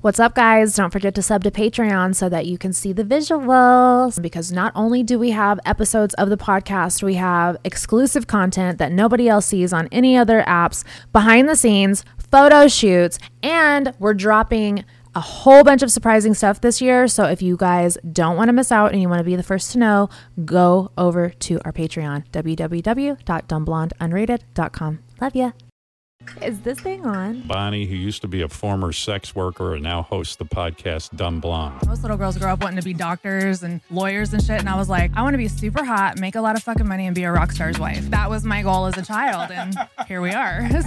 What's up, guys? Don't forget to sub to Patreon so that you can see the visuals. Because not only do we have episodes of the podcast, we have exclusive content that nobody else sees on any other apps, behind the scenes, photo shoots, and we're dropping a whole bunch of surprising stuff this year. So if you guys don't want to miss out and you want to be the first to know, go over to our Patreon, www.dumbblondeunrated.com. Love ya. Is this thing on? Bunnie, who used to be a former sex worker and now hosts the podcast Dumb Blonde. Most little girls grow up wanting to be doctors and lawyers and shit. And I was like, I want to be super hot, make a lot of fucking money, and be a rock star's wife. That was my goal as a child. And here we are.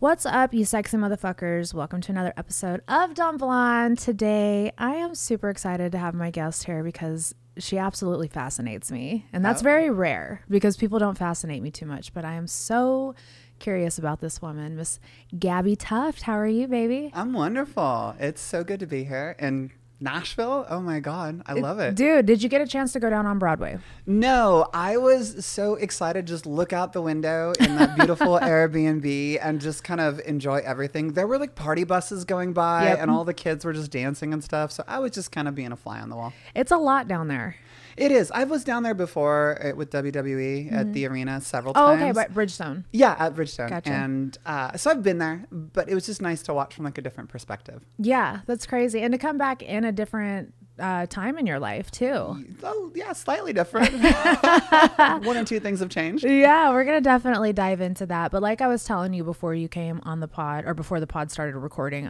What's up, you sexy motherfuckers? Welcome to another episode of Dumb Blonde. Today, I am super excited to have my guest here because she absolutely fascinates me. And that's very rare because people don't fascinate me too much. But I am so curious about this woman, Miss Gabbi Tuft. How are you, baby? I'm wonderful. It's so good to be here in Nashville. Oh my God. I love it. Dude, did you get a chance to go down on Broadway? No, I was so excited to just look out the window in that beautiful Airbnb and just kind of enjoy everything. There were like party buses going by Yep. and all the kids were just dancing and stuff. So I was just kind of being a fly on the wall. It's a lot down there. It is. I was down there before uh, with WWE at the arena several Oh, times. Oh, okay, but Bridgestone. Yeah, at Bridgestone. Gotcha. And uh, so I've been there, but it was just nice to watch from like a different perspective. Yeah, that's crazy. And to come back in a different uh, time in your life, too. Oh, yeah, slightly different. One or two things have changed. Yeah, we're going to definitely dive into that. But like I was telling you before you came on the pod or before the pod started recording,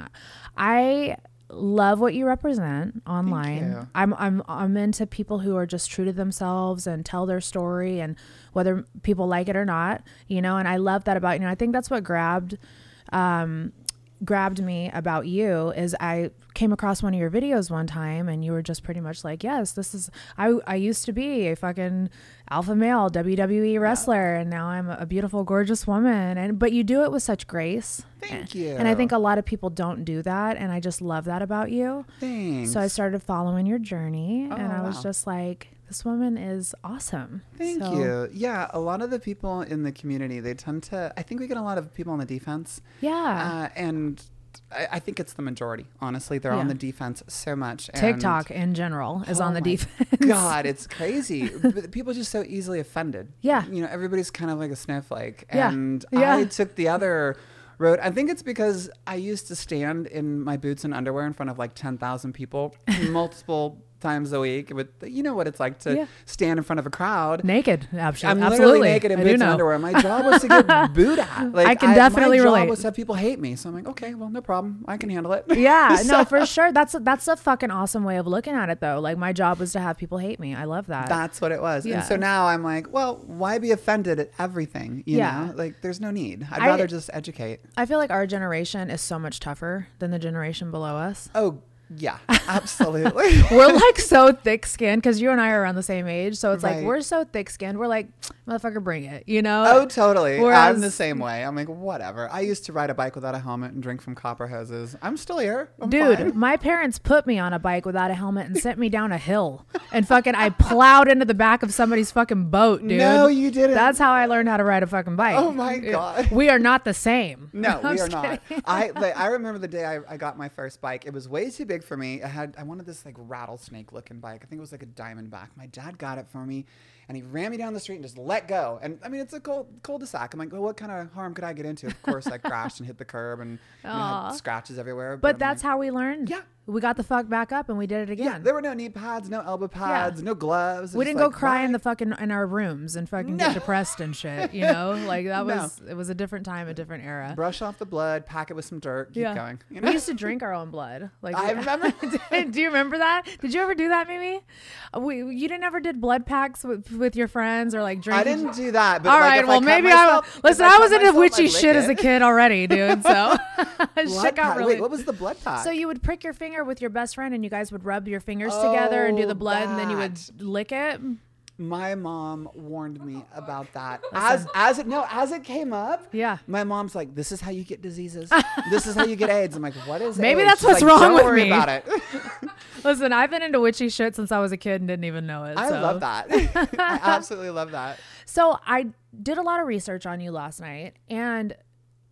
I love what you represent online. you. I'm I'm I'm into people who are just true to themselves and tell their story and whether people like it or not, you know, and I love that about you know, I think that's what grabbed um grabbed me about you is I came across one of your videos one time and you were just pretty much like, yes, this is I I used to be a fucking alpha male WWE wrestler and now I'm a beautiful gorgeous woman and but you do it with such grace. Thank you. And I think a lot of people don't do that and I just love that about you. Thanks. So I started following your journey and I Oh, was just like this woman is awesome. Thank So, you. Yeah, a lot of the people in the community, they tend to, I think we get a lot of people on the defense. Yeah. Uh, and I, I think it's the majority, honestly. They're on the defense so much. and- TikTok in general is Oh on the oh defense. God, it's crazy. But people are just so easily offended. Yeah. You know, everybody's kind of like a snowflake. Yeah. And Yeah. I took the other road. I think it's because I used to stand in my boots and underwear in front of like 10,000 people multiple times a week with you know what it's like to Yeah. stand in front of a crowd. Naked, actually. I'm Absolutely. literally naked in I boots and underwear. My job was to get booed at. Like I can definitely my job relate. was to have people hate me. So I'm like, okay, well, no problem. I can handle it. Yeah, no, for sure. That's a, that's a fucking awesome way of looking at it, though. Like my job was to have people hate me. I love that. That's what it was. Yeah. And so now I'm like, well, why be offended at everything? You Yeah. know, like there's no need. I'd I- rather just educate. I feel like our generation is so much tougher than the generation below us. Oh, yeah, absolutely. We're like so thick skinned because you and I are around the same age. So it's like we're so thick skinned. We're like, motherfucker, bring it. You know? oh, totally. Whereas- I'm the same way. I'm like, whatever. I used to ride a bike without a helmet and drink from copper hoses. I'm still here. I'm Dude, fine. my parents put me on a bike without a helmet and sent me down a hill. And fucking, I plowed into the back of somebody's fucking boat, dude. No, you didn't. That's how I learned how to ride a fucking bike. Oh my God. We are not the same. No, we are just not. I like, I remember the day I, I got my first bike. It was way too big for me. I had I wanted this like rattlesnake looking bike. I think it was like a Diamondback. My dad got it for me, and he ran me down the street and just let go. And I mean, it's a cul- cul-de-sac. I'm like, well, what kind of harm could I get into? Of course, I crashed and hit the curb and you know, had scratches everywhere. But I'm that's like, how we learned. Yeah. We got the fuck back up and we did it again. yeah, there were no knee pads, no elbow pads, no gloves. we didn't like, go cry in the fucking in our rooms and fucking No. get depressed and shit. You know, like that No. was it was a different time, a different era. brush off the blood, pack it with some dirt, keep going. You know? We used to drink our own blood. Like I remember. do you remember that? Did you ever do that, Mimi? Uh, We you didn't ever did blood packs with with your friends or like drink. I didn't do that. But All like, right, I well cut maybe myself- I listen. I I, was into witchy lick shit as a kid already, dude. So shit got pack. really. Wait, what was the blood pack? so you would prick your finger with your best friend, and you guys would rub your fingers together and do Oh, the blood, and then you would lick it. My mom warned me about that. As as it no, as it came up, Yeah. My mom's like, "This is how you get diseases. this is how you get AIDS." I'm like, "What is?" Maybe AIDS?" that's She's what's like, wrong Don't with worry me." about it. Listen, I've been into witchy shit since I was a kid and didn't even know it. I so. love that. I absolutely love that. So I did a lot of research on you last night, and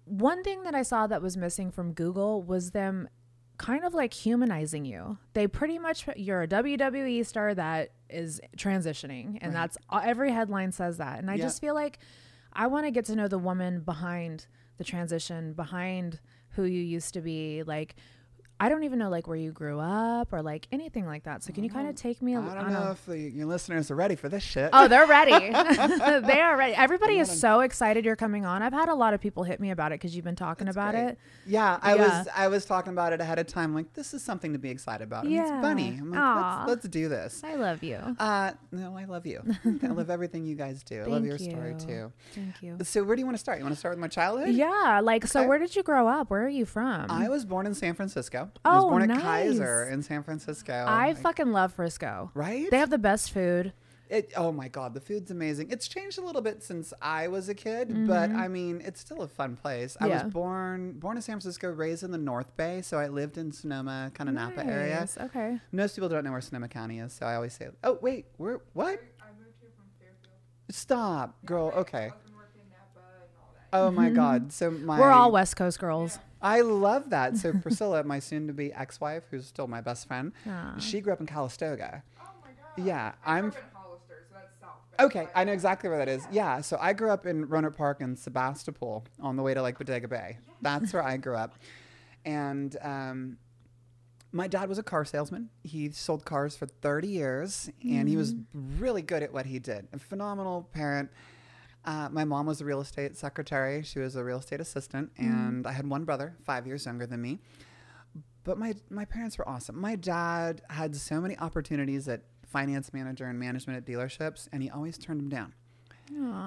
one thing that I saw that was missing from Google was them kind of like humanizing you. They pretty much you're a WWE star that is transitioning, and that's uh, every headline says that. And I Yeah. just feel like I want to get to know the woman behind the transition, behind who you used to be, like. I don't even know like where you grew up or like anything like that. So can you kind of take me a- I don't on know a if the, your listeners are ready for this shit. Oh, they're ready. they are ready. Everybody is so excited you're coming on. I've had a lot of people hit me about it because you've been talking about Great. it. Yeah, I Yeah. was I was talking about it ahead of time. Like this is something to be excited about. And Yeah. It's funny. I'm like, let's, let's do this. I love you. Uh, no, I love you. I love everything you guys do. I love your story you. too. Thank you. So where do you want to start? You want to start with my childhood? Yeah, like so. Where did you grow up? Where are you from? I was born in San Francisco. I was Oh, born at nice. Kaiser in San Francisco. I Like, fucking love Frisco. right. They have the best food. It, oh my god, the food's amazing. It's changed a little bit since I was a kid, but I mean, it's still a fun place. I Mm-hmm. Was born born in San Francisco, raised in the North Bay, so I lived in Sonoma, kind of Napa area. Nice. Okay. Most people don't know where Sonoma County is, so I always say, "Oh wait, where? What?" I moved here from Fairfield. Stop, girl. Okay. Oh my God! So my We're all West Coast girls. I love that. So Priscilla, my soon-to-be ex-wife, who's still my best friend, Aw. she grew up in Calistoga. Oh my god. Yeah, I'm. Okay, I know exactly where that is. Yeah, so I grew up in Rohnert Park and Sebastopol on the way to like Bodega Bay. That's where I grew up, and um, my dad was a car salesman. He sold cars for 30 years, and he was really good at what he did. A phenomenal parent. Uh, my mom was a real estate secretary. She was a real estate assistant, and I had one brother, five years younger than me. But my my parents were awesome. My dad had so many opportunities at finance manager and management at dealerships, and he always turned them down.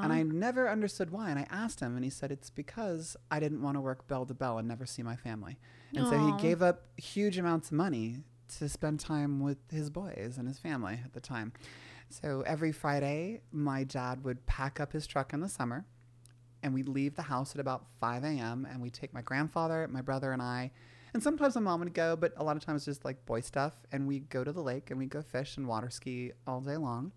And I never understood why. And I asked him, and he said it's because I didn't want to work bell to bell and never see my family. And so he gave up huge amounts of money to spend time with his boys and his family at the time. So every Friday, my dad would pack up his truck in the summer, and we'd leave the house at about 5 a.m. and we'd take my grandfather, my brother, and I. And sometimes my mom would go, but a lot of times just like boy stuff. And we'd go to the lake and we'd go fish and water ski all day long.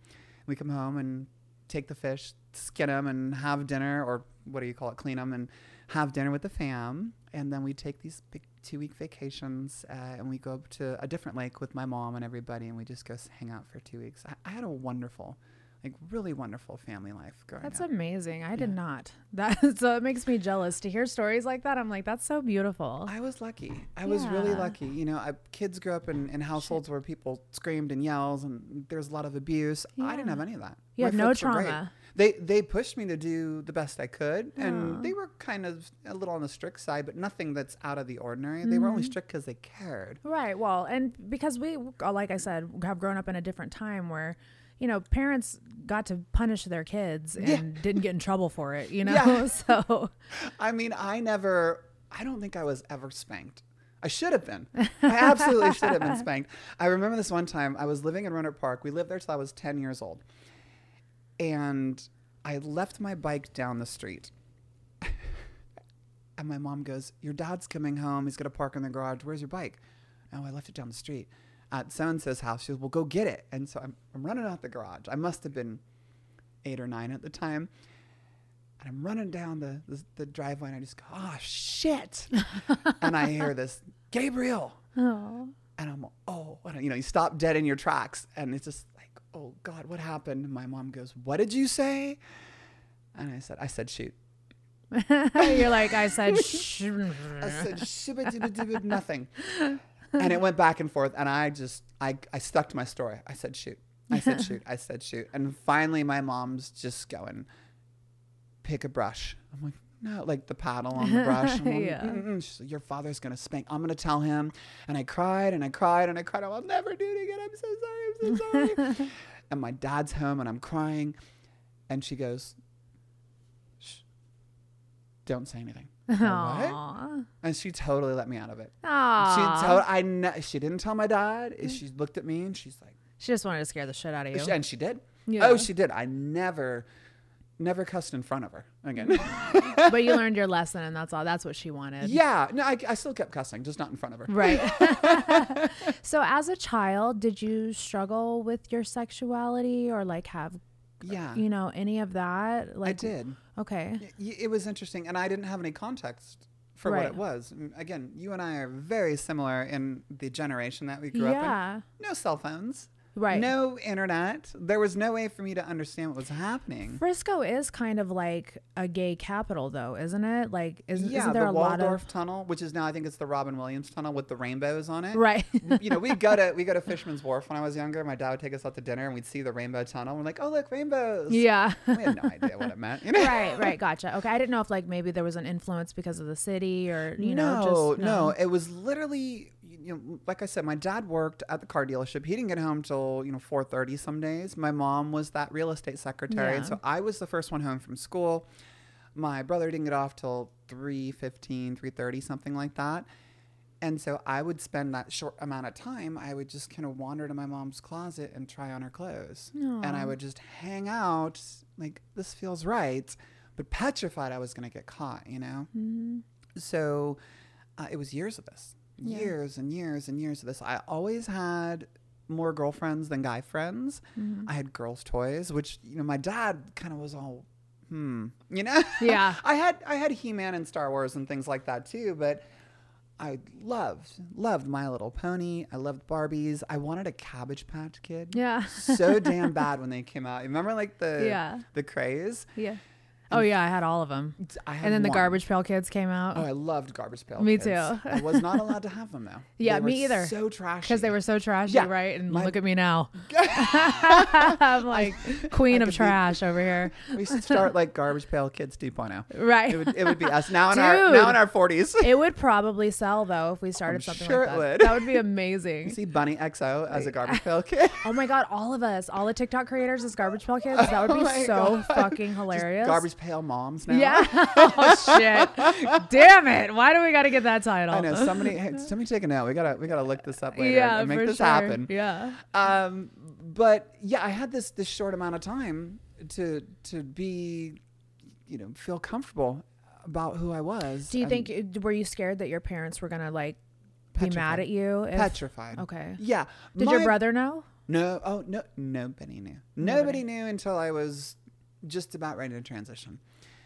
We come home and take the fish, skin them, and have dinner, or what do you call it, clean them, and have dinner with the fam. And then we take these big two week vacations uh, and we go up to a different lake with my mom and everybody, and we just go hang out for two weeks. I, I had a wonderful, like really wonderful family life growing That's up. That's amazing. I did not. That so it makes me jealous to hear stories like that. I'm like, that's so beautiful. I was lucky. I was really lucky. You know, I, kids grew up in, in households where people screamed and yells, and there's a lot of abuse. I didn't have any of that. You My had no trauma. They they pushed me to do the best I could, and they were kind of a little on the strict side, but nothing that's out of the ordinary. They were Mm-hmm. only strict because they cared. Right. Well, and because we, uh, like I said, have grown up in a different time where, you know, parents got to punish their kids and Yeah. didn't get in trouble for it, you know? Yeah. So, I mean, I never. I don't think I was ever spanked. I should have been. I absolutely should have been spanked. I remember this one time. I was living in Rohnert Park. We lived there till I was ten years old, and I left my bike down the street. and my mom goes, "Your dad's coming home. He's gonna park in the garage. Where's your bike?" Oh, I left it down the street at so and so's house. She goes, "Well, go get it." And so I'm, I'm running out the garage. I must have been eight or nine at the time. And I'm running down the, the, the driveway and I just go, oh, shit. and I hear this, Gabriel. oh, And I'm, oh, and, you know, you stop dead in your tracks. And it's just oh God, what happened? And my mom goes, what did you say? And I said, I said, shoot. You're like, I said, shh. I said, shibba nothing. And it went back and forth. And I just, I, I stuck to my story. I said, shoot. I said, shoot. I said, shoot. And finally, my mom's just going, pick a brush. I'm like, no, like the paddle on the brush. Like, Yeah. She's like, your father's going to spank. I'm going to tell him. And I cried and I cried and I cried. I'll never do it again. I'm so sorry. I'm so sorry. and my dad's home and I'm crying. And she goes, Shh, don't say anything. What? And she totally let me out of it. She told I ne- she didn't tell my dad. She mm-hmm. looked at me and she's like, She just wanted to scare the shit out of you. and she did. Yeah. Oh, she did. I never, never cussed in front of her again. but you learned your lesson, and that's all. That's what she wanted. yeah, no, I, I still kept cussing, just not in front of her. Right. so, as a child, did you struggle with your sexuality or like have, Yeah, you know, any of that? Like, I did. Okay. Y- It was interesting, and I didn't have any context for what it was. Again, you and I are very similar in the generation that we grew up Yeah. in. No cell phones. Right. No internet. There was no way for me to understand what was happening. Frisco is kind of like a gay capital, though, isn't it? Like, isn't, yeah, isn't there the a lot Waldo of Tunnel, which is now I think it's the Robin Williams Tunnel with the rainbows on it. right? you know, we go to we go to Fisherman's Wharf when I was younger. My dad would take us out to dinner, and we'd see the rainbow tunnel. We're like, oh look, rainbows. yeah. we had no idea what it meant. You know? right. Right. Gotcha. Okay. I didn't know if like maybe there was an influence because of the city or you no, know just no, it was literally. You know, like I said, my dad worked at the car dealership. He didn't get home till you know four thirty some days. My mom was that real estate secretary, and so I was the first one home from school. My brother didn't get off till 3.15, 3.30, something like that. And so I would spend that short amount of time. I would just kind of wander to my mom's closet and try on her clothes, and I would just hang out like this feels right, but petrified I was going to get caught. You know. So uh, it was years of this, years and years and years of this. I always had more girlfriends than guy friends. I had girls' toys, which you know my dad kind of was all, hmm, you know. Yeah. I had I had He Man and Star Wars and things like that too, but. I loved, loved My Little Pony. I loved Barbies. I wanted a Cabbage Patch Kid. Yeah. so damn bad when they came out. Remember, like the Yeah. the craze. yeah. Oh yeah, I had all of them. I had And then the one. Garbage Pail Kids came out. Oh, I loved Garbage Pail. Me Kids. too. I was not allowed to have them though. Yeah, They were me either. So trashy because they were so trashy, Yeah. right? And My- look at me now. I'm like queen of trash over here. We should start like Garbage Pail Kids 2.0. Right. It would, it would be us now in our now Dude. in our 40s. it would probably sell though if we started I'm something sure like it that. would. That would be amazing. See Bunnie XO as a Garbage Pail Kid. Oh my god, all of us, all the TikTok creators as garbage pail kids, that would be Oh my so God. fucking hilarious. Garbage Pail Moms now. Yeah. oh shit. Damn it. Why do we got to get that title? I know somebody. Hey, somebody take a note. We gotta we gotta look this up later yeah, and make this sure. happen. Yeah. Um, but yeah, I had this this short amount of time to to be, you know, feel comfortable about who I was. Do you and think were you scared that your parents were gonna like be mad at you? if- Petrified. Okay. Yeah. Did your brother know? No. Oh no. Nobody knew. Nobody knew until I was just about ready to transition.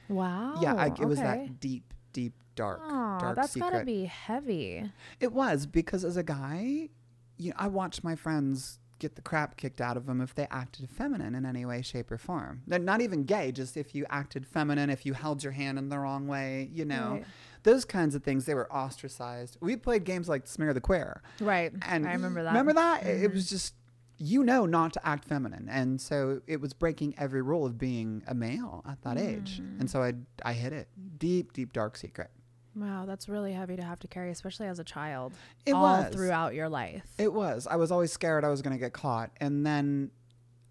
Wow. yeah, I, it was Oh, that deep, deep, dark, Aw, dark that's secret. gotta be heavy. It was because as a guy, you know, I watched my friends get the crap kicked out of them if they acted feminine in any way, shape, or form. They're not even gay, just if you acted feminine, if you held your hand in the wrong way, you know, Right. those kinds of things. They were ostracized. We played games like Smear the Queer. Right. And I remember that. Remember that? It- It mm-hmm. was just, you know, not to act feminine. And so it was breaking every rule of being a male at that age. Mm. And so I, I hid it. Deep, deep, dark secret. Wow, that's really heavy to have to carry, especially as a child. It all was. throughout your life. It was. I was always scared I was going to get caught. And then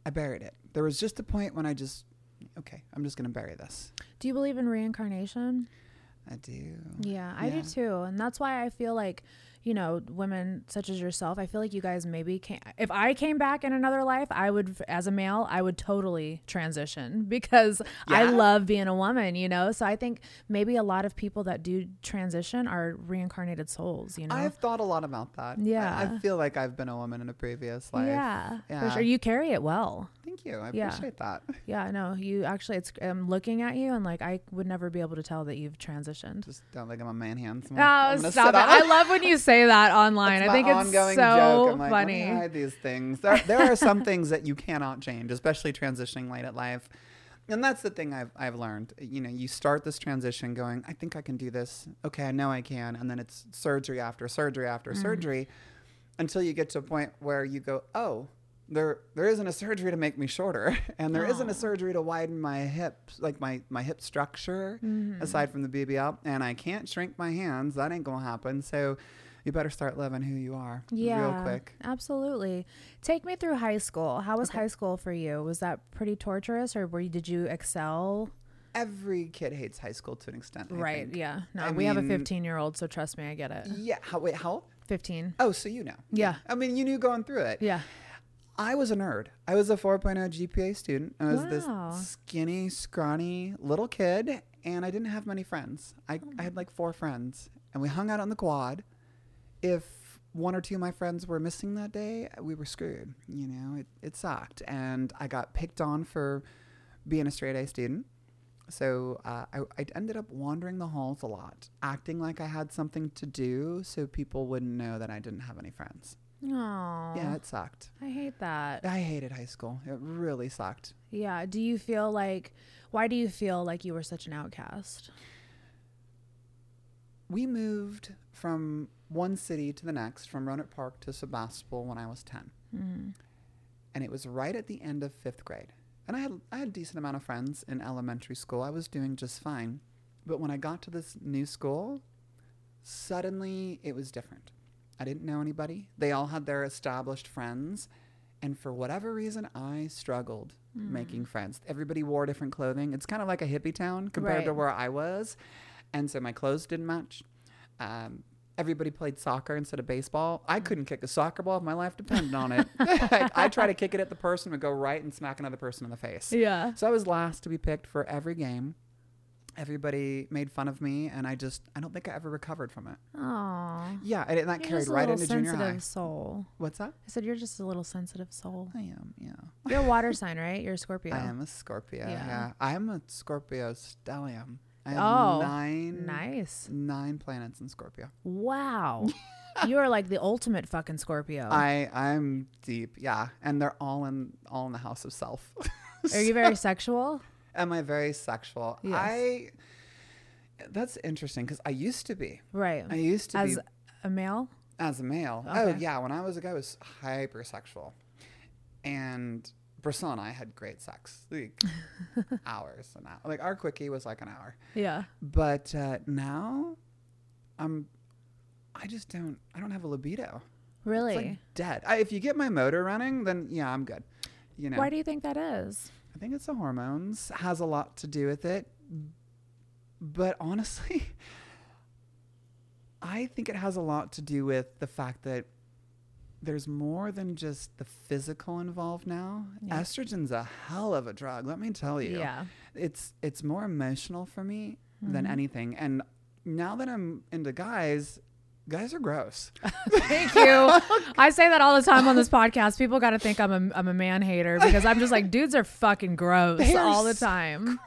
I buried it. There was just a point when I just, okay, I'm just going to bury this. Do you believe in reincarnation? I do. Yeah, I Yeah. do too. And that's why I feel like, you know, women such as yourself, I feel like you guys maybe can if I came back in another life, I would as a male, I would totally transition because I love being a woman, you know? So I think maybe a lot of people that do transition are reincarnated souls, you know? I've thought a lot about that. I- I, feel like I've been a woman in a previous life. yeah, Yeah. for sure. You carry it well. Thank you. I Yeah. appreciate that. Yeah, no, you actually, it's, I'm looking at you and like, I would never be able to tell that you've transitioned. Just don't think I'm a man hands. Oh, stop it. I love when you say say that online. I think it's so joke. I'm like, funny. Hide these things. There, there are some things that you cannot change, especially transitioning late at life. And that's the thing I've, I've learned. You know, you start this transition going, I think I can do this. Okay, I know I can. And then it's surgery after surgery after Mm. surgery until you get to a point where you go, oh, there there isn't a surgery to make me shorter and there not a surgery to widen my hips like my my hip structure Mm-hmm. aside from the BBL and I can't shrink my hands that ain't gonna happen so you better start loving who you are Yeah, real quick absolutely. Take me through high school. How was high school for you? Was that pretty torturous, or were you, did you excel? every kid hates high school to an extent I right. think. Yeah. No, I we have a 15 year old, so trust me, I get it. yeah how wait how old 15. oh so you know Yeah. I mean you knew going through it Yeah. I was a nerd. I was a 4.0 GPA student. I was Wow. this skinny, scrawny little kid, and I didn't have many friends. I, hmm. I had like four friends, and we hung out on the quad. If one or two of my friends were missing that day, we were screwed. You know, it, it sucked. And I got picked on for being a straight A student. So uh, I, I ended up wandering the halls a lot, acting like I had something to do so people wouldn't know that I didn't have any friends. Oh. Yeah, it sucked. I hate that. I hated high school. It really sucked. Yeah. Do you feel like, why do you feel like you were such an outcast? We moved from one city to the next, from Rohnert Park to Sebastopol when I was 10. And it was right at the end of fifth grade. And I had, I had a decent amount of friends in elementary school. I was doing just fine. But when I got to this new school, suddenly it was different. I didn't know anybody. They all had their established friends. And for whatever reason, I struggled making friends. Everybody wore different clothing. It's kind of like a hippie town compared to where I was. And so my clothes didn't match. Um, everybody played soccer instead of baseball. I mm. couldn't kick a soccer ball if my life depended on it. I, I try to kick it at the person and go right and smack another person in the face. Yeah. So I was last to be picked for every game. Everybody made fun of me, and I just, I don't think I ever recovered from it. Oh. Yeah, and that You're carried right into junior sensitive high. soul. What's that? I said you're just a little sensitive soul. I am, yeah. You're a water sign, right? You're a Scorpio. I am a Scorpio. Yeah. Yeah. I'm a Scorpio stellium. I have Oh, nine, Nice. nine planets in Scorpio. Wow. you are like the ultimate fucking Scorpio. I I'm deep, yeah, and they're all in all in the house of self. are you very sexual? Am I very sexual? Yes. I. That's interesting because I used to be. Right. I used to As be a male? as a male. Oh yeah, when I was a guy, I was hypersexual, and Priscilla and I had great sex, like hours and hours. Like our quickie was like an hour, Yeah. but uh, now, I'm. I just don't. I don't have a libido. Really? It's like dead. I, if you get my motor running, then yeah, I'm good. You know. Why do you think that is? I think it's the hormones has a lot to do with it. But honestly, I think it has a lot to do with the fact that there's more than just the physical involved now. Yeah. Estrogen's a hell of a drug, let me tell you. Yeah. It's it's more emotional for me Mm-hmm. than anything. And now that I'm into guys, guys are gross. Thank you. I say that all the time on this podcast. People got to think I'm a, I'm a man hater because I'm just like, dudes are fucking gross They all the s- time.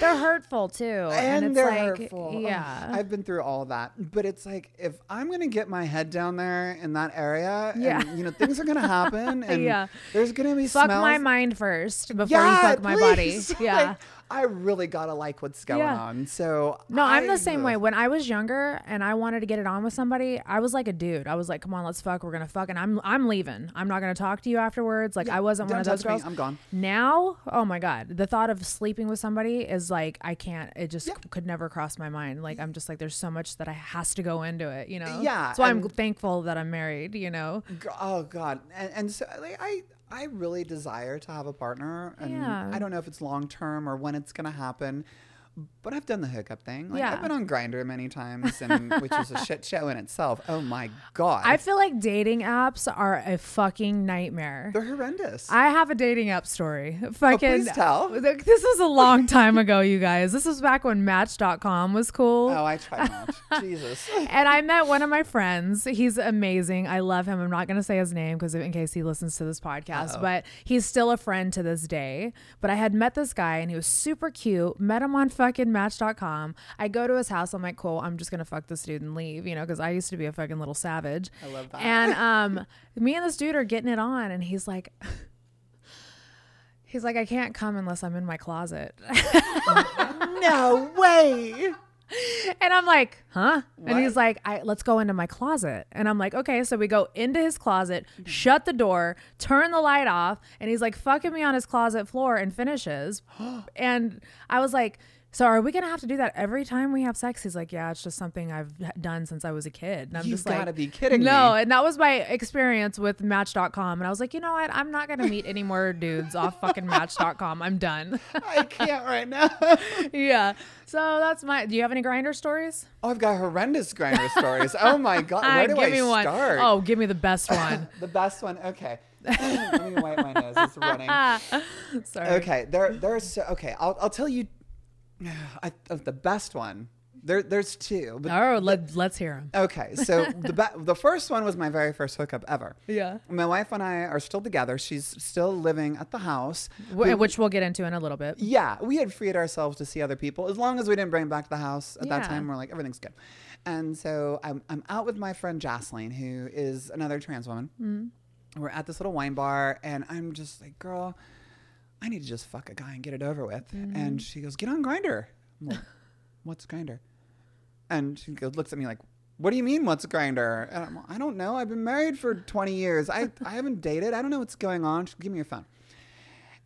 They're hurtful too. and, it's they're like, hurtful. Um, yeah. I've been through all that, but it's like if I'm gonna get my head down there in that area, Yeah. and, you know things are gonna happen, and Yeah. there's gonna be fuck smells. my mind first before you Yeah, fuck my please. body. Yeah. Like, I really gotta like what's going Yeah. on. So No, I'm the same way. When I was younger and I wanted to get it on with somebody, I was like a dude. I was like, "Come on, let's fuck. We're gonna fuck," and I'm I'm leaving. I'm not gonna talk to you afterwards. Like Yeah, I wasn't one of those touch me. girls. I'm gone. Now, oh my god, the thought of sleeping with somebody is like I can't. It just Yeah. could never cross my mind. Like I'm just like, there's so much that I has to go into it. You know. Yeah, why I'm thankful that I'm married. You know. Oh God, and, and so like, I I really desire to have a partner, and Yeah. I don't know if it's long term or when it's gonna happen. But I've done the hookup thing. Like Yeah. I've been on Grindr many times, and which is a shit show in itself. Oh my god, I feel like dating apps are a fucking nightmare. they're horrendous. I have a dating app story. Oh, fucking please tell. This was a long time ago, you guys. This was back when Match.com was cool. oh, I tried Match. Jesus. And I met one of my friends. He's amazing. I love him. I'm not going to say his name because in case he listens to this podcast, but he's still a friend to this day. But I had met this guy and he was super cute. Met him on fucking Match.com. I go to his house. I'm like, cool. I'm just gonna fuck this dude and leave, you know, because I used to be a fucking little savage. I love that. And um, me and this dude are getting it on, and he's like. He's like, I can't come unless I'm in my closet. no way. And I'm like, huh? And he's like, I, let's go into my closet. And I'm like, okay. So we go into his closet, shut the door, turn the light off. And he's like, fucking me on his closet floor and finishes. and I was like, so are we going to have to do that every time we have sex? He's like, yeah, it's just something I've done since I was a kid. And I'm You've just like, gotta be kidding no. me. And that was my experience with Match.com. And I was like, you know what? I'm not going to meet any more dudes off fucking Match.com. I'm done. I can't right now. yeah. So that's my, do you have any Grindr stories? Oh, I've got horrendous Grindr stories. Oh my god, where Uh, do give I me one. Oh, give me the best one. the best one. Okay, let me wipe my nose. It's running. Sorry. Okay, there, there's so, okay. I'll, I'll tell you, I, of the best one. There, there's two. But Oh, let, let's hear them. okay, so the be- the first one was my very first hookup ever. Yeah. My wife and I are still together. She's still living at the house. Wh- Which we'll get into in a little bit. Yeah, we had freed ourselves to see other people as long as we didn't bring them back to the house at that time. We're like, everything's good. And so I'm, I'm out with my friend Jocelyn, who is another trans woman. Mm-hmm. We're at this little wine bar, and I'm just like, girl, I need to just fuck a guy and get it over with. Mm-hmm. And she goes, get on Grindr. Like, what's Grindr? And she goes, looks at me like, what do you mean, what's Grindr? And I'm, like, I don't know. I've been married for 20 years. I, I haven't dated. I don't know what's going on. She, give me your phone.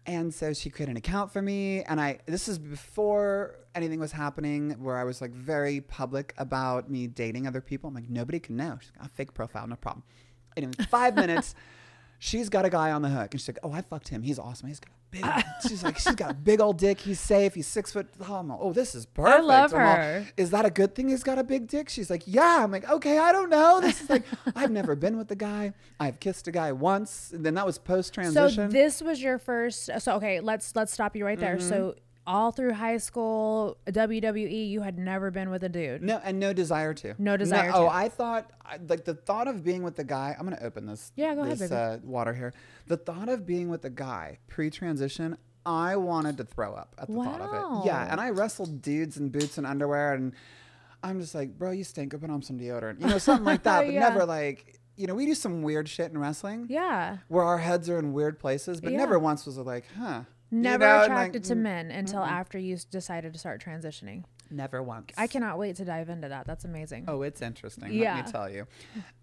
And so she created an account for me. And I, this is before anything was happening where I was like very public about me dating other people. I'm like, nobody can know. She's got a fake profile, no problem. And in five minutes, she's got a guy on the hook. And she's like, oh, I fucked him. He's awesome. He's got a big, she's like, she's got a big old dick. He's safe. He's six foot. Oh, I'm like, oh this is perfect. love I'm all, her. is that a good thing he's got a big dick? She's like, yeah. I'm like, okay, I don't know. This is like, I've never been with a guy. I've kissed a guy once. And then that was post transition. So this was your first. So okay, let's let's stop you right there. So Mm-hmm. All through high school, WWE, you had never been with a dude. No, and no desire to. No desire Oh, to. I thought like the thought of being with the guy. I'm gonna open this. Yeah, go ahead, this, baby. Uh, water here. The thought of being with a guy pre-transition, I wanted to throw up at the thought of it. Yeah, and I wrestled dudes in boots and underwear, and I'm just like, bro, you stink. Go put on some deodorant. You know, something like that. But Yeah. never like, you know, we do some weird shit in wrestling. Yeah. Where our heads are in weird places, but Yeah. never once was it like, huh. You Never know, and, like, attracted to mm, men until after you decided to start transitioning. Never once. I cannot wait to dive into that. That's amazing. Oh, it's interesting. Yeah. Let me tell you.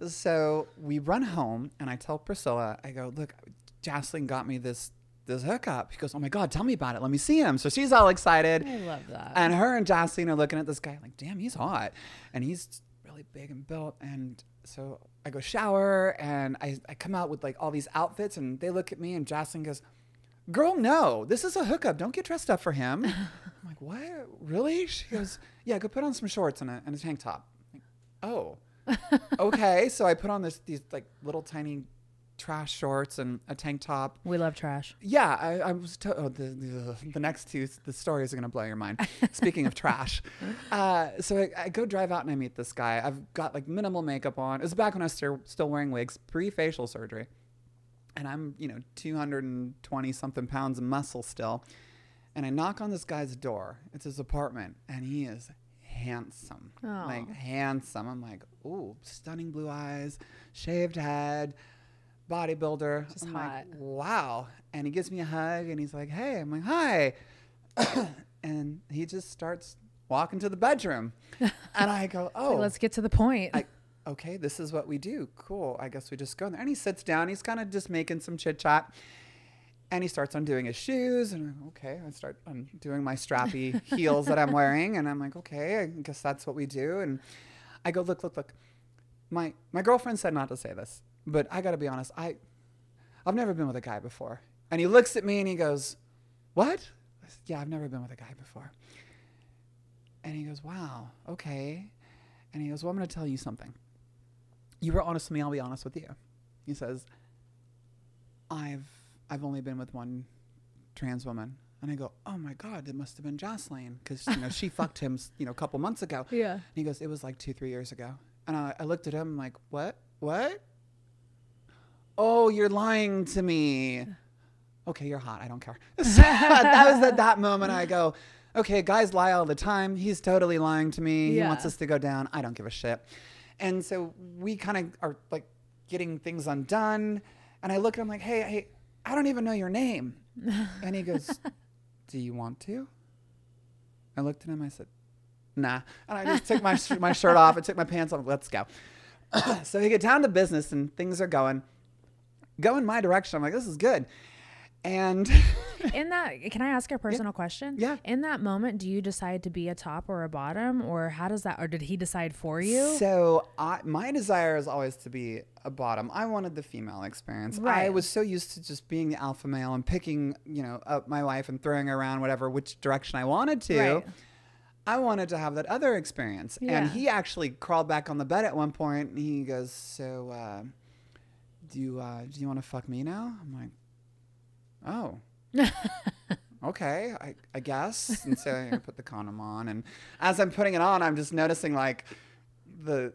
So we run home, and I tell Priscilla, I go, look, Jocelyn got me this this hookup. He goes, oh my god, tell me about it. Let me see him. So she's all excited. I love that. And her and Jocelyn are looking at this guy like, damn, he's hot, and he's really big and built. And so I go shower, and I, I come out with like all these outfits, and they look at me, and Jocelyn goes. Girl, no, this is a hookup. Don't get dressed up for him. I'm like, what? Really? She goes, yeah, go put on some shorts and a, and a tank top. I'm like, oh, okay. So I put on this these like little tiny trash shorts and a tank top. we love trash. Yeah, I, I was. To- oh, the, the the next two the stories are gonna blow your mind. Speaking of trash, uh, so I, I go drive out and I meet this guy. I've got like minimal makeup on. It was back when I was still still wearing wigs, pre facial surgery, and I'm you know 220 something pounds of muscle still. And I knock on this guy's door. It's his apartment, and he is handsome, like handsome. I'm like, ooh, stunning blue eyes, shaved head, bodybuilder. Just I'm hot. like, wow. And he gives me a hug, and he's like, hey. I'm like, hi. and he just starts walking to the bedroom, and I go, oh, Let's get to the point. I, okay, this is what we do. Cool. I guess we just go in there. And he sits down. He's kind of just making some chit chat. And he starts undoing his shoes. And I'm, okay, I start undoing my strappy heels that I'm wearing. And I'm like, okay, I guess that's what we do. And I go, look, look, look. My my girlfriend said not to say this, but I got to be honest. I I've never been with a guy before. And he looks at me and he goes, "What?" Said, yeah, I've never been with a guy before. And he goes, "Wow, okay." And he goes, "Well, I'm going to tell you something. You were honest with me. I'll be honest with you." He says, "I've I've only been with one trans woman." And I go, "Oh my God, it must have been Jocelyn because you know she fucked him, you know, a couple months ago." Yeah. And he goes, "It was like two, three years ago." And I, I looked at him I'm like, "What? What? Oh, you're lying to me." Okay, you're hot. I don't care. So that was at that moment I go, okay, guys lie all the time. He's totally lying to me. He wants us to go down. I don't give a shit. And so we kind of are like getting things undone. And I look at him like, hey, hey, I don't even know your name. And he goes, do you want to? I looked at him. I said, nah. And I just took my, sh- my shirt off. I took my pants off. Let's go. so we get down to business and things are going, going my direction. I'm like, this is good. And In that, can I ask a personal question? Yeah. In that moment, do you decide to be a top or a bottom, or how does that, or did he decide for you? So I, my desire is always to be a bottom. I wanted the female experience. Right. I was so used to just being the alpha male and picking, you know, up my wife and throwing around whatever which direction I wanted to. Right. I wanted to have that other experience. Yeah. And he actually crawled back on the bed at one point and he goes, "So, uh, do you uh, do you want to fuck me now?" I'm like, "Oh." okay, I, I guess. And so I put the condom on, and as I'm putting it on, I'm just noticing like the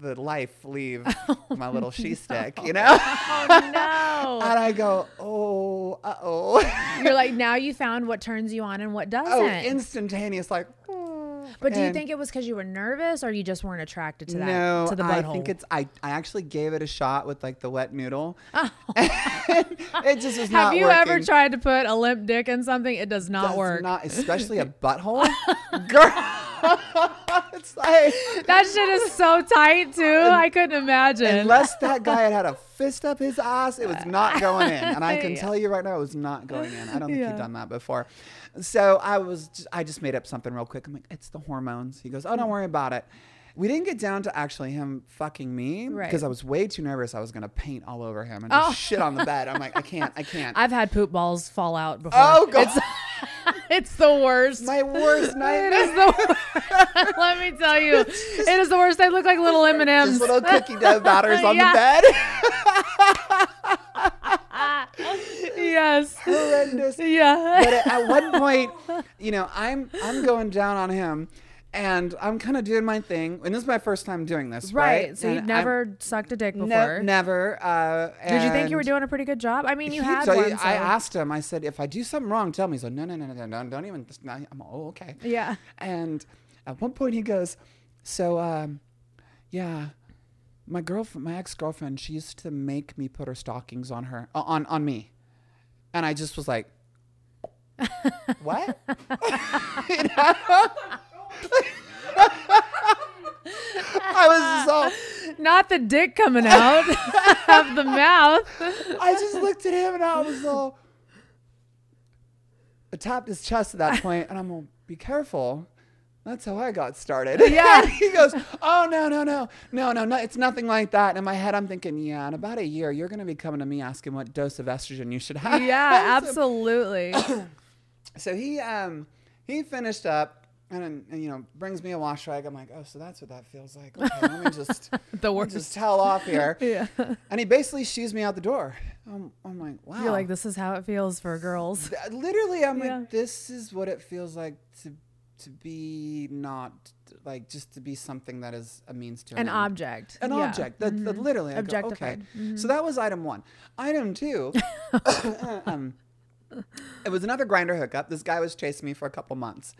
the life leave my little she stick, you know. oh no! and I go, oh, uh oh, You're like now you found what turns you on and what doesn't. oh, instantaneous, like. But do you and- think it was because you were nervous, or you just weren't attracted to that? No, to the I butthole. think it's I. I actually gave it a shot with like the wet noodle. Oh. it just was not. Have you working. ever tried to put a limp dick in something? It does not Does work. Not especially a butthole, girl. It's like that shit is so tight too. I couldn't imagine. unless that guy had had a fist up his ass, it was not going in. And I can Yeah. tell you right now, it was not going in. I don't think Yeah. he'd done that before. So I was, just, I just made up something real quick. I'm like, it's the hormones. He goes, oh, don't worry about it. We didn't get down to actually him fucking me Right. because I was way too nervous. I was gonna paint all over him and Oh. shit on the bed. I'm like, I can't, I can't. I've had poop balls fall out before. oh god, It's, it's the worst. my worst it nightmare. is the worst. Let me tell you, it is the worst. They look like little M and M's. Just little cookie dough batters on Yeah. the bed. yes. Horrendous. Yeah. but at one point, you know, I'm I'm going down on him, and I'm kind of doing my thing. And this is my first time doing this, right? Right. So And you'd I'm- never sucked a dick before. never. Uh, Did you think you were doing a pretty good job? I mean, you had so one. I asked him. I said, if I do something wrong, tell me. He's like, no, no, no, no, no, no, don't even. I'm oh, okay. Yeah. And at one point, he goes, so, um, yeah. My girlfriend, my ex girlfriend, she used to make me put her stockings on her, uh, on on me, and I just was like, "What?" I was just all, Not the dick coming out of the mouth. I just looked at him and I was all, I tapped his chest at that point, and I'm all, "Be careful." That's how I got started. Yeah. he goes, "Oh no, no, no, no, no, no! It's nothing like that." And in my head, I'm thinking, "Yeah, in about a year, you're gonna be coming to me asking what dose of estrogen you should have." Yeah, So- absolutely. so he um he finished up and, and you know brings me a wash rag. I'm like, oh, so that's what that feels like. Okay, let me just The worst. just towel off here. Yeah. And he basically shoos me out the door. I'm, I'm like, wow. You're like, this is how it feels for girls. Literally, I'm Yeah. like, this is what it feels like to to be not like just to be something that is a means to An end. object. An Yeah. Mm-hmm. object. That, that literally. I go, Objectified. Mm-hmm. okay. So that was item one. Item two. um, it was another Grindr hookup. This guy was chasing me for a couple months.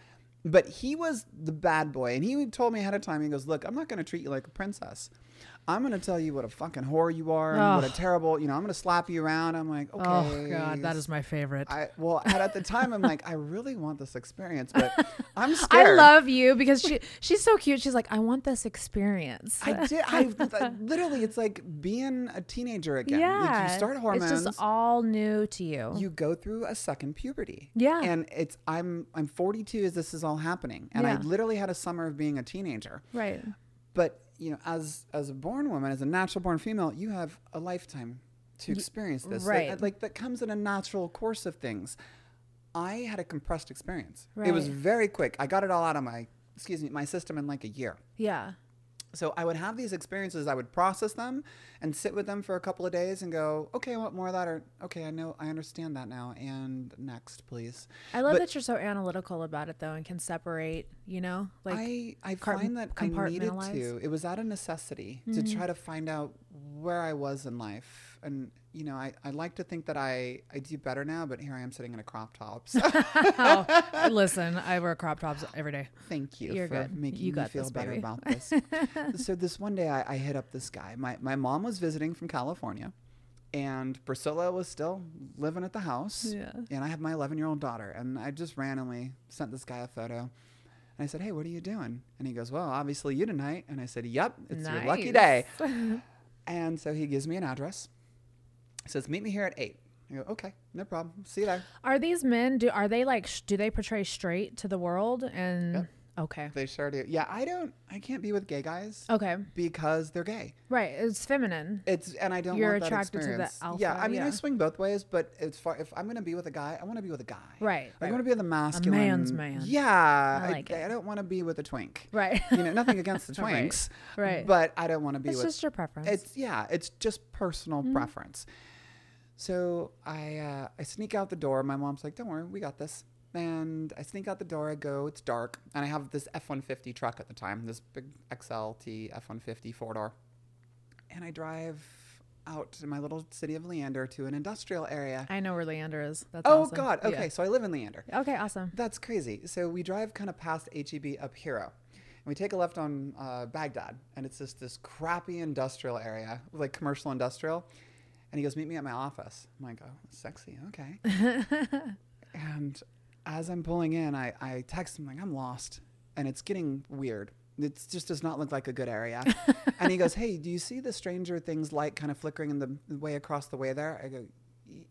But he was the bad boy. And he told me ahead of time, he goes, Look, I'm not going to treat you like a princess. I'm going to tell you what a fucking whore you are and what a terrible, you know, I'm going to slap you around. I'm like, okay. Oh god, that is my favorite. I, well, and at the time, I'm like, I really want this experience, but I'm scared. I love you because she she's so cute. She's like, I want this experience. I did. I, I literally, it's like being a teenager again. Like, yeah. you start hormones. It's just all new to you. you go through a second puberty. Yeah. And it's I'm I'm 42 as this is all happening, and I literally had a summer of being a teenager. right. But you know, as as a born woman, as a natural born female, you have a lifetime to experience this. That- right. Uh, like that comes in a natural course of things. I had a compressed experience. Right. It was very quick. I got it all out of my excuse me my system in like a year. Yeah. So I would have these experiences. I would process them and sit with them for a couple of days and go, okay, I want more of that, or okay, I know, I understand that now, and next, please. I love But that you're so analytical about it though and can separate, you know? Like I I cart- find that I needed to. It was out of necessity to mm-hmm. try to find out where I was in life. And, you know, I, I like to think that I, I do better now, but here I am sitting in a crop top. So oh, listen, I wear crop tops every day. thank you You're for good. making You me feel this, better baby. about this. so this one day I, I hit up this guy. My, my mom was visiting from California and Priscilla was still living at the house. Yeah. And I have my 11 year old daughter and I just randomly sent this guy a photo. And I said, Hey, what are you doing? And he goes, Well, obviously you tonight. And I said, Yep, it's your lucky day. and so he gives me an address. Says, Meet me here at eight. I go, Okay, no problem. See you there. Are these men? Do are they like? sh- Do they portray straight to the world? And Yep. okay, They sure do. Yeah, I don't, I can't be with gay guys okay, because they're gay. right. It's feminine. It's and I don't You're want that attracted to the experience. alpha, Yeah, I mean I yeah. swing both ways, but it's far if I'm gonna be with a guy, I want to be with a guy. Right, I right, want to be with a masculine. man's man. Yeah, I like I, it. don't want to be with a twink. Right. You know, nothing against the Right, twinks. right. But I don't want to be It's with. just your preference. Mm-hmm. It's yeah, it's just personal preference. So I uh, I sneak out the door. My mom's like, "Don't worry, we got this." And I sneak out the door. I go. It's dark, and I have this F one fifty truck at the time, this big XLT F one fifty four door, and I drive out to my little city of Leander to an industrial area. I know where Leander is. That's oh awesome. God! Okay, Yeah. so I live in Leander. Okay, awesome. That's crazy. So we drive kind of past HEB up Hero. And we take a left on uh, Bagdad, and it's just this crappy industrial area, like commercial industrial. And he goes, "Meet me at my office." I'm like, "Oh, sexy, okay." and as I'm pulling in, I, I text him like, "I'm lost," and it's getting weird. It just does not look like a good area. and he goes, "Hey, do you see the Stranger Things light kind of flickering in the way across the way there?" I go,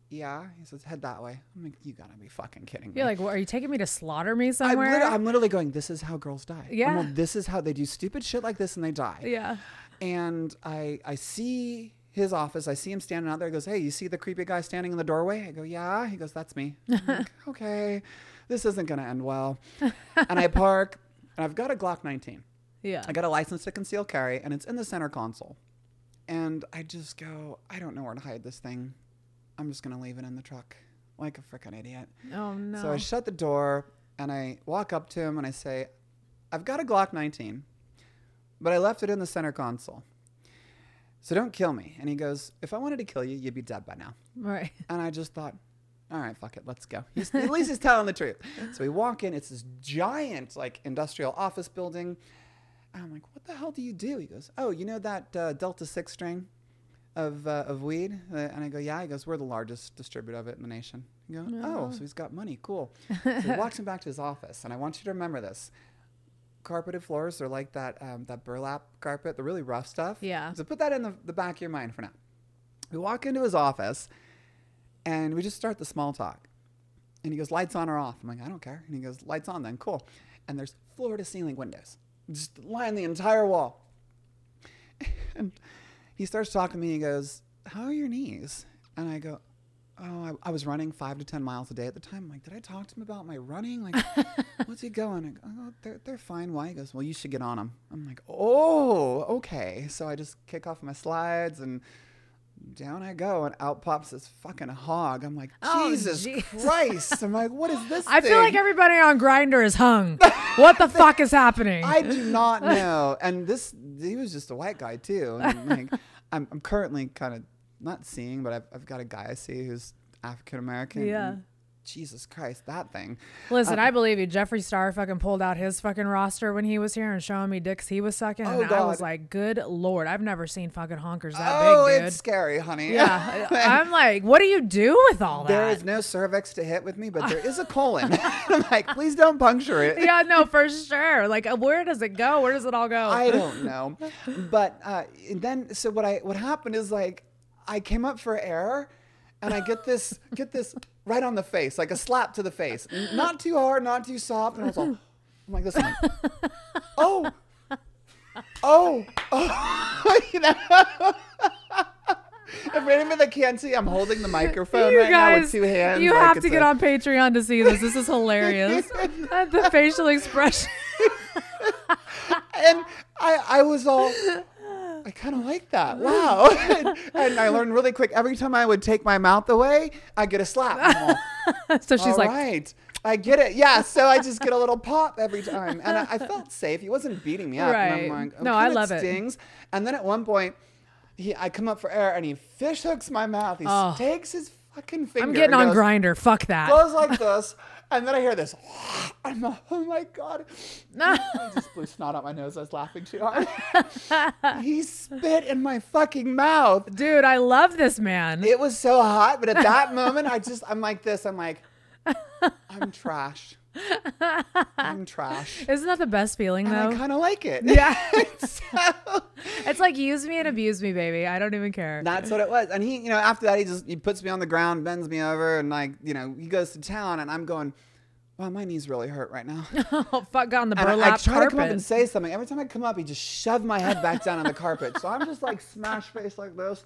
"Yeah." He says, "Head that way." I'm like, "You gotta be fucking kidding me!" You're like, what, are you taking me to slaughter me I'm, somewhere? I'm literally going, this is how girls die. I'm Yeah. like, this is how they do stupid shit like this and they die. yeah. And I, I see his office. I see him standing out there. He goes, hey, you see the creepy guy standing in the doorway? I go, yeah. He goes, that's me. Like, okay, this isn't going to end well. and I park, and I've got a Glock 19. Yeah. I got a license to conceal carry, and it's in the center console. And I just go, I don't know where to hide this thing. I'm just going to leave it in the truck like a freaking idiot. oh no. So I shut the door and I walk up to him and I say, I've got a Glock 19, but I left it in the center console. So don't kill me. And he goes, If I wanted to kill you, you'd be dead by now. right. And I just thought, all right, fuck it, let's go. He's, at least he's telling the truth. So we walk in, it's this giant, like, industrial office building. And I'm like, what the hell do you do? He goes, oh, you know that uh, Delta 6 strain of, uh, of weed? Uh, and I go, yeah. He goes, we're the largest distributor of it in the nation. I go, oh, so he's got money. Cool. so he walks him back to his office. And I want you to remember this. Carpeted floors, they're like that, um, that burlap carpet, the really rough stuff. Yeah. So put that in the, the back of your mind for now. We walk into his office and we just start the small talk. And he goes, lights on or off? I'm like, I don't care. And he goes, lights on then, cool. And there's floor to ceiling windows, just line the entire wall. And he starts talking to me. He goes, How are your knees? And I go, Oh, I, I was running five to 10 miles a day at the time. I'm like, Did I talk to him about my running? Like, what's he going? I go, oh, they're, they're fine. Why? He goes, Well, you should get on them. I'm like, Oh, okay. So I just kick off my slides and down I go, and out pops this fucking hog. I'm like, Oh, Jesus jeez. Christ! I'm like, what is this? I feel like everybody on Grindr is hung. what the fuck is happening? I do not know. And this, he was just a white guy too. And like, I'm, I'm currently kind of not seeing, but I've, I've got a guy I see who's African American. Yeah. Jesus Christ, that thing. Listen, Uh, I believe you. Jeffree Star fucking pulled out his fucking roster when he was here and showing me dicks he was sucking, Oh, and I was like, "Good lord, I've never seen fucking honkers that oh, big, dude." it's scary, honey. yeah, I'm like, what do you do with all that? There is no cervix to hit with me, but there is a colon. I'm like, please don't puncture it. yeah, no, for sure. Like, uh, where does it go? Where does it all go? I don't know. But uh, then so what I what happened is like I came up for air and I get this get this right on the face, like a slap to the face. Not too hard, not too soft. And I was all I'm like this. Like, oh. Oh, oh, you know. if anybody that can't see, I'm holding the microphone you right now with two hands. you like have to get a- on Patreon to see this. This is hilarious. The facial expression. and I, I was all, I kind of like that. Wow. and, and I learned really quick. Every time I would take my mouth away, I get a slap. All, so she's "All like, right. I get it. Yeah. So I just get a little pop every time. And I, I felt safe. He wasn't beating me up. And Right. I'm like, No, okay, I love it. stings. And then at one point, he, I come up for air and he fish hooks my mouth. He Oh. takes his fucking finger. I'm getting on goes- Grindr. Fuck that. Goes like this, and then I hear this. I'm like, oh my god! I just blew snot out my nose. I was laughing too hard. he spit in my fucking mouth. Dude, I love this man. It was so hot, but at that moment, I just, I'm like this. I'm like, I'm trash. I'm trash. Isn't that the best feeling And I kind of like it. Yeah. so, it's like use me and abuse me, baby. I don't even care. that's what it was. And he, you know, after that, he just he puts me on the ground, bends me over, and like, you know, he goes to town, and I'm going, wow, my knees really hurt right now. oh fuck, got on the And I, I burlap try to come up and say something. Every time I come up, he just shoved my head back down on the carpet. So I'm just like smash face like this.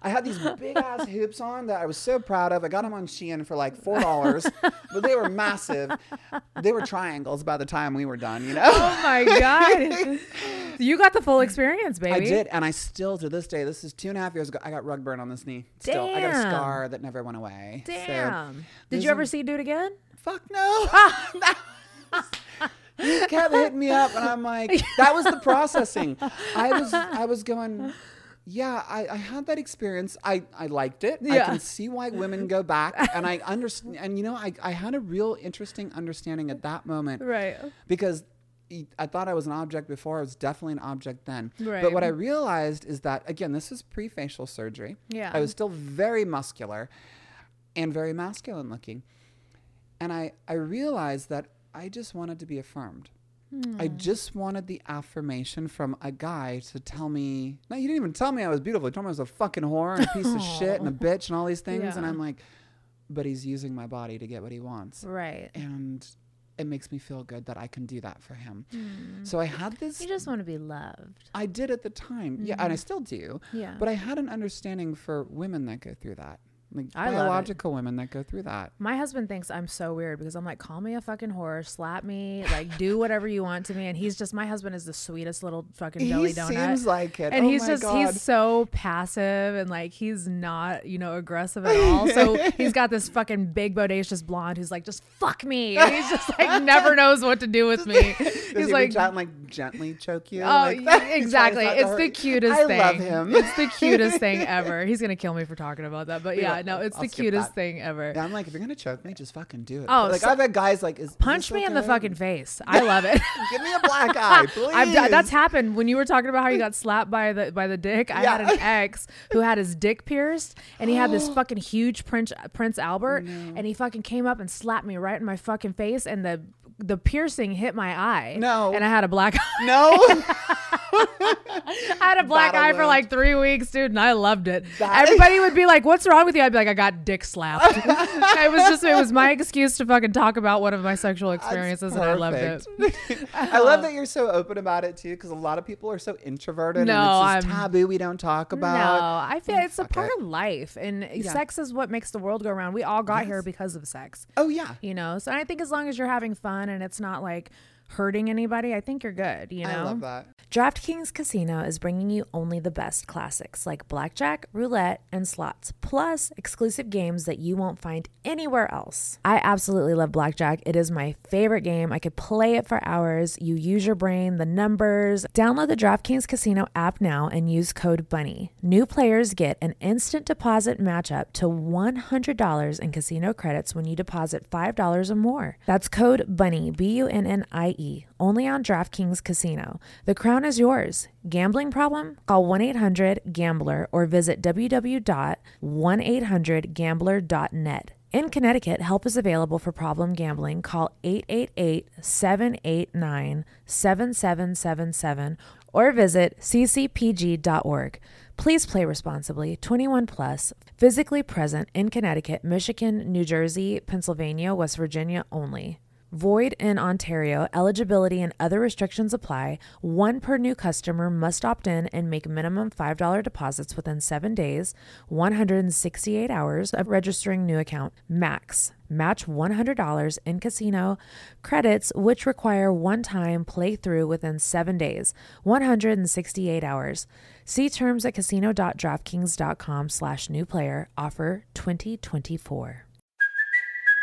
I had these big ass hoops on that I was so proud of. I got them on Shein for like four dollars, but they were massive. They were triangles by the time we were done. You know. Oh my god. you got the full experience, baby. I did, and I still to this day. This is two and a half years ago. I got rug burn on this knee. Still, I got a scar that never went away. So, Damn. Did you ever a- see Dude Again? Fuck no. he kept hitting me up, and I'm like, that was the processing. I was, I was going. Yeah, I, I had that experience. I, I liked it. Yeah. I can see why women go back, and I understand. And you know, I, I had a real interesting understanding at that moment, Right. because I thought I was an object before. I was definitely an object then. Right. But what I realized is that again, this is pre-facial surgery. Yeah. I was still very muscular, and very masculine looking, and I I realized that I just wanted to be affirmed. I Hmm. just wanted the affirmation from a guy to tell me. No, he didn't even tell me I was beautiful. He told me I was a fucking whore and a piece of shit and a bitch and all these things. And I'm like, but he's using my body to get what he wants Right. and it makes me feel good that I can do that for him. So I had this. You just want to be loved. I did at the time, yeah, and I still do. Yeah. But I had an understanding for women that go through that, like I biological women that go through that. My husband thinks I'm so weird because I'm like, call me a fucking whore, slap me, like do whatever you want to me. And he's just my husband is the sweetest little fucking jelly he donut. seems like it. and Oh he's just God. he's so passive and like he's not you know aggressive at all so he's got this fucking big bodacious blonde who's like just fuck me and he's just like never knows what to do with me Does he's he like reach out and like gently choke you? Oh, like yeah, that? He tries exactly. It's the cutest I thing. I love him. It's the cutest thing ever. He's gonna kill me for talking about that, but yeah, no, it's I'll the cutest that. thing ever. Yeah, I'm like, if you're gonna choke me, just fucking do it. Oh, like so- I've had guys like, is, is Punch this me in the fucking face. I love it. Give me a black eye, please. I've that's happened when you were talking about how you got slapped by the by the dick. I had an ex who had his dick pierced, and he had this fucking huge Prince Prince Albert, and he fucking came up and slapped me right in my fucking face, and the the piercing hit my eye. No. and I had a black eye. no. I had a black Battle eye for like three weeks, dude, and I loved it. That- Everybody would be like, "What's wrong with you?" I'd be like, "I got dick slapped." it was just it was my excuse to fucking talk about one of my sexual experiences, and I loved it. I love that you're so open about it too, because a lot of people are so introverted No, and it's I'm- taboo we don't talk about. No, I feel Oh, it's a part it. of life, and sex is what makes the world go around. We all got here because of sex, Oh yeah, you know. So I think as long as you're having fun and it's not like hurting anybody, I think you're good. You know. I love that. DraftKings Casino is bringing you only the best classics like blackjack, roulette, and slots, plus exclusive games that you won't find anywhere else. I absolutely love blackjack. It is my favorite game. I could play it for hours. You use your brain, the numbers. Download the DraftKings Casino app now and use code BUNNIE. New players get an instant deposit match up to $100 in casino credits when you deposit $5 or more. That's code BUNNIE, B U N N I E, only on DraftKings Casino. The crown is yours. Gambling problem? Call 1 800 Gambler or visit www.1800Gambler.net. In Connecticut, help is available for problem gambling. Call 888 789 7777 or visit ccpg.org. Please play responsibly. 21 plus. Physically present in Connecticut, Michigan, New Jersey, Pennsylvania, West Virginia only. Void in Ontario. Eligibility and other restrictions apply. One per new customer must opt in and make minimum $5 deposits within seven days, 168 hours of registering new account. Max. Match $100 in casino credits, which require one time playthrough within seven days, 168 hours. See terms at casino.draftkings.com slash new player offer 2024.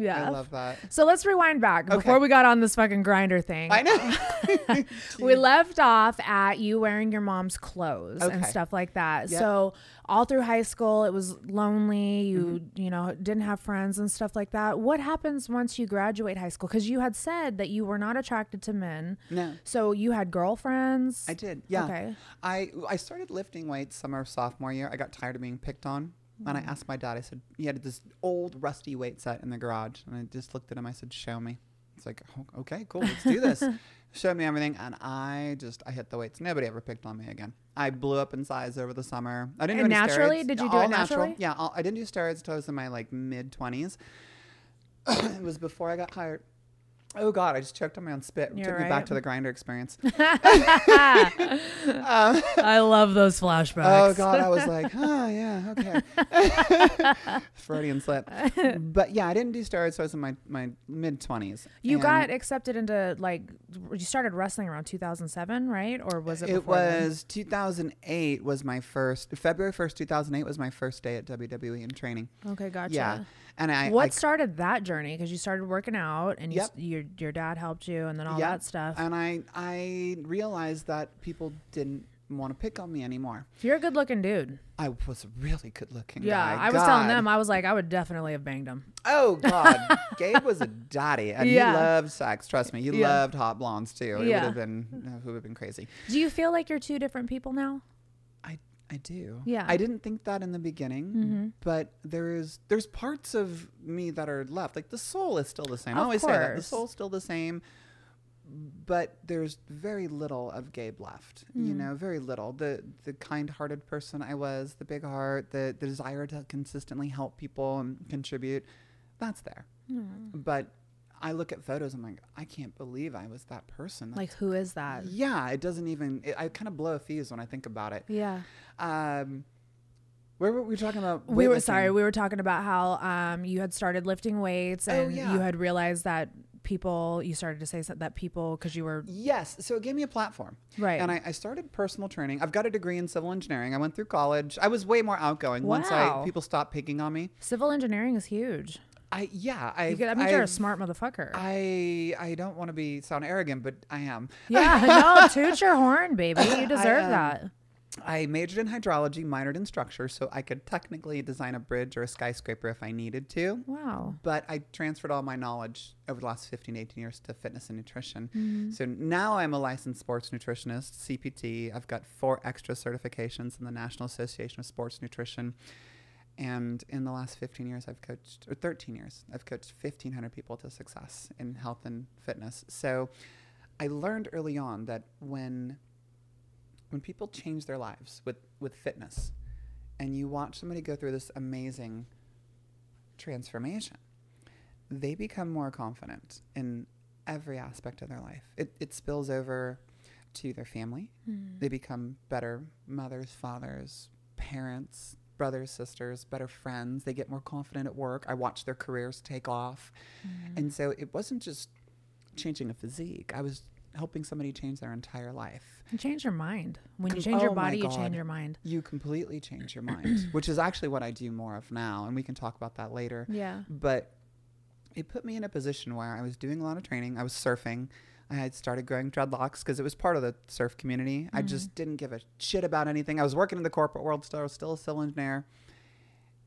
Yeah. I love that. So let's rewind back before we got on this fucking Grindr thing. I know. we left off at you wearing your mom's clothes and stuff like that. Yep. So all through high school, it was lonely. You Mm-hmm. you know didn't have friends and stuff like that. What happens once you graduate high school? Because you had said that you were not attracted to men. No. So you had girlfriends. I did. Yeah. Okay. I I started lifting weights summer sophomore year. I got tired of being picked on. And I mm. asked my dad, I said, he had this old rusty weight set in the garage. And I just looked at him. I said, show me. It's like, "Oh, okay, cool. Let's do this. Showed me everything. And I just, I hit the weights. Nobody ever picked on me again. I blew up in size over the summer. I didn't And do any naturally? steroids. Did you do All it natural. naturally? Yeah. All, I didn't do steroids until I was in my like mid 20s. it was before I got hired. Oh God, I just choked on my own spit. It You're took me back to the Grindr experience. I um, love those oh, flashbacks. Oh God, I was like, oh yeah, okay. Freudian slip. But yeah, I didn't do steroids, so I was in my, my mid twenties. You got accepted into like you started wrestling around 2007, right? Or was it? it before then? was 2008 was my first February 1st 2008 was my first day at WWE in training. Okay, gotcha. Yeah, and I what I, started that journey? Because you started working out, and you, Yep. your your dad helped you, and then all yeah, that stuff. And I I realized that people didn't want to pick on me anymore. You're a good looking dude. I was a really good looking Yeah, guy. I was telling them I was like I would definitely have banged him. Oh God, Gabe was a daddy, and Yeah. he loved sex. Trust me, he Yeah. loved hot blondes too. It Yeah. would have been, uh, it would have been crazy. Do you feel like you're two different people now? I I do. Yeah. I didn't think that in the beginning, Mm-hmm. but there is there's parts of me that are left. Like the soul is still the same. I Of always say that the soul's still the same, but there's very little of Gabe left. Mm. You know, very little. The the kind-hearted person I was, the big heart, the the desire to consistently help people and contribute, that's there. Mm. But I look at photos. I'm like, I can't believe I was that person. Like who is that? yeah, it doesn't even. It, I kind of blow a fuse when I think about it. Yeah. Um, where were we talking about? We were sorry. We were talking about how um you had started lifting weights, Oh, and yeah. you had realized that people. You started to say that people because you were Yes, so it gave me a platform. Right. And I, I started personal training. I've got a degree in civil engineering. I went through college. I was way more outgoing once I people stopped picking on me. civil engineering is huge. I yeah, I You get, that means you're a smart motherfucker. I I don't want to be sound arrogant, but I am. yeah, no, toot your horn, baby. You deserve um, that. I majored in hydrology, minored in structure, so I could technically design a bridge or a skyscraper if I needed to. Wow. but I transferred all my knowledge over the last 15, 18 years to fitness and nutrition. Mm-hmm. So now I'm a licensed sports nutritionist, CPT. I've got four extra certifications in the National Association of Sports Nutrition. And in the last 15 years, I've coached, or 13 years, I've coached 1,500 people to success in health and fitness. So I learned early on that when when people change their lives with, with fitness and you watch somebody go through this amazing transformation, they become more confident in every aspect of their life. It, it spills over to their family. Hmm. They become better mothers, fathers, parents, brothers, sisters, better friends. They get more confident at work. I watch their careers take off. Mm-hmm. And so it wasn't just changing a physique, I was helping somebody change their entire life. You change your mind. When you change your oh my body, you change your mind. You completely change your mind, which is actually what I do more of now. And we can talk about that later. Yeah. But it put me in a position where I was doing a lot of training. I was surfing. I had started growing dreadlocks because it was part of the surf community. I mm-hmm. just didn't give a shit about anything. I was working in the corporate world still. I was still a civil engineer.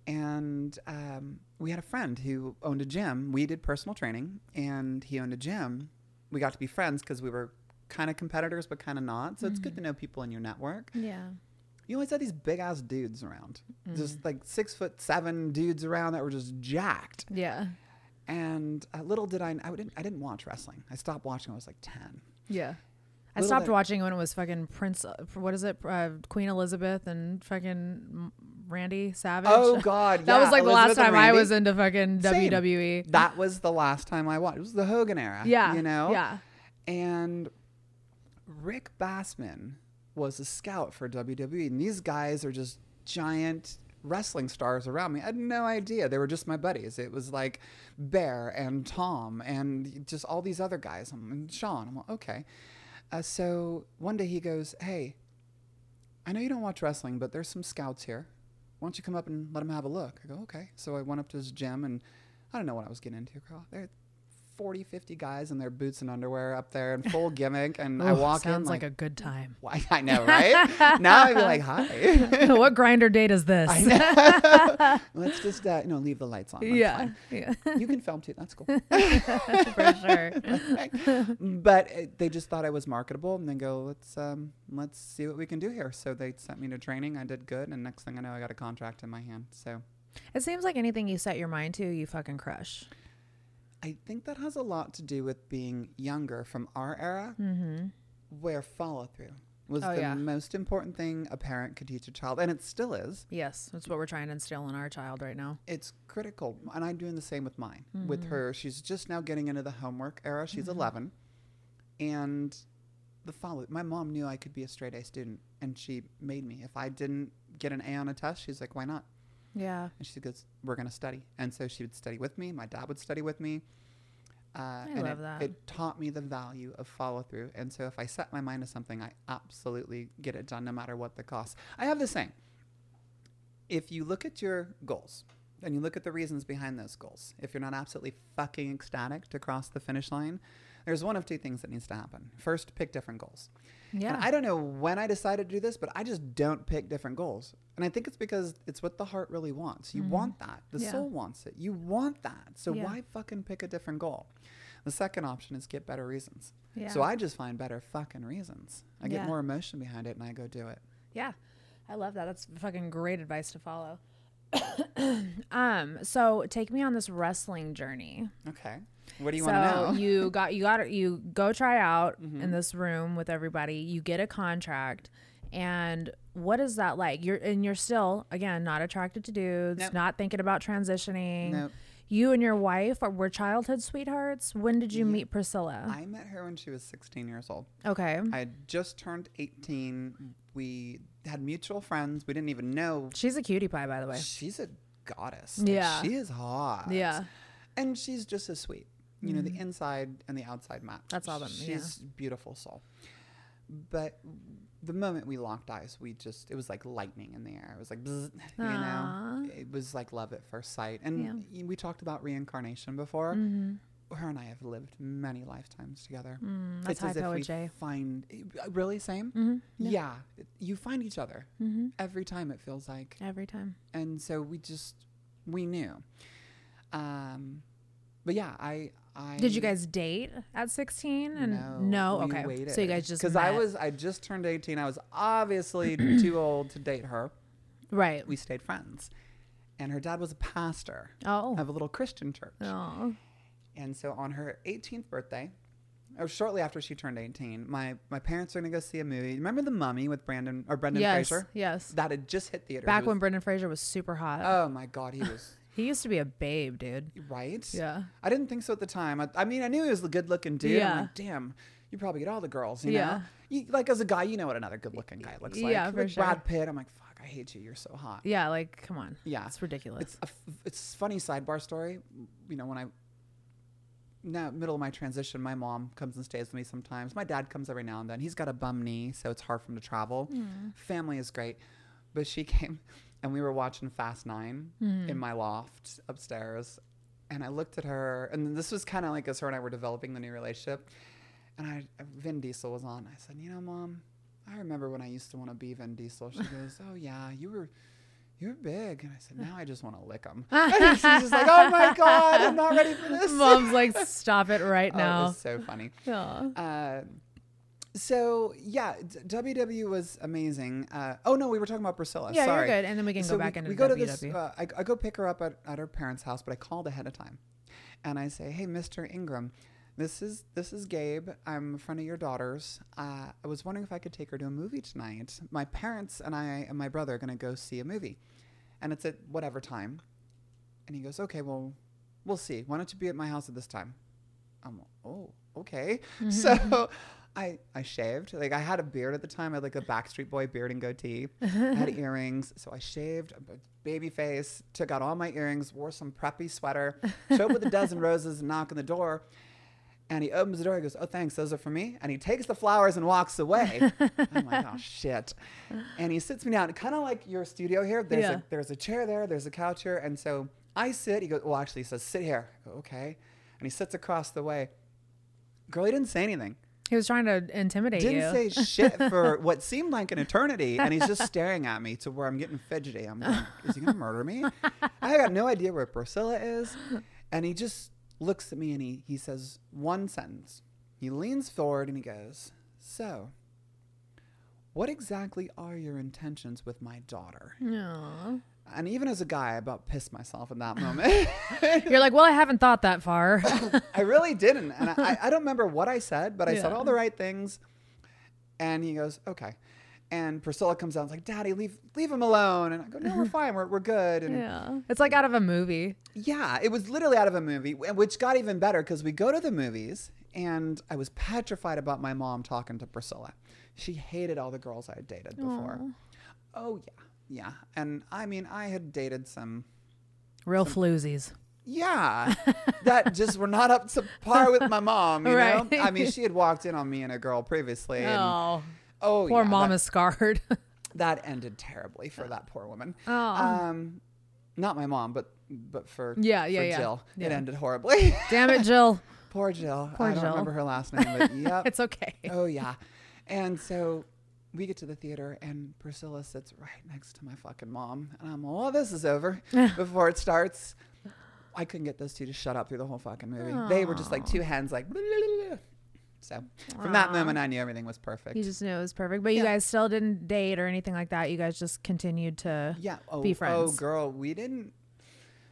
And um, we had a friend who owned a gym. We did personal training, and he owned a gym. We got to be friends because we were kind of competitors, but kind of not. So it's good to mm-hmm. know people in your network Yeah. you always had these big ass dudes around, just mm. like six foot seven dudes around that were just jacked. Yeah. And uh, little did I, I didn't, I didn't watch wrestling. I stopped watching. when I was like ten. Yeah. I Little stopped watching when it was fucking Prince. uh, What is it? Uh, Queen Elizabeth and fucking Randy Savage. Oh God, that was yeah, like the last Elizabeth time I was into fucking Same. WWE. That was the last time I watched. It was the Hogan era. yeah, you know. Yeah. And Rick Bassman was a scout for WWE, and these guys are just giant wrestling stars around me. I had no idea they were just my buddies. It was like Bear and Tom and just all these other guys. I'm- And Sean. I'm like, okay. Uh, so one day he goes, "Hey, I know you don't watch wrestling, but there's some scouts here. Why don't you come up and let them have a look?" I go, "Okay." So I went up to his gym, and I don't know what I was getting into. There. 40, 50 guys in their boots and underwear up there in full gimmick, and I Ooh, walk sounds in like, a good time. why I know, right? now I'd be like, "Hi." what Grindr date is this? Let's just uh, you know leave the lights on. That's yeah, fine. yeah, you can film too. That's cool. for sure. but uh, they just thought I was marketable, and then go, "Let's um, let's see what we can do here." So they sent me to training. I did good, and next thing I know, I got a contract in my hand. So It seems like anything you set your mind to, you fucking crush. I think that has a lot to do with being younger from our era, where follow through was Mm-hmm. Oh, the yeah. most important thing a parent could teach a child, and it still is. Yes, that's what we're trying to instill in our child right now. it's critical and i'm doing the same with mine Mm-hmm. with her she's just now getting into the homework era she's 11 and the follow my mom knew i could be a straight a student and she made me if i didn't get an a on a test she's like why not Yeah. and she goes we're going to study and so she would study with me my dad would study with me uh, and love it, that. it taught me the value of follow through and so if i set my mind to something i absolutely get it done no matter what the cost i have this saying if you look at your goals and you look at the reasons behind those goals, if you're not absolutely fucking ecstatic to cross the finish line, there's one of two things that needs to happen. First, pick different goals. Yeah. And I don't know when I decided to do this, but I just don't pick different goals. And I think it's because it's what the heart really wants. You want that. The Mm-hmm. Yeah. soul wants it. You want that. So Yeah. why fucking pick a different goal? The second option is get better reasons. Yeah. So I just find better fucking reasons. I get more emotion behind it and I go do it. Yeah. I love that. That's fucking great advice to follow. um, so take me on this wrestling journey. Okay. What do you so want to know? Mm-hmm. you got you got you go try out in this room with everybody. You get a contract, and what is that like? You're and you're still again not attracted to dudes, Nope. not thinking about transitioning. Nope. You and your wife are, were childhood sweethearts. When did you meet Priscilla? I met her when she was 16 years old. okay, I had just turned 18. We had mutual friends. We didn't even know. she's a cutie pie, by the way. She's a goddess. Yeah. She is hot. Yeah. Mm-hmm. And she's just as sweet. You know, the inside and the outside match. That's all that- yeah. She's a beautiful soul. But the moment we locked eyes, we just, it was like lightning in the air. It was like, bzz, you know, it was like love at first sight. And y- we talked about reincarnation before. Her and I have lived many lifetimes together. Mm-hmm. Mm, that's it's as if we Jay. find uh, really same. Yeah. you find each other every time. It feels like, Every time. and so we just we knew. Um, but yeah, I I Did you guys date at 16? And no, we okay. waited. So you guys just because I met. was I just turned eighteen. I was obviously too old to date her. right. We stayed friends, and her dad was a pastor Oh. of a little Christian church. Oh. And so on her 18th birthday, or shortly after she turned 18, my, my parents were going to go see a movie. Remember The Mummy with Brandon or Brendan Yes. Fraser? Yes. That had just hit theaters. Back It when Brendan Fraser was super hot. Oh my God, he was he used to be a babe, dude. right. Yeah. I didn't think so at the time. I, I mean, I knew he was a good looking dude. Yeah. I'm like, damn, you probably get all the girls, you Yeah. know? You, like as a guy, you know what another good looking guy looks like. Yeah, for like sure. Brad Pitt, I'm like, fuck, I hate you. You're so hot. Yeah, like come on. Yeah. It's ridiculous. It's a f- it's a funny sidebar story. You know, when I now middle of my transition, my mom comes and stays with me sometimes. My dad comes every now and then. He's got a bum knee, so it's hard for him to travel. Mm. Family is great, but she came and we were watching Fast 9 in my loft upstairs, and I looked at her, and this was kind of like as her and I were developing the new relationship, and I Vin Diesel was on. I said, you know, mom. I remember when I used to want to be Vin Diesel. She goes, "Oh yeah, you were you were big. And I said, now I just want to lick him. And she's just like, oh my God, I'm not ready for this. Mom's like, stop it right Oh, it now. was so funny. Uh, so yeah, WW was amazing. Uh, oh no, we were talking about Priscilla. Yeah, Sorry. you're good. And then we can So go back into we go to this. WW. Uh, I, I go pick her up at, at her parents' house, but I called ahead of time, and I say, "Hey, Mr. Ingram, this is this is Gabe. I'm a friend of your daughter's. Uh, I was wondering if I could take her to a movie tonight. My parents and I and my brother are going to go see a movie." and it's at whatever time. And he goes, okay, well, we'll see. Why don't you be at my house at this time? I'm oh okay. So I I shaved. Like I had a beard at the time. I had like a Backstreet Boy beard and goatee. I had earrings. So I shaved, a baby face, took out all my earrings, wore some preppy sweater, showed up with a dozen roses and knock on the door. And he opens the door. He goes, "Oh, thanks. Those are for me." And he takes the flowers and walks away. I'm like, "Oh shit!" And he sits me down, kind of like your studio here. There's Yeah. a there's a chair there. There's a couch here, and so I sit. He goes, "Well, actually, he says sit here." Go, "Okay." And he sits across the way. Girl, he didn't say anything. He was trying to intimidate Didn't you. say shit for what seemed like an eternity, and he's just staring at me to where I'm getting fidgety. I'm going, is he gonna murder me? I got no idea where Priscilla is, and he just looks at me and he he says one sentence. He leans forward and he goes, "So, what exactly are your intentions with my daughter?" Aw. And even as a guy, I about pissed myself in that moment. You're like, well, I haven't thought that far. I really didn't. And I, I don't remember what I said, but I said all the right things. And he goes, okay. And Priscilla comes out and is like, Daddy, leave leave him alone. And I go, no, we're fine. We're, we're good. And yeah. yeah. It's like out of a movie. Yeah. It was literally out of a movie, wh- which got even better because we go to the movies and I was petrified about my mom talking to Priscilla. She hated all the girls I had dated before. Oh, yeah. Yeah. And I mean, I had dated some Real floozies. yeah, that just were not up to par with my mom. You Right. know, I mean, she had walked in on me and a girl previously. And, Oh, oh, poor yeah, mom that, is scarred. that ended terribly for that poor woman. Oh. Um, not my mom, but but for Yeah, yeah, for yeah. Jill, it Yeah. ended horribly. Damn it, Jill. poor Jill. Poor I don't Jill. remember her last name, but yep. It's okay. Oh yeah, and so we get to the theater and Priscilla sits right next to my fucking mom, and I'm like, well, this is over before it starts. I couldn't get those two to shut up through the whole fucking movie. They were just like two hands, like. "Blah, blah, blah." So from that moment, I knew everything was perfect. You just knew it was perfect. But you guys still didn't date or anything like that. You guys just continued to yeah. Oh, be friends. oh, girl, we didn't.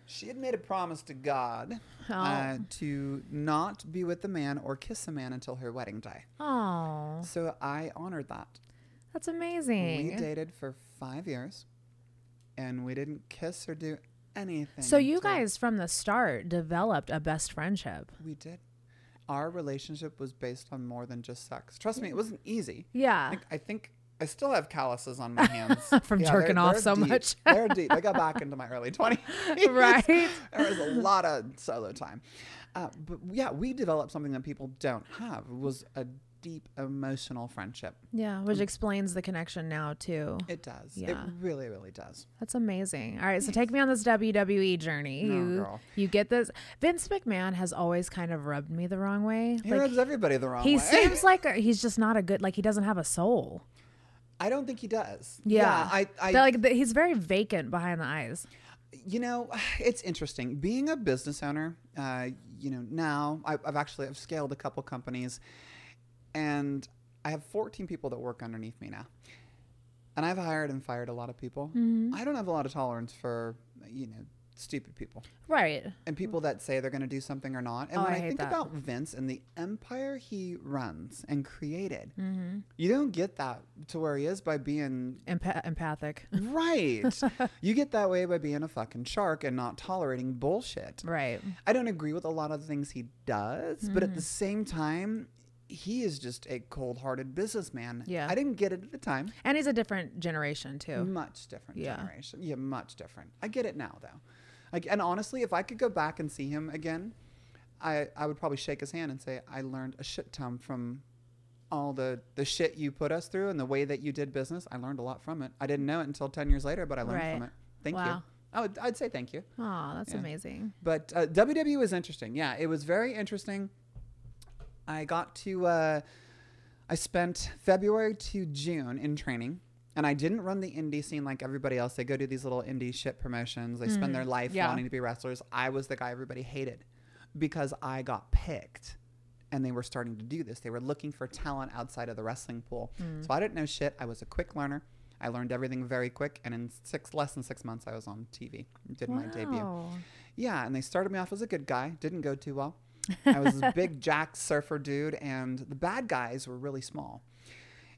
She had made a promise to God Oh. uh, to not be with a man or kiss a man until her wedding day. Oh, So I honored that. That's amazing. We dated for five years, and we didn't kiss or do anything. so you guys from the start developed a best friendship. we did. Our relationship was based on more than just sex. Trust me, it wasn't easy. Yeah. Like, I think I still have calluses on my hands From Yeah, jerking they're- off they're so deep. much. they're deep. I got back into my early twenties. Right. there was a lot of solo time, uh, but yeah, we developed something that people don't have. It was a deep emotional friendship. Yeah, which explains the connection now too. It does. Yeah. It really, really does. That's amazing. All right, so take me on this WWE journey. No, you girl. you get this. Vince McMahon has always kind of rubbed me the wrong way. He Like rubs everybody the wrong he way. He seems like a, he's just not a good. Like he doesn't have a soul. I don't think he does. Yeah, I, I, They're like the, he's very vacant behind the eyes. you know, it's interesting being a business owner. Uh, you know, now I, I've actually I've scaled a couple companies, and I have 14 people that work underneath me now, and I've hired and fired a lot of people. Mm-hmm. I don't have a lot of tolerance for you know stupid people Right. and people that say they're going to do something or not. And Oh, when I I, think that. about Vince and the empire he runs and created, Mm-hmm. you don't get that to where he is by being Empa- empathic. Right. you get that way by being a fucking shark and not tolerating bullshit. right. I don't agree with a lot of the things he does, but Mm. at the same time, he is just a cold hearted businessman. Yeah. I didn't get it at the time. And he's a different generation too. Much different Yeah. generation. Yeah, much different. I get it now, though. Like, and honestly, if I could go back and see him again, I, I would probably shake his hand and say, I learned a shit ton from all the, the shit you put us through and the way that you did business. I learned a lot from it. I didn't know it until 10 years later, but I learned Right. from it. Thank you. Wow. I would, I'd say thank you. Oh, that's Yeah. amazing. But uh, WWE was interesting. Yeah, it was very interesting. I got to, uh, I spent February to June in training. And I didn't run the indie scene like everybody else. They go do these little indie shit promotions. They spend their life yeah. wanting to be wrestlers. I was the guy everybody hated because I got picked and they were starting to do this. They were looking for talent outside of the wrestling pool. So I didn't know shit. I was a quick learner. I learned everything very quick. And in six, less than six months, I was on TV, did my debut. Yeah, and they started me off as a good guy. Didn't go too well. I was this big jack surfer dude, and the bad guys were really small.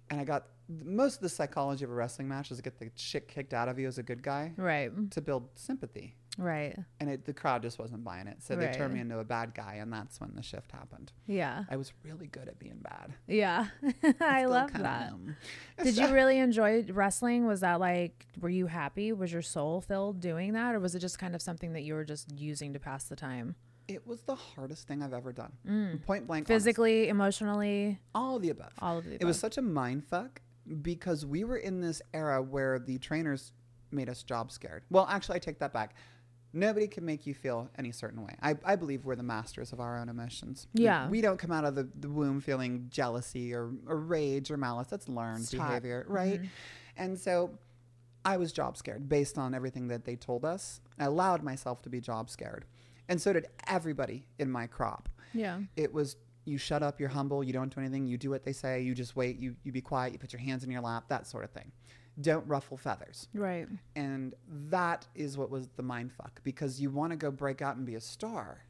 And I got most of the psychology of a wrestling match is to get the shit kicked out of you as a good guy Right. to build sympathy. Right. And it, the crowd just wasn't buying it. So they Right. turned me into a bad guy, and that's when the shift happened. Yeah. I was really good at being bad. Yeah. I Still love that. Did you really enjoy wrestling? Was that like, were you happy? Was your soul filled doing that? Or was it just kind of something that you were just using to pass the time? It was the hardest thing I've ever done. Mm. Point blank. honest. Physically, emotionally, all of the above. all of the above. It was such a mind fuck because we were in this era where the trainers made us job scared. Well, actually, I take that back. Nobody can make you feel any certain way. I, I believe we're the masters of our own emotions. We- Yeah. We, don't come out of the, the womb feeling jealousy or, or rage or malice. That's learned It's taught. behavior, right? Mm-hmm. And so I was job scared based on everything that they told us. I allowed myself to be job scared. And so did everybody in my crop yeah. it was you shut up, you're humble, you don't do anything, you do what they say, you just wait, you, you be quiet, you put your hands in your lap, that sort of thing. Don't ruffle feathers. Right. And that is what was the mind fuck because you want to go break out and be a star.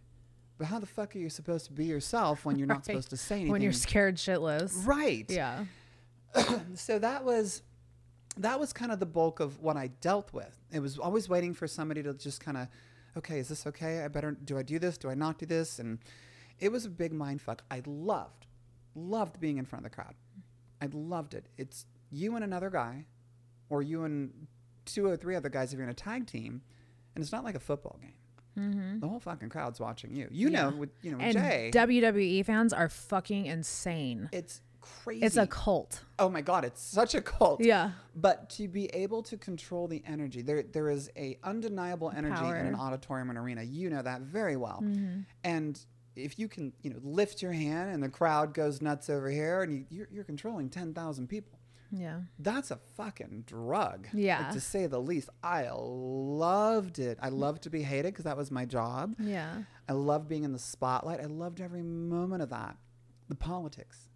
But how the fuck are you supposed to be yourself when you're not supposed to say anything? When you're scared shitless. right. Yeah. So that was that was kind of the bulk of what I dealt with. It was always waiting for somebody to just kind of, okay, is this okay? I better do I do this? Do I not do this? And it was a big mind fuck. I loved, loved being in front of the crowd. I loved it. It's you and another guy, or you and two or three other guys if you're in a tag team, and it's not like a football game. Mm-hmm. The whole fucking crowd's watching you. You know, with you know with And Jay, WWE fans are fucking insane. it's crazy. It's a cult. oh my god, it's such a cult. Yeah. But to be able to control the energy, there there is a undeniable energy in an auditorium and arena. You know that very well. Mm-hmm. And if you can, you know, lift your hand and the crowd goes nuts over here, and you, you're, you're controlling ten thousand people. Yeah. That's a fucking drug. Yeah. to say the least. I loved it. I loved to be hated because that was my job. Yeah. I loved being in the spotlight. I loved every moment of that. The politics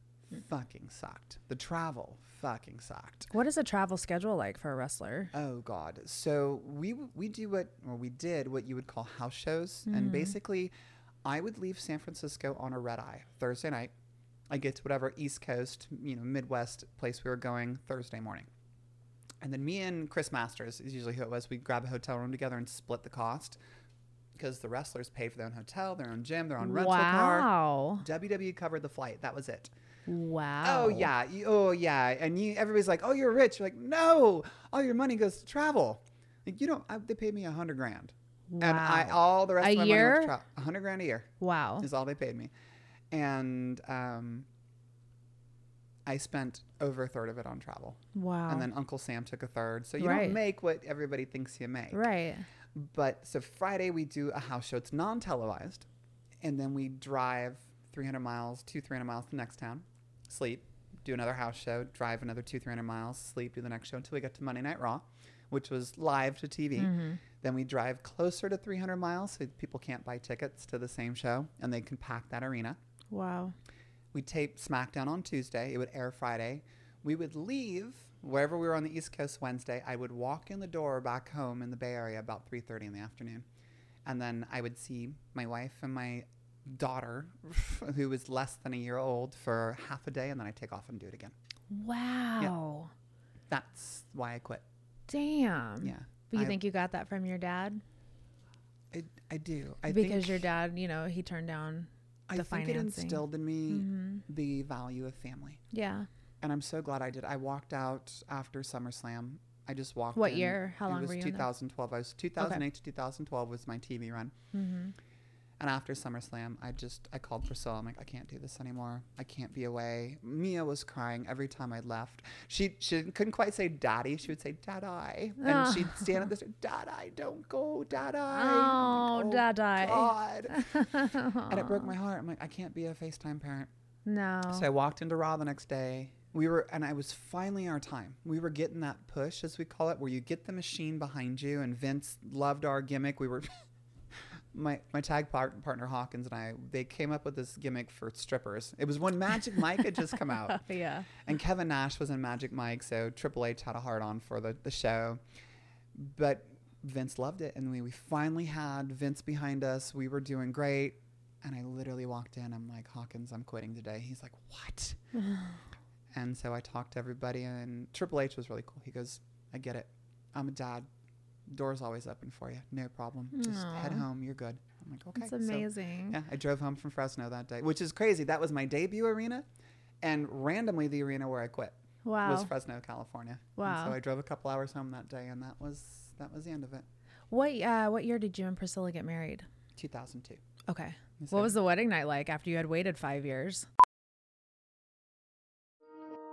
fucking sucked. The travel fucking sucked. What is a travel schedule like for a wrestler? Oh God! So we we do what or we did what you would call house shows, and hmm. basically, I would leave San Francisco on a red eye Thursday night. I get to whatever East Coast, you know, Midwest place we were going Thursday morning, and then me and Chris Masters is usually who it was. We grab a hotel room together and split the cost because the wrestlers pay for their own hotel, their own gym, their own rental car. Wow. WWE covered the flight. That was it. Wow. Oh yeah, oh yeah, and you everybody's like, oh you're rich. You're like, no, all your money goes to travel. Like you don't. I, they paid me a hundred grand, and I all the rest A of my money went to travel. A hundred grand a year Wow. is all they paid me, and um, I spent over a third of it on travel, Wow. and then Uncle Sam took a third. So you Right. don't make what everybody thinks you make. right. But so Friday we do a house show. It's non-televised, and then we drive 300 miles, two 300 miles to the next town, sleep, do another house show, drive another two 300 miles, sleep, do the next show until we get to Monday Night Raw, which was live to TV. Mm-hmm. Then we drive closer to 300 miles, so people can't buy tickets to the same show, and they can pack that arena. Wow. We tape SmackDown on Tuesday. It would air Friday. We would leave wherever we were on the East Coast Wednesday. I would walk in the door back home in the Bay Area about 3:30 in the afternoon, and then I would see my wife and my daughter, who was less than a year old, for half a day, and then I take off and do it again. Wow. That's why I quit. Damn. Yeah, But you I- think you got that from your dad? I, I do. I because your dad, you know, he turned down I the think it instilled in me Mhm. the value of family. Yeah. and I'm so glad I did. I walked out after SummerSlam. I just walked. What in. year? How long it was were you in 2012. I was 2008 to 2012 was my TV run. Mm-hmm. And after SummerSlam, I just I called Priscilla. I'm like, I can't do this anymore. I can't be away. Mia was crying every time I left. She she couldn't quite say daddy. She would say daddy, and she'd stand at this daddy, don't go daddy. Oh, oh daddy. God. and it broke my heart. I'm like, I can't be a FaceTime parent. No. So I walked into Raw the next day. We were, and I was finally our time. We were getting that push, as we call it, where you get the machine behind you. And Vince loved our gimmick. We were, my my tag part, partner Hawkins and I, they came up with this gimmick for strippers. It was when Magic Mike had just come out, yeah. and Kevin Nash was in Magic Mike, so Triple H had a hard on for the the show. But Vince loved it, and we, we finally had Vince behind us. We were doing great. And I literally walked in. I'm like, Hawkins, I'm quitting today. He's like, what? And so I talked to everybody, and Triple H was really cool. He goes, I get it. I'm a dad. Door's always open for you. No problem. Just head home. You're good. I'm like, okay. That's So, amazing. yeah, I drove home from Fresno that day, which is crazy. That was my debut arena, and randomly the arena where I quit Wow. was Fresno, California. And Wow. so I drove a couple hours home that day, and that was that was the end of it. What uh what year did you and Priscilla get married? 2002. Okay. Yes, What was the wedding night like after you had waited 5 years?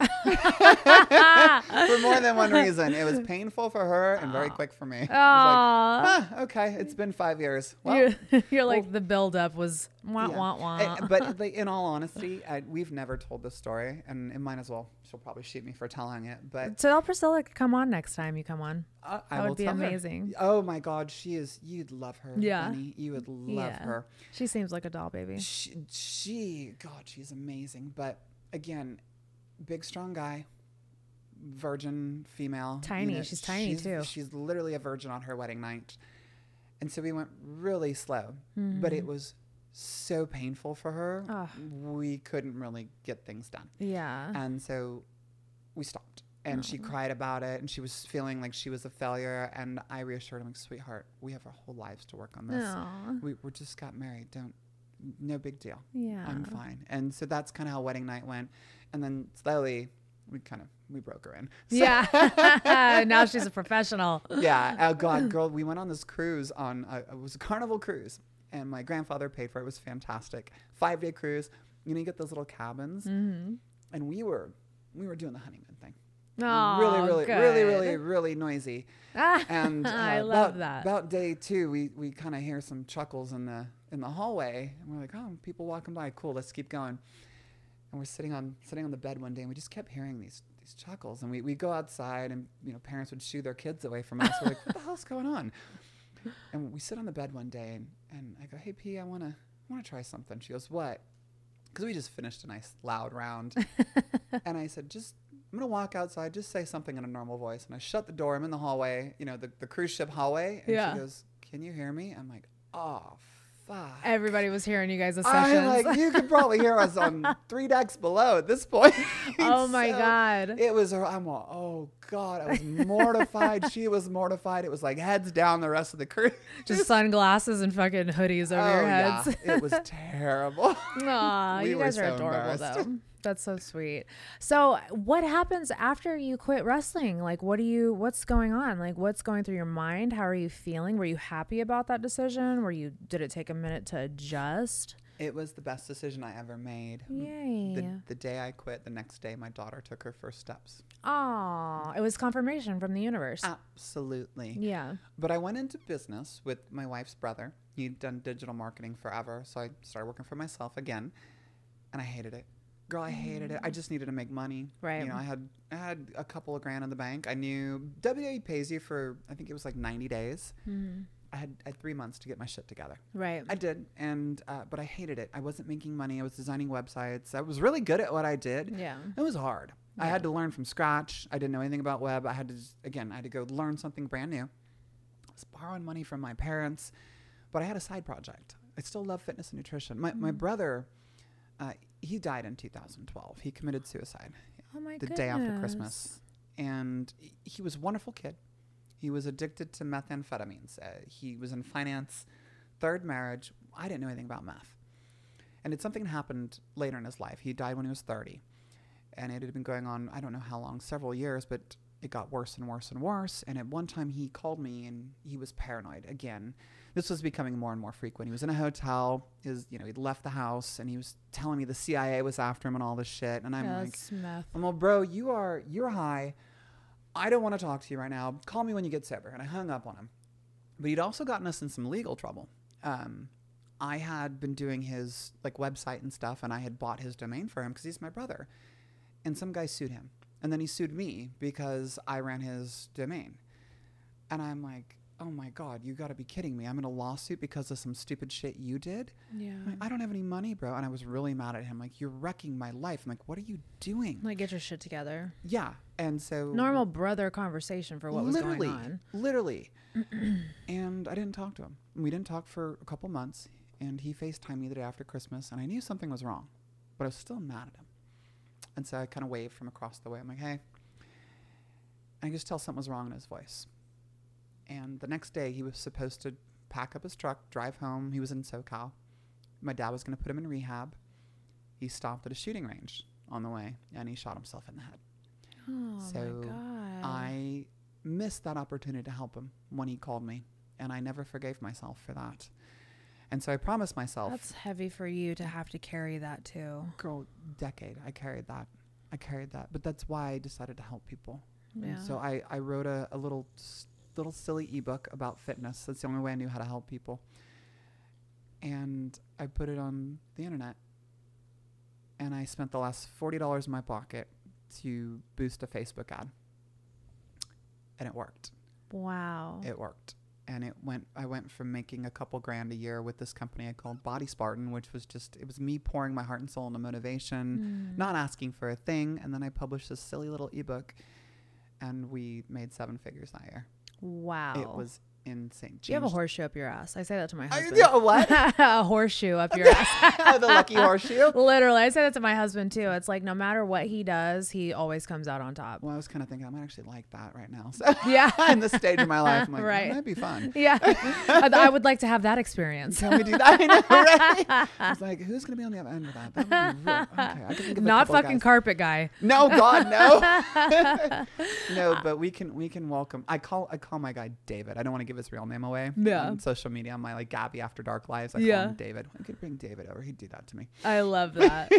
for more than one reason. It was painful for her and very quick for me. I was like, "Ah, okay, it's been five years. Well, you're, you're like the build up was wah yeah. wah wah. Eh, but like, in all honesty, I, we've never told this story, and it might as well. She'll probably shoot me for telling it, but tell Priscilla come on next time you come on. I, I that will would be tell her. amazing. Oh my God, she is. You'd love her. Yeah. Bunnie. you would love Yeah. her. She seems like a doll baby. She, she, God, she's amazing. But again, big, strong guy, virgin female. you Tiny. She's tiny, too. She's literally a virgin on her wedding night. And so we went really slow, but it mm-hmm. was so painful for her. We couldn't really get things done. Yeah. And so we stopped. And she mm-hmm. cried about it and she was feeling like she was a failure. And I reassured him, like, sweetheart, we have our whole lives to work on this. We, we just got married. Don't, no big deal. Yeah. I'm fine. And so that's kind of how wedding night went. And then slowly we kind of, we broke her in. So- Yeah. now she's a professional. yeah. Oh God, girl, we went on this cruise on a, it was a carnival cruise, and my grandfather paid for it. It was fantastic. Five day cruise. You know, you get those little cabins, Mm-hmm. and we were we were doing the honeymoon thing. Oh, really, really, really, good. really, really noisy. And uh, I love about, that. About day two, we we kind of hear some chuckles in the in the hallway, and we're like, oh, people walking by. Cool, let's keep going. And we're sitting on sitting on the bed one day, and we just kept hearing these these chuckles. And we we go outside, and you know, parents would shoo their kids away from us. We're like, what the hell's going on? And we sit on the bed one day, and, and I go, hey P, I wanna I wanna try something. She goes, what? Because we just finished a nice loud round. and I said, just I'm gonna walk outside, just say something in a normal voice. And I shut the door. I'm in the hallway, you know, the, the cruise ship hallway. And Yeah. she goes, Can you hear me? I'm like, oh fuck. Everybody was hearing you guys' sessions. I like you could probably hear us on three decks below at this point. Oh my So God. It was. I'm all, oh god, I was mortified. she was mortified. It was like heads down the rest of the crew. just sunglasses and fucking hoodies over oh your heads. yeah, it was terrible. Aw, We you were guys are so adorable though. That's so sweet. So, what happens after you quit wrestling? Like, what do you? What's going on? Like, what's going through your mind? How are you feeling? Were you happy about that decision? Were you? Did it take a minute to adjust? It was the best decision I ever made. Yay! The, the day I quit, the next day my daughter took her first steps. Oh, it was confirmation from the universe. Absolutely. Yeah. But I went into business with my wife's brother. He'd done digital marketing forever, so I started working for myself again, and I hated it. Girl, I hated it. I just needed to make money. Right. You know, I had I had a couple of grand in the bank. I knew WWE pays you for I think it was like 90 days. I had, I had three months to get my shit together. Right. I did, and uh, but I hated it. I wasn't making money. I was designing websites. I was really good at what I did. Yeah. It was hard. I had to learn from scratch. I didn't know anything about web. I had to just, again, I had to go learn something brand new. I was borrowing money from my parents, but I had a side project. I still love fitness and nutrition. My my brother, uh, he died in 2012. He committed suicide oh my the day after Christmas, and he- was a wonderful kid. He was addicted to methamphetamines. Uh, he was in finance, third marriage. I didn't know anything about meth. And it's something happened later in his life. He died when he was 30. And it had been going on, I don't know how long, several years, but it got worse and worse and worse. And at one time he called me and he was paranoid again. This was becoming more and more frequent. He was in a hotel. His, you know, he'd left the house and he was telling me the CIA was after him and all this shit. And I'm Yeah, like, meth. I'm well, bro, you are you're high. I don't want to talk to you right now. Call me when you get sober. And I hung up on him. But he'd also gotten us in some legal trouble. Um, I had been doing his like website and stuff, and I had bought his domain for him because he's my brother. And some guy sued him, and then he sued me because I ran his domain. And I'm like, oh my god, you got to be kidding me! I'm in a lawsuit because of some stupid shit you did. Yeah. Like, I don't have any money, bro. And I was really mad at him. Like, you're wrecking my life. I'm like, what are you doing? Like, get your shit together. Yeah. And so Normal brother conversation for what was literally, going on. Literally. and I didn't talk to him. We didn't talk for a couple months. And he FaceTimed me the day after Christmas. And I knew something was wrong, but I was still mad at him. And so I kind of waved from across the way. I'm like, hey. And I could just tell something was wrong in his voice. And the next day, he was supposed to pack up his truck, drive home. He was in SoCal. My dad was going to put him in rehab. He stopped at a shooting range on the way and he shot himself in the head. Oh so my god. I missed that opportunity to help him when he called me, and I never forgave myself for that. And so I promised myself, That's heavy for you to have to carry that too. girl, decade, I carried that. I carried that. But that's why I decided to help people. Yeah. And so I, I wrote a, a little s- little silly ebook about fitness. That's the only way I knew how to help people. And I put it on the internet. And I spent the last forty dollars in my pocket to boost a Facebook ad. And it worked. Wow. It worked. And it went I went from making a couple grand a year with this company I called Body Spartan, which was just it was me pouring my heart and soul into motivation, Mm. not asking for a thing, and then I published this silly little ebook and we made seven figures that year. Wow. It was insane. You have a horseshoe up your ass. I say that to my I- husband. yeah, what? a horseshoe up your ass. Oh, the lucky horseshoe. Literally, I say that to my husband too. It's like no matter what he does, he always comes out on top. Well, I was kind of thinking I might actually like that right now. So Yeah. in this stage of my life, I'm like, Right. that might be fun. Yeah, I I would like to have that experience. Can we do that? I know, right? I was like, who's gonna be on the other end of that? That would be. Okay, I can think of a Not fucking guys. carpet guy. No, God, no. no, but we can we can welcome. I call I call my guy David. I don't want to give his real name away. Yeah. On social media, on my like Gabbi After Dark lives, I Yeah. call him David. I could bring David over. He'd do that to me. I love that.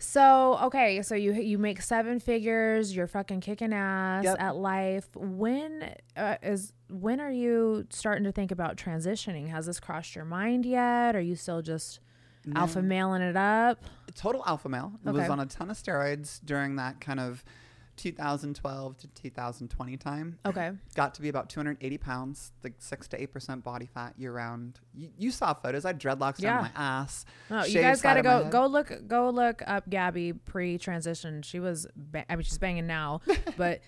so okay, so you you make seven figures. You're fucking kicking ass Yep. at life. When uh, is when are you starting to think about transitioning? Has this crossed your mind yet? Are you still just alpha mailing it up? Total alpha male. Okay. Was on a ton of steroids during that kind of 2012 to 2020 time. Okay. Got to be about 280 pounds, like six to eight percent body fat year round. You, you saw photos. I had dreadlocks Yeah. down my ass. No, you guys gotta go go look go look up Gabbi pre-transition. She was ba- I mean she's banging now, but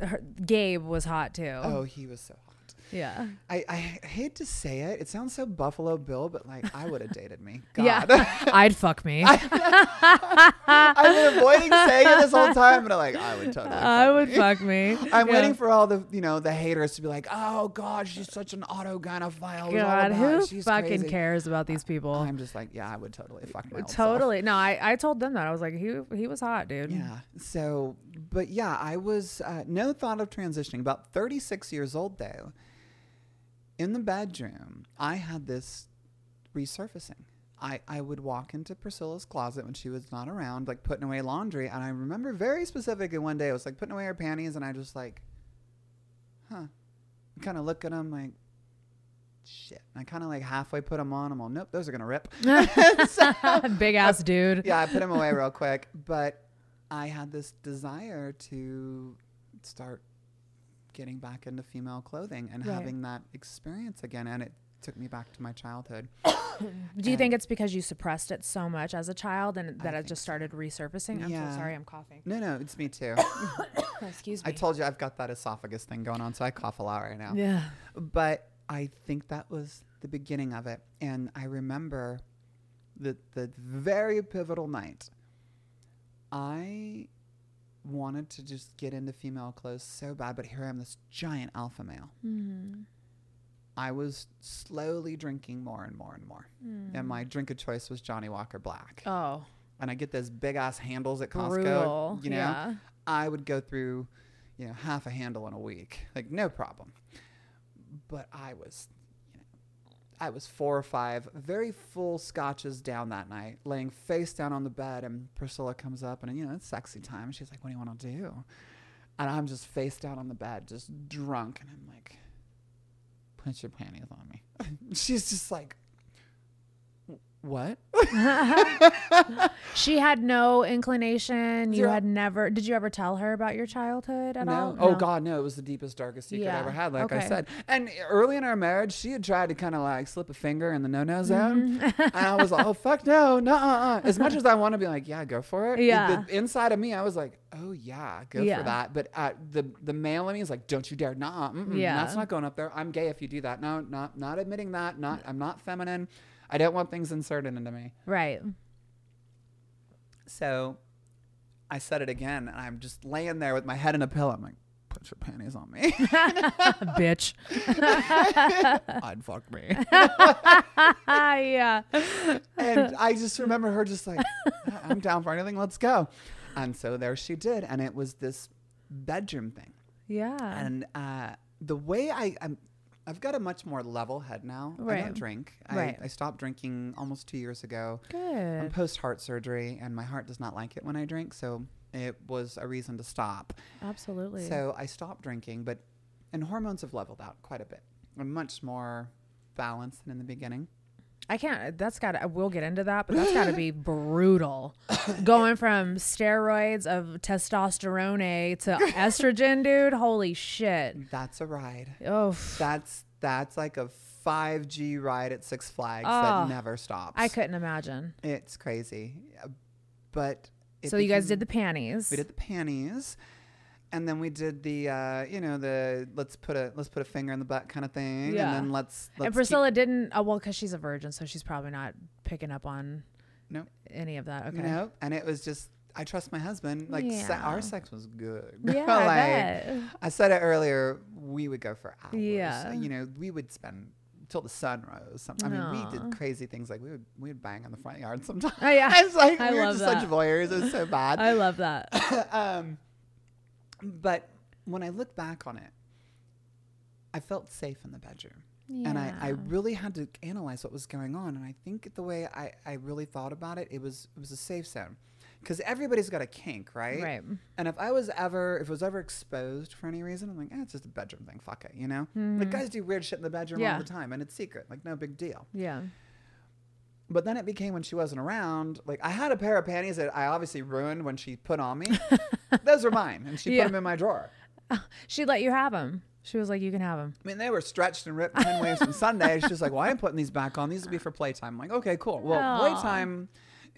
her, Gabe was hot too. Oh, he was so hot. Yeah. I, I hate to say it. It sounds so Buffalo Bill, but like I would have dated me. God. Yeah. I'd fuck me. I've been avoiding saying it this whole time, but I'm like, I would totally. I fuck would me. fuck me. I'm Yeah. waiting for all the you know the haters to be like, oh God, she's such an autogynephile. God, who she's fucking crazy." cares about these people? I'm just like, yeah, I would totally fuck my self. Totally. No, I, I told them that. I was like, he he was hot, dude. Yeah. So, but yeah, I was uh, no thought of transitioning. About 36 years old though. In the bedroom, I had this resurfacing. I, I would walk into Priscilla's closet when she was not around, like putting away laundry. And I remember very specifically one day, I was like putting away her panties, and I just like, huh. Kind of look at them like, shit. And I kind of like halfway put them on. I'm all, nope, those are going to rip. So- Big ass dude. yeah, I put them away real quick. But I had this desire to start getting back into female clothing and Right. having that experience again. And it took me back to my childhood. Do you think it's because you suppressed it so much as a child and that it just started resurfacing? I'm Yeah. so sorry, I'm coughing. No, no, it's me too. Excuse me. I told you I've got that esophagus thing going on, so I cough a lot right now. Yeah. But I think that was the beginning of it. And I remember the the very pivotal night. I wanted to just get into female clothes so bad, but here I am, this giant alpha male. Mm-hmm. I was slowly drinking more and more and more. And my drink of choice was Johnnie Walker Black. Oh, And I get those big ass handles at Costco. Brutal, You know, yeah. I would go through, you know, half a handle in a week, like no problem. But I was, I was four or five very full scotches down that night, laying face down on the bed, and Priscilla comes up and you know it's sexy time. She's like, "What do you want to do?" And I'm just face down on the bed, just drunk, and I'm like, "Put your panties on me." She's just like, "What?" she had no inclination. You Zero. had never. Did you ever tell her about your childhood at all? No. Oh God, no! It was the deepest, darkest secret I Yeah. ever had. Like I said, and early in our marriage, she had tried to kind of like slip a finger in the no-no zone, Mm-hmm. and I was like, "Oh fuck no, no!" As much as I want to be like, "Yeah, go for it," Yeah. the, inside of me, I was like, "Oh yeah, go Yeah. for that." But uh, the the male in me is like, "Don't you dare, nah, Yeah. that's not going up there. I'm gay if you do that. No, not not admitting that. Not I'm not feminine. I don't want things inserted into me." Right. So I said it again, and I'm just laying there with my head in a pillow. I'm like, put your panties on me. Bitch. I'd fuck me. yeah. and I just remember her just like, I'm down for anything, let's go. And so there she did. And it was this bedroom thing. Yeah. And uh, the way I, I'm, I've got a much more level head now. I don't drink. Right. I, I stopped drinking almost two years ago. Good. I'm post heart surgery, and my heart does not like it when I drink. So it was a reason to stop. Absolutely. So I stopped drinking, but and hormones have leveled out quite a bit. I'm much more balanced than in the beginning. I can't. That's got. to We'll get into that, but that's got to be brutal. Going from steroids of testosterone to estrogen, dude. Holy shit. That's a ride. Oh, That's that's like a 5G ride at Six Flags Oh, that ah, never stops. I couldn't imagine. It's crazy, but it So you guys became- did the panties. We did the panties, and then we did the uh, you know the let's put a let's put a finger in the butt kind of thing, Yeah. and then let's, let's and Priscilla didn't. Oh well, because she's a virgin, so she's probably not picking up on Nope. any of that. Okay. Nope. And it was just, I trust my husband. Like, se- our sex was good. Yeah, like, I. I said it earlier, we would go for hours. Yeah. You know, we would spend till the sun rose. Some, I mean, we did crazy things. Like, we would, we would bang on the front yard sometimes. Oh, yeah. it's like, I we were just that. such voyeurs. It was so bad. I love that. um, but when I look back on it, I felt safe in the bedroom. And I, I really had to analyze what was going on. And I think the way I, I really thought about it, it was it was a safe zone. Because everybody's got a kink, right? Right. And if I was ever if it was ever exposed for any reason, I'm like, eh, it's just a bedroom thing. Fuck it, you know? Like guys do weird shit in the bedroom Mm-hmm. Yeah. all the time and it's secret. Like no big deal. Yeah. But then it became when she wasn't around. Like I had a pair of panties that I obviously ruined when she put on me. Those are mine, and she Yeah. put them in my drawer. She let you have them. She was like, "You can have them." I mean, they were stretched and ripped ten ways from Sunday. She's just like, "Well, I'm putting these back on. These will be for playtime." I'm like, "Okay, cool." Well, Aw. playtime,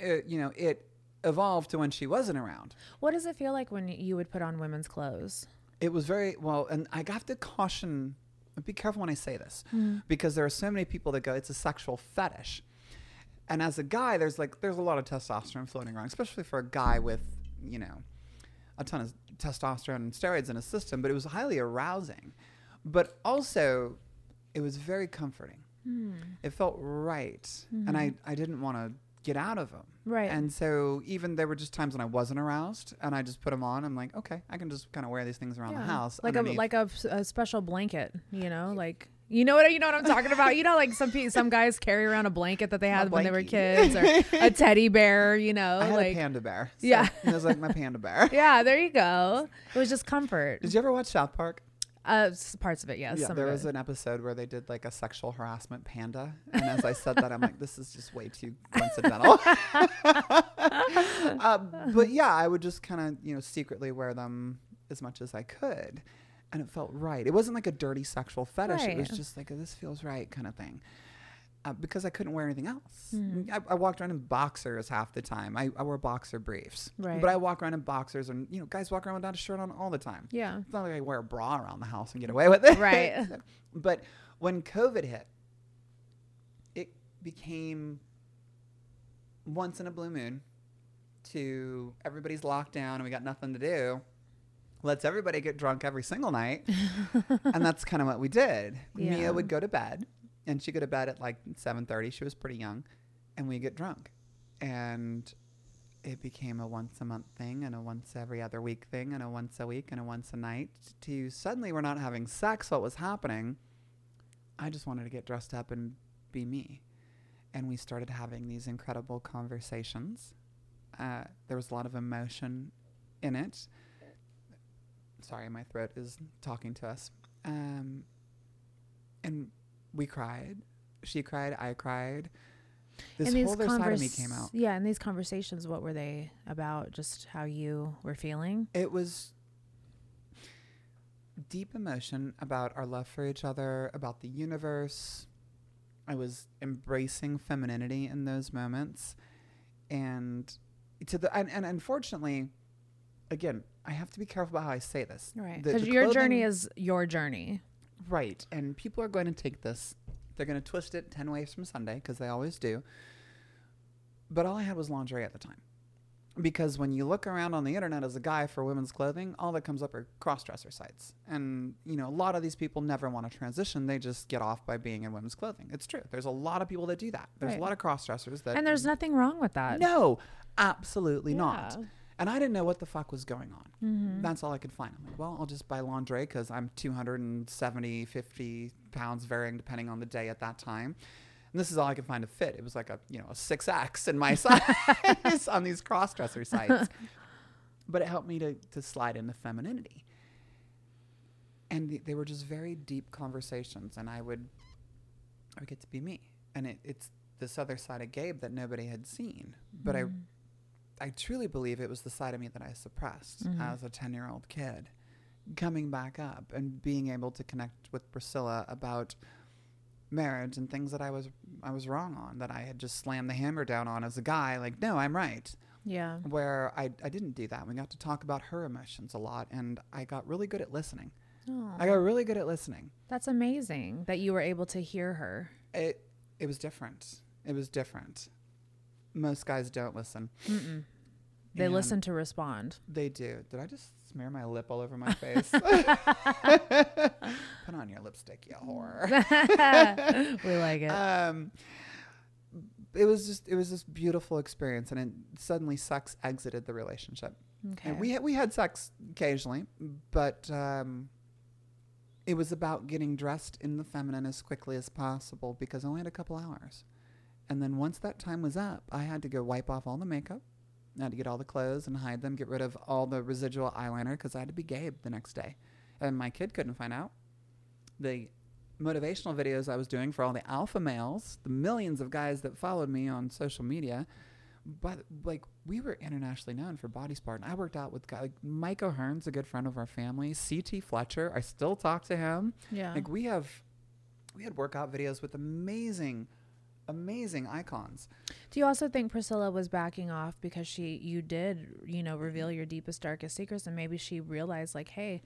uh, you know, it evolved to when she wasn't around. What does it feel like when you would put on women's clothes? It was very well, and I have to caution. Be careful when I say this, Mm-hmm. because there are so many people that go, "It's a sexual fetish," and as a guy, there's like there's a lot of testosterone floating around, especially for a guy with, you know, a ton of testosterone and steroids in his system. But it was highly arousing, but also it was very comforting. Hmm. It felt right, and I I didn't want to get out of them. Mm-hmm. Right. And so even there were just times when I wasn't aroused, and I just put them on. I'm like, okay, I can just kind of wear these things around the house. like a like a, a special blanket. You know, like you know what you know what I'm talking about. You know, like some pe- some guys carry around a blanket that they had when they were kids, or a teddy bear. You know, like a panda bear. so Yeah. it was like my panda bear. yeah, there you go. It was just comfort. Did you ever watch South Park? Uh, parts of it, yes. yeah, there was an episode where they did like a sexual harassment panda, and as I said that, I'm like, this is just way too coincidental. uh, but yeah, I would just kind of you know secretly wear them as much as I could, and it felt right. It wasn't like a dirty sexual fetish. It was just like a, this feels right kind of thing. Uh, because I couldn't wear anything else. Hmm. I, I walked around in boxers half the time. I, I wore boxer briefs. Right. But I walk around in boxers, and you know, guys walk around without a shirt on all the time. Yeah. It's not like I wear a bra around the house and get away with it. Right. but when COVID hit, it became once in a blue moon to everybody's locked down and we got nothing to do. Let's everybody get drunk every single night. and that's kind of what we did. Yeah. Mia would go to bed and she'd go to bed at like 7.30. She was pretty young. And we get drunk. And it became a once a month thing and a once every other week thing and a once a week and a once a night to suddenly we're not having sex. What was happening? I just wanted to get dressed up and be me. And we started having these incredible conversations. Uh, there was a lot of emotion in it. Sorry, my throat is talking to us. Um, and we cried. She cried. I cried. This And whole other side of me came out. Yeah, and these conversations, what were they about? Just how you were feeling? It was deep emotion about our love for each other, about the universe. I was embracing femininity in those moments. And to the and, and unfortunately, again, I have to be careful about how I say this. Right. Because your journey is your journey. Right. And people are going to take this, they're going to twist it 10 ways from Sunday, because they always do. But all I had was lingerie at the time. Because when you look around on the internet as a guy for women's clothing, all that comes up are crossdresser sites. And, you know, a lot of these people never want to transition. They just get off by being in women's clothing. It's true. There's a lot of people that do that. There's Right. a lot of crossdressers that. And there's nothing wrong with that. No, absolutely not. And I didn't know what the fuck was going on. Mhm. That's all I could find. I'm like, well, I'll just buy lingerie because I'm 270, 50 pounds, varying depending on the day at that time. And this is all I could find to fit. It was like a, you know, a 6X in my size on these cross-dresser sites. But it helped me to, to slide into femininity. And th- they were just very deep conversations. And I would, I would get to be me. And it, it's this other side of Gabe that nobody had seen. But Mhm. I, I truly believe it was the side of me that I suppressed Mhm. as a 10 year old kid. Coming back up and being able to connect with Priscilla about marriage and things that I was I was wrong on that I had just slammed the hammer down on as a guy like no I'm right Yeah. where I, I didn't do that we got to talk about her emotions a lot and I got really good at listening I got really good at listening That's amazing that you were able to hear her. it it was different it was different most guys don't listen Mm-mm. They And listen to respond. They do. Did I just smear my lip all over my face? Put on your lipstick, you whore. We like it. Um, it was just it was this beautiful experience, and it suddenly sex exited the relationship. Okay. And we had, we had sex occasionally, but um, it was about getting dressed in the feminine as quickly as possible because I only had a couple hours. And then once that time was up, I had to go wipe off all the makeup. I had to get all the clothes and hide them, get rid of all the residual eyeliner because I had to be Gabe the next day. And my kid couldn't find out. The motivational videos I was doing for all the alpha males, the millions of guys that followed me on social media, but like we were internationally known for Body Spartan. I worked out with guys like Mike O'Hearn's a good friend of our family. CT Fletcher, I still talk to him. Yeah. Like we have, we had workout videos with amazing, amazing icons. Do you also think Priscilla was backing off because she you did, you know, reveal your deepest darkest secrets and maybe she realized like, "Hey,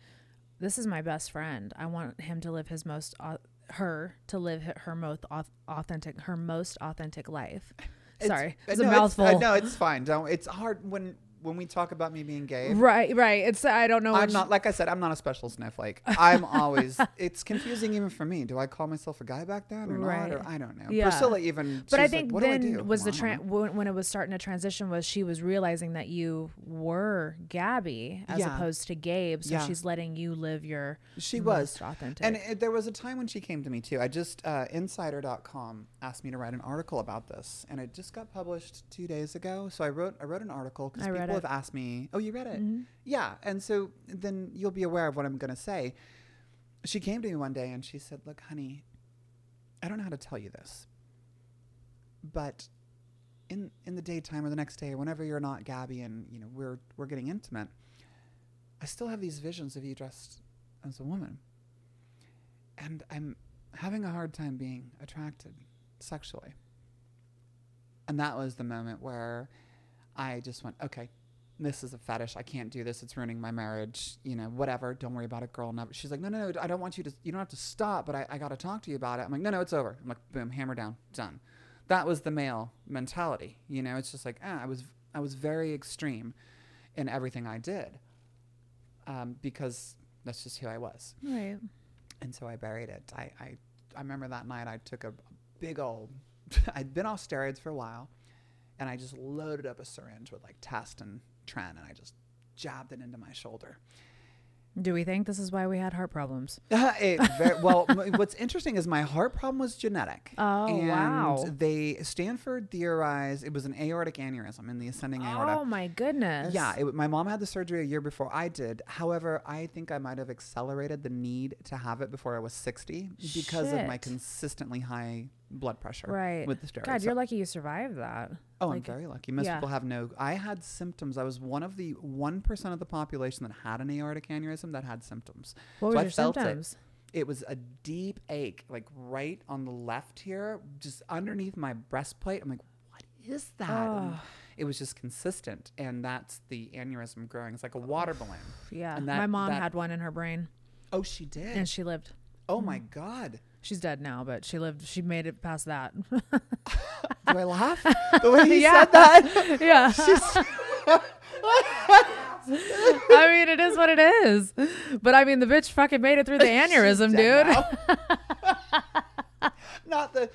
this is my best friend. I want him to live his most au- her to live her most authentic her most authentic life." Sorry. It's, uh, a no, mouthful. uh, no, it's fine. Don't. It's hard when when we talk about me being gay. Right, right. It's I don't know I'm not like I said. I'm not a special snowflake. I'm always. It's confusing even for me. Do I call myself a guy back then or Right. not? Or I don't know. Yeah. Priscilla even. But I think like, what do I then do? was the I don't tran know. when, when it was starting to transition was she was realizing that you were Gabbi as Yeah. opposed to Gabe, so Yeah. she's letting you live your She was authentic. and it, there was a time when she came to me too. I just uh, Insider.com asked me to write an article about this, and it just got published two days ago. So I wrote I wrote an article because I people have asked me. Oh, you read it? Mhm. Yeah, and so then you'll be aware of what I'm going to say. She came to me one day and she said, "Look, honey, I don't know how to tell you this, but in in the daytime or the next day whenever you're not Gabbi and you know we're we're getting intimate, I still have these visions of you dressed as a woman, and I'm having a hard time being attracted sexually." And that was the moment where I just went, "Okay, this is a fetish. I can't do this. It's ruining my marriage. You know, whatever. Don't worry about it, girl. Never. She's like, no, no, no. I don't want you to. You don't have to stop, but I, I got to talk to you about it. I'm like, no, no, it's over. I'm like, boom, hammer down, done. That was the male mentality. You know, it's just like, ah, I was, I was very extreme in everything I did. um, because that's just who I was. Right. And so I buried it. I, I, I remember that night I took a big old, I'd been off steroids for a while, and I just loaded up a syringe with like test and tren, and I just jabbed it into my shoulder. Do we think this is why we had heart problems? very, well, what's interesting is my heart problem was genetic. Oh, and wow. They Stanford theorized it was an aortic aneurysm in the ascending aorta. Oh my goodness. Yeah, it, my mom had the surgery a year before I did. However, I think I might have accelerated the need to have it before I was 60 because of my consistently high blood pressure Right. with the steroids. God, you're lucky you survived that. Oh, Like, I'm very lucky. Most yeah. people have no. I had symptoms. I was one of the one percent of the population that had an aortic aneurysm that had symptoms. What so were I your symptoms? It. it was a deep ache, like right on the left here, just underneath my breastplate. I'm like, what is that? Ugh. it was just consistent, and that's the aneurysm growing. It's like a water balloon. Yeah. And my mom that- had one in her brain. Oh, she did. And she lived. oh mm-hmm. my god. She's dead now, but she lived. She made it past that. Do I laugh? The way you Yeah. said that. yeah. She's- I mean, it is what it is. But I mean, the bitch fucking made it through the aneurysm, dude. Not the.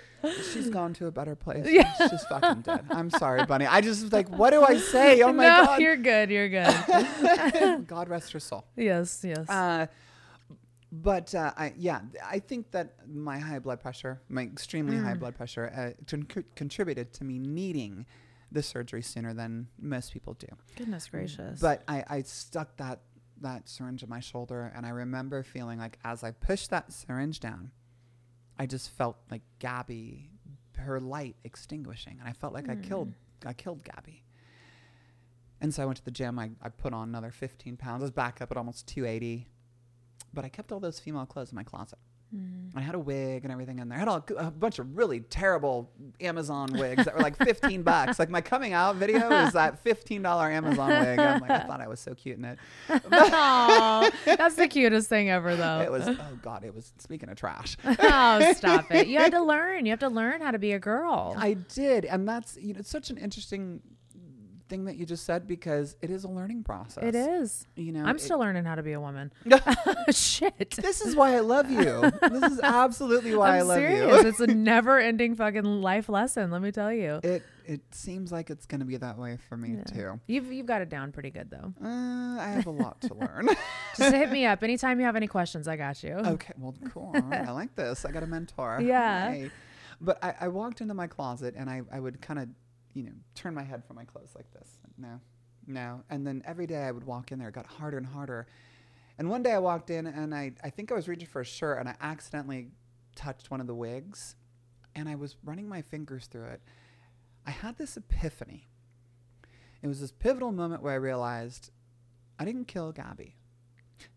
She's gone to a better place. Yeah. She's fucking dead. I'm sorry, Bunnie. I just was like, what do I say? Oh my no, god. you're good. You're good. God rest her soul. yes, yes. Uh, but uh, I, yeah, I think that my high blood pressure, my extremely high Mm. blood pressure, uh, con- contributed to me needing the surgery sooner than most people do. Goodness gracious. But I, I stuck that that syringe in my shoulder, and I remember feeling like as I pushed that syringe down, I just felt like Gabbi, her light extinguishing, and I felt like I killed I killed Gabbi. And so I went to the gym. I, I put on another 15 pounds. I was back up at almost 280. But I kept all those female clothes in my closet. Mm. I had a wig and everything in there. I had all, a bunch of really terrible Amazon wigs that were like 15 bucks. Like my coming out video is that $15 Amazon wig. I'm like, I thought I was so cute in it. Aw, that's the cutest thing ever, though. It was, oh God, it was, speaking of trash. oh, stop it! You had to learn. You have to learn how to be a girl. I did. And that's, you know, it's such an interesting thing that you just said because it is a learning process. it is. You know, I'm it- still learning how to be a woman. Shit. This is why I love you. This is absolutely why I'm I love serious. you. it's a never-ending fucking life lesson. Let me tell you. It it seems like it's gonna be that way for me too. You've you've got it down pretty good though. Uh, I have a lot to learn. Just hit me up anytime you have any questions. I got you. okay, well, cool. I like this. I got a mentor. Yeah. Hey. But I, I walked into my closet and I, I would kind of, you know, turn my head from my clothes like this. No, no. And then every day I would walk in there. It got harder and harder. And one day I walked in and I, I think I was reaching for a shirt and I accidentally touched one of the wigs and I was running my fingers through it. I had this epiphany. It was this pivotal moment where I realized I didn't kill Gabbi.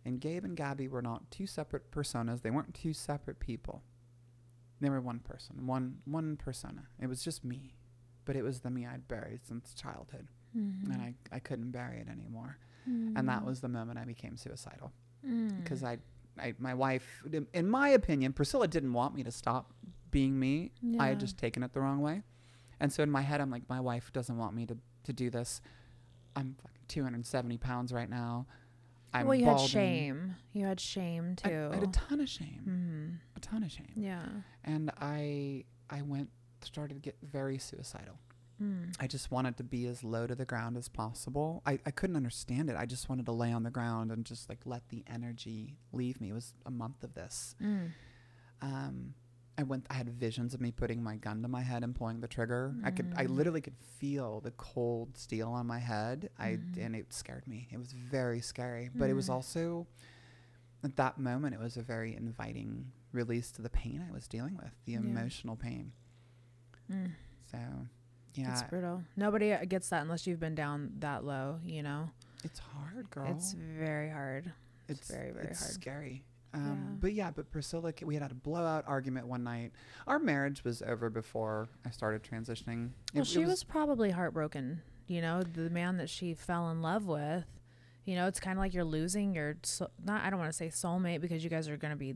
And Gabe and Gabbi were not two separate personas. They weren't two separate people. They were one person, one one persona. It was just me. But it was the me I'd buried since childhood. Mm-hmm. And I, I couldn't bury it anymore. And that mm. was the moment I became suicidal. Mm. Because I, I, my wife, in- my opinion, Priscilla didn't want me to stop being me. I had just taken it the wrong way. And so in my head, I'm like, my wife doesn't want me to, to do this. I'm fucking 270 pounds right now. I'm well, you had shame. You had shame too. I had a ton of shame. Mhm. A ton of shame. Yeah. And I I went started to get very suicidal. Mm. I just wanted to be as low to the ground as possible. I, I couldn't understand it. I just wanted to lay on the ground and just like let the energy leave me. It was a month of this. Mm. Um, I went. I had visions of me putting my gun to my head and pulling the trigger. I could. I Mm. literally could feel the cold steel on my head. I Mm. and it scared me. It was very scary. But it was Mm. also at that moment. It was a very inviting release to the pain I was dealing with, the Yeah. emotional pain. Mm. So, yeah, It's brutal. Nobody uh, gets that unless you've been down that low. You know, it's hard, girl. it's very hard. It's, very very it's hard. scary. Um, Yeah. But yeah, but Priscilla, we had had a blowout argument one night. Our marriage was over before I started transitioning. It- Well, it she was, probably heartbroken. You know, the man that she fell in love with. You know, it's kind of like you're losing your so- not. I don't want to say soulmate because you guys are going to be,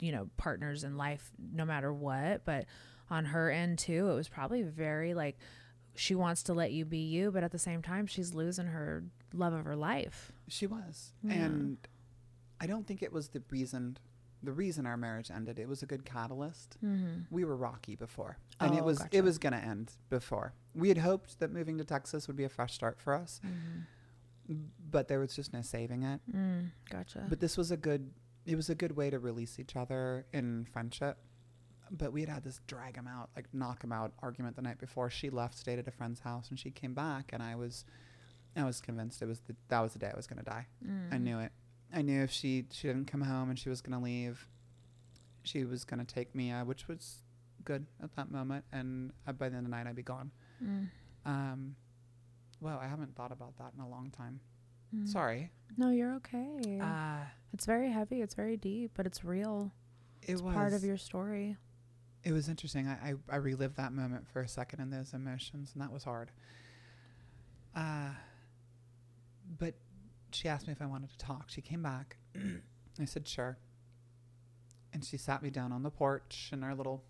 you know, partners in life no matter what. But on her end too, it was probably very like she wants to let you be you, but at the same time, she's losing her love of her life. She was. Yeah. And I don't think it was the reason the reason our marriage ended. It was a good catalyst. Mhm. We were rocky before. And it Oh, was gotcha. it was going to end before. We had hoped that moving to Texas would be a fresh start for us. But there was just no saving it. Mm, gotcha. But this was a good it was a good way to release each other in friendship. But we had had this drag him out, like knock him out argument the night before. She left, stayed at a friend's house, and she came back, and I was, I was convinced it was the that was the day I was going to die. I Mm. knew it. I knew if she she didn't come home and she was going to leave, she was going to take me, uh, which was good at that moment. And uh, by the end of the night, I'd be gone. Mm. Um, well, I haven't thought about that in a long time. Mm. Sorry. No, you're okay. Uh, it's very heavy. It's very deep, but it's real. It it's part of your story. It was interesting. I, I, I relived that moment for a second in those emotions, and that was hard. Uh, but she asked me if I wanted to talk. She came back. I said, sure. And she sat me down on the porch in our little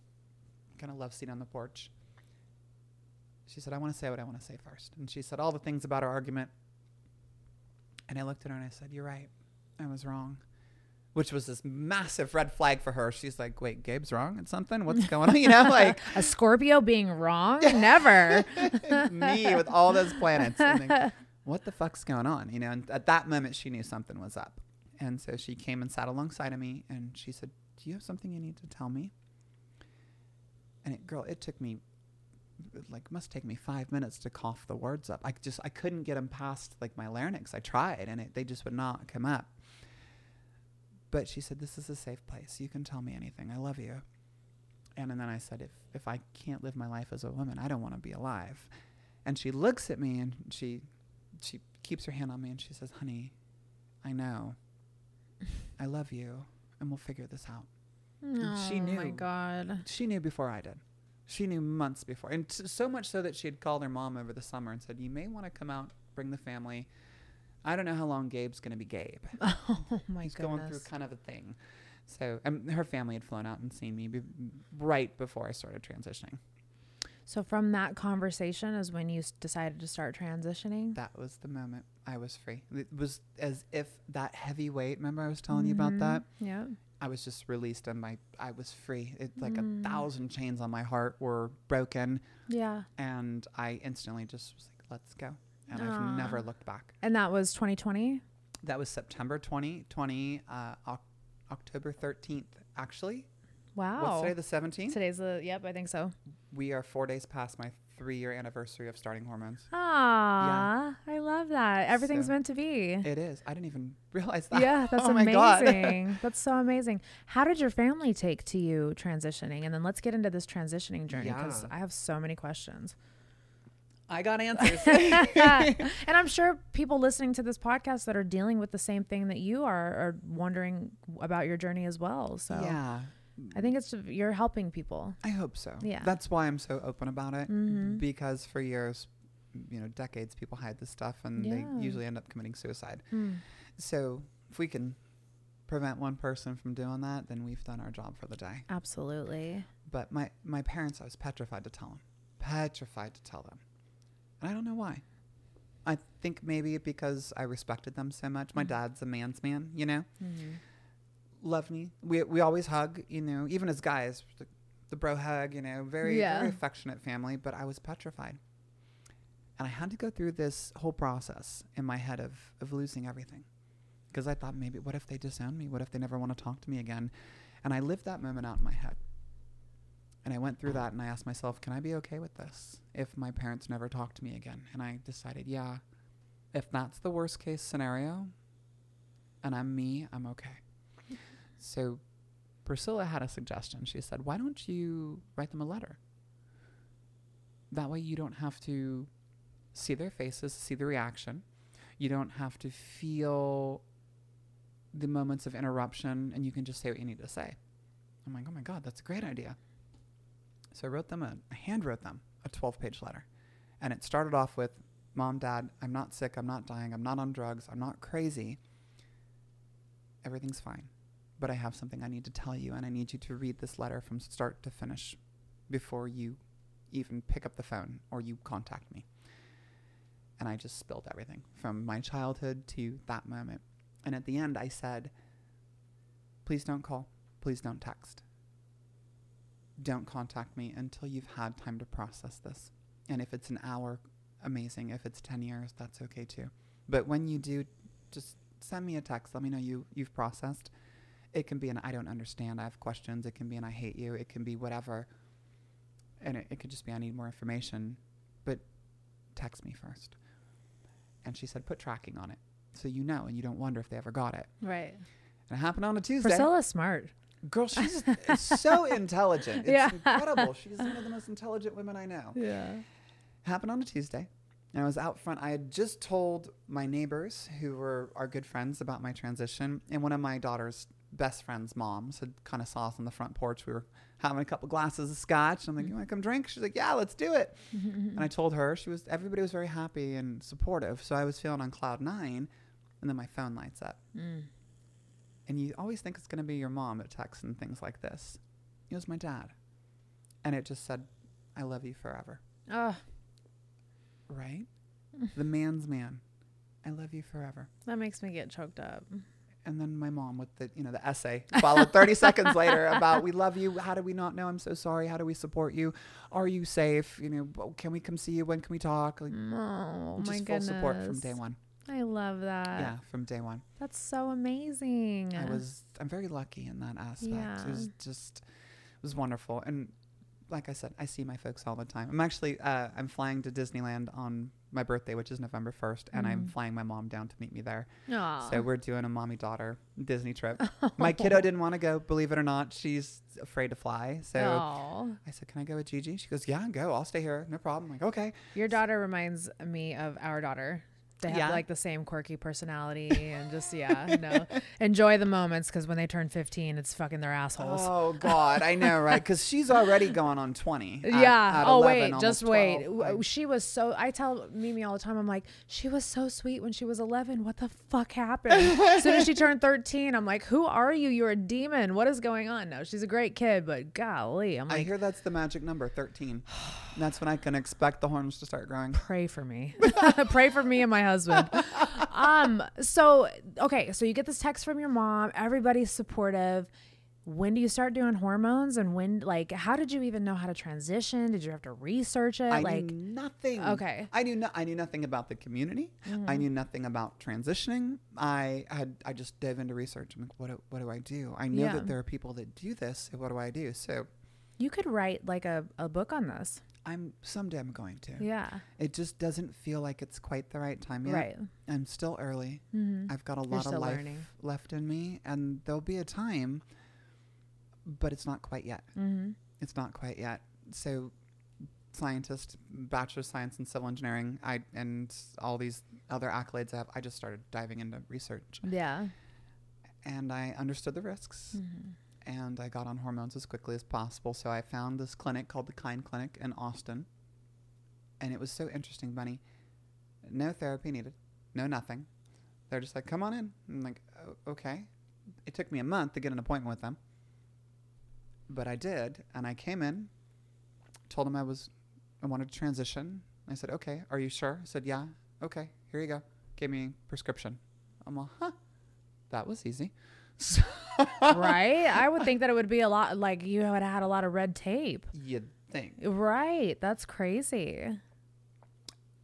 kind of love seat on the porch. She said, I want to say what I want to say first. And she said all the things about our argument. And I looked at her and I said, You're right. I was wrong. Which was this massive red flag for her. She's like, Wait, Gabe's wrong at something? What's going on? You know, like a Scorpio being wrong? Never. me with all those planets. and think, what the fuck's going on? You know, and at that moment, she knew something was up. And so she came and sat alongside of me and she said, Do you have something you need to tell me? And it, girl, it took me, like, must take me five minutes to cough the words up. I just, I couldn't get them past, like, my larynx. I tried and it, they just would not come up. But she said, This is a safe place. You can tell me anything. I love you. And, and then I said, if, if I can't live my life as a woman, I don't want to be alive. And she looks at me and she she keeps her hand on me and she says, "Honey, I know. I love you, and we'll figure this out." And she Oh knew. my God. She knew before I did. She knew months before, and t- so much so that she had called her mom over the summer and said, "You may want to come out, bring the family." I don't know how long Gabe's going to be Gabe. Oh my He's going through kind of a thing. So, um, her family had flown out and seen me be- right before I started transitioning. So from that conversation is when you s- decided to start transitioning. That was the moment I was free. It was as if that heavy weight. Remember, I was telling you about that. Yeah. I was just released, and my I was free. It's like Mm. a thousand chains on my heart were broken. Yeah. and I instantly just was like, "Let's go," and Aw. I've never looked back. And that was 2020. That was September 2020, uh, Oc- October 13th. Actually, Wow. what's today? The 17th. Today's the yep, I think so. We are four days past my three-year anniversary of starting hormones. Ah, I love that. Everything's So- meant to be. It is. I didn't even realize that. Yeah, that's oh my God. amazing. that's so amazing. How did your family take to you transitioning? And then let's get into this transitioning journey because Yeah. I have so many questions. I got answers. and I'm sure people listening to this podcast that are dealing with the same thing that you are are wondering about your journey as well. So Yeah. I think it's you're helping people. I hope so. Yeah. That's why I'm so open about it. Mhm. Because for years, you know, decades, people hide this stuff and Yeah. they usually end up committing suicide. Mm. So if we can prevent one person from doing that, then we've done our job for the day. Absolutely. But my, my parents, I was petrified to tell them. Petrified to tell them. And I don't know why. I think maybe because I respected them so much. My dad's a man's man, you know? Mhm. Loved me. We, we always hug, you know, even as guys, the, the bro hug, you know, very, Yeah. very affectionate family, but I was petrified. And I had to go through this whole process in my head of, of losing everything. Because I thought maybe, what if they disown me? What if they never want to talk to me again? And I lived that moment out in my head. And I went through that and I asked myself, can I be okay with this if my parents never talk to me again? And I decided, yeah, if that's the worst case scenario and I'm me, I'm okay. So Priscilla had a suggestion. She said, why don't you write them a letter? That way you don't have to see their faces, see the reaction. You don't have to feel the moments of interruption and you can just say what you need to say. I'm like, oh my God, that's a great idea. So I wrote them a, I hand wrote them a 12 page letter. And it started off with Mom, Dad, I'm not sick. I'm not dying. I'm not on drugs. I'm not crazy. Everything's fine. But I have something I need to tell you, and I need you to read this letter from start to finish before you even pick up the phone or you contact me. And I just spilled everything from my childhood to that moment. And at the end, I said, please don't call. Please don't text. Don't contact me until you've had time to process this. And if it's an hour, amazing. If it's 10 years, that's okay too. But when you do, just send me a text. Let me know you, you've processed. It can be an I don't understand. I have questions. It can be an I hate you. It can be whatever. And it, it could just be I need more information. But text me first. And she said, put tracking on it. So you know and you don't wonder if they ever got it. Right. And it happened on a Tuesday. Priscilla's smart. Girl, she's so intelligent. It's Yeah. incredible. She's one of the most intelligent women I know. Yeah. Happened on a Tuesday. And I was out front. I had just told my neighbors, who were our good friends, about my transition. And one of my daughter's best friend's moms had kind of saw us on the front porch. We were having a couple glasses of scotch. I'm like, you want to come drink? She's like, yeah, let's do it. and I told her, she was, everybody was very happy and supportive. So I was feeling on cloud nine. And then my phone lights up. Mm. And you always think it's going to be your mom that texts and things like this. It was my dad. And it just said, I love you forever. Oh, Right? the man's man. I love you forever. that makes me get choked up. And then my mom with the, you know, the essay followed 30 seconds later about, we love you. How do we not know? I'm so sorry. How do we support you? Are you safe? You know, can we come see you? When can we talk? Like, Oh just my full goodness. support from day one. I love that. yeah, from day one. That's so amazing. I was I'm very lucky in that aspect. Yeah. It was just it was wonderful. And like I said, I see my folks all the time. I'm actually uh, I'm flying to Disneyland on my birthday, which is November 1st, and I'm Mm. flying my mom down to meet me there. Aw. So we're doing a mommy daughter Disney trip. my kiddo didn't want to go, believe it or not. She's afraid to fly. So Aw. I said, "Can I go with Gigi?" She goes, "Yeah, go. I'll stay here. No problem." I'm like, "Okay." Your daughter reminds me of our daughter. They have Yeah? like the same quirky personality and just yeah, no. Enjoy the moments because when they turn 15, it's fucking their assholes. Oh God, I know, right? Because she's already going on 20. at- yeah. at oh 11, wait, just almost wait. 12. W- She was so. I tell Mimi all the time. I'm like, she was so sweet when she was 11. What the fuck happened? as soon as she turned 13, I'm like, who are you? You're a demon. What is going on? No, she's a great kid, but golly, I'm like I hear that's the magic number, 13. that's when I can expect the horns to start growing. pray for me. pray for me and my husband. Um. So okay. So you get this text from your mom. Everybody's supportive. When do you start doing hormones? And when, like, how did you even know how to transition? Did you have to research it? I like, knew nothing. Okay. I knew no, I knew nothing about the community. I Mhm. knew nothing about transitioning. I had I just dove into research. I'm like, what do, what do I do? I know Yeah. that there are people that do this. What do I do? So you could write like a, a book on this. I'm someday I'm going to. Yeah. It just doesn't feel like it's quite the right time yet. Right. I'm still early. Mhm. I've got a You're lot of life learning. left in me, and there'll be a time, but it's not quite yet. Mhm. It's not quite yet. So, scientist, bachelor of science in civil engineering, I and all these other accolades I have. I just started diving into research, Yeah. and I understood the risks. Mhm. And I got on hormones as quickly as possible. So I found this clinic called the Kind Clinic in Austin. And it was so interesting, Bunnie. No therapy needed, no nothing. They're just like, come on in. I'm like, "O- okay. It took me a month to get an appointment with them. But I did. And I came in, told them I was, I wanted to transition. I said, okay, are you sure? I said, yeah. Okay, here you go. Gave me a prescription. I'm like, huh, that was easy. So right? I would think that it would be a lot like you would have had a lot of red tape. You'd think. Right. That's crazy.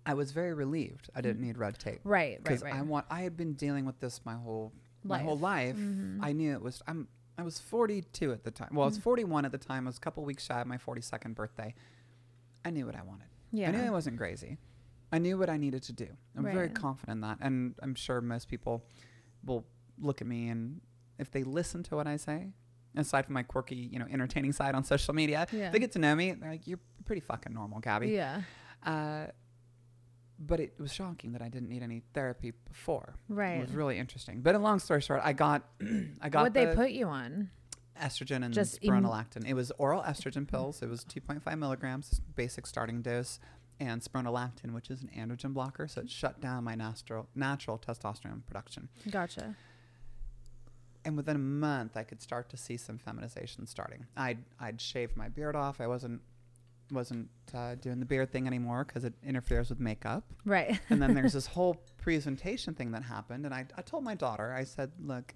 I was very relieved I didn't need red tape. Mm. Right, right, Because right. I want I had been dealing with this my whole my whole Life. life. Mhm. I knew it was I'm I was 42 at the time. Well, I Mm. was 41 at the time. I was a couple weeks shy of my 42nd birthday. I knew what I wanted. Yeah. I knew I wasn't crazy. I knew what I needed to do. I'm very confident in that. And I'm sure most people will look at me and if they listen to what I say, aside from my quirky, you know, entertaining side on social media, Yeah. they get to know me. They're like, you're pretty fucking normal, Gabbi. Yeah. Uh, but it was shocking that I didn't need any therapy before. Right. It was really interesting. But in long story short, I got I got What'd they put you on? estrogen and Just spironolactone. it was oral estrogen pills. It was 2.5 milligrams, basic starting dose, and spironolactone, which is an androgen blocker, so it shut down my natural natural testosterone production. Gotcha. And within a month, I could start to see some feminization starting. I'd I'd shaved my beard off. I wasn't wasn't uh, doing the beard thing anymore because it interferes with makeup. Right. and then there's this whole presentation thing that happened, and I, I told my daughter, I said, look.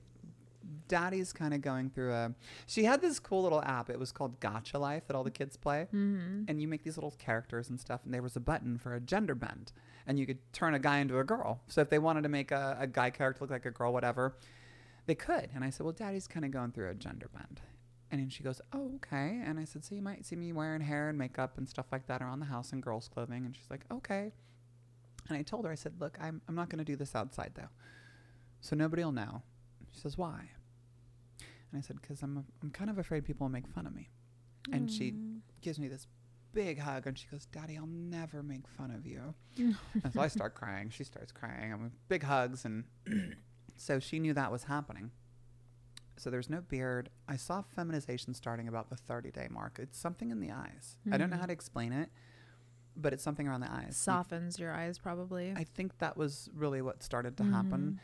Daddy's kind of going through a. She had this cool little app. It was called Gacha Life that all the kids play, Mhm. and you make these little characters and stuff. And there was a button for a gender bend, and you could turn a guy into a girl. So if they wanted to make a, a guy character look like a girl, whatever, they could. And I said, well, Daddy's kind of going through a gender bend. And then she goes, oh, okay. And I said, so you might see me wearing hair and makeup and stuff like that around the house and girls' clothing. And she's like, okay. And I told her, I said, look, I'm, I'm not going to do this outside though. So nobody will know. She says, why? And I said, because I'm, I'm kind of afraid people will make fun of me. And she mm. gives me this big hug and she goes, Daddy, I'll never make fun of you. and so I start crying. She starts crying. I'm with big hugs. And so she knew that was happening. So there's no beard. I saw feminization starting about the 30 day mark. It's something in the eyes. I don't know how hmm. to explain it, but it's something around the eyes. Like, Softens your eyes, probably. I think that was really what started to happen.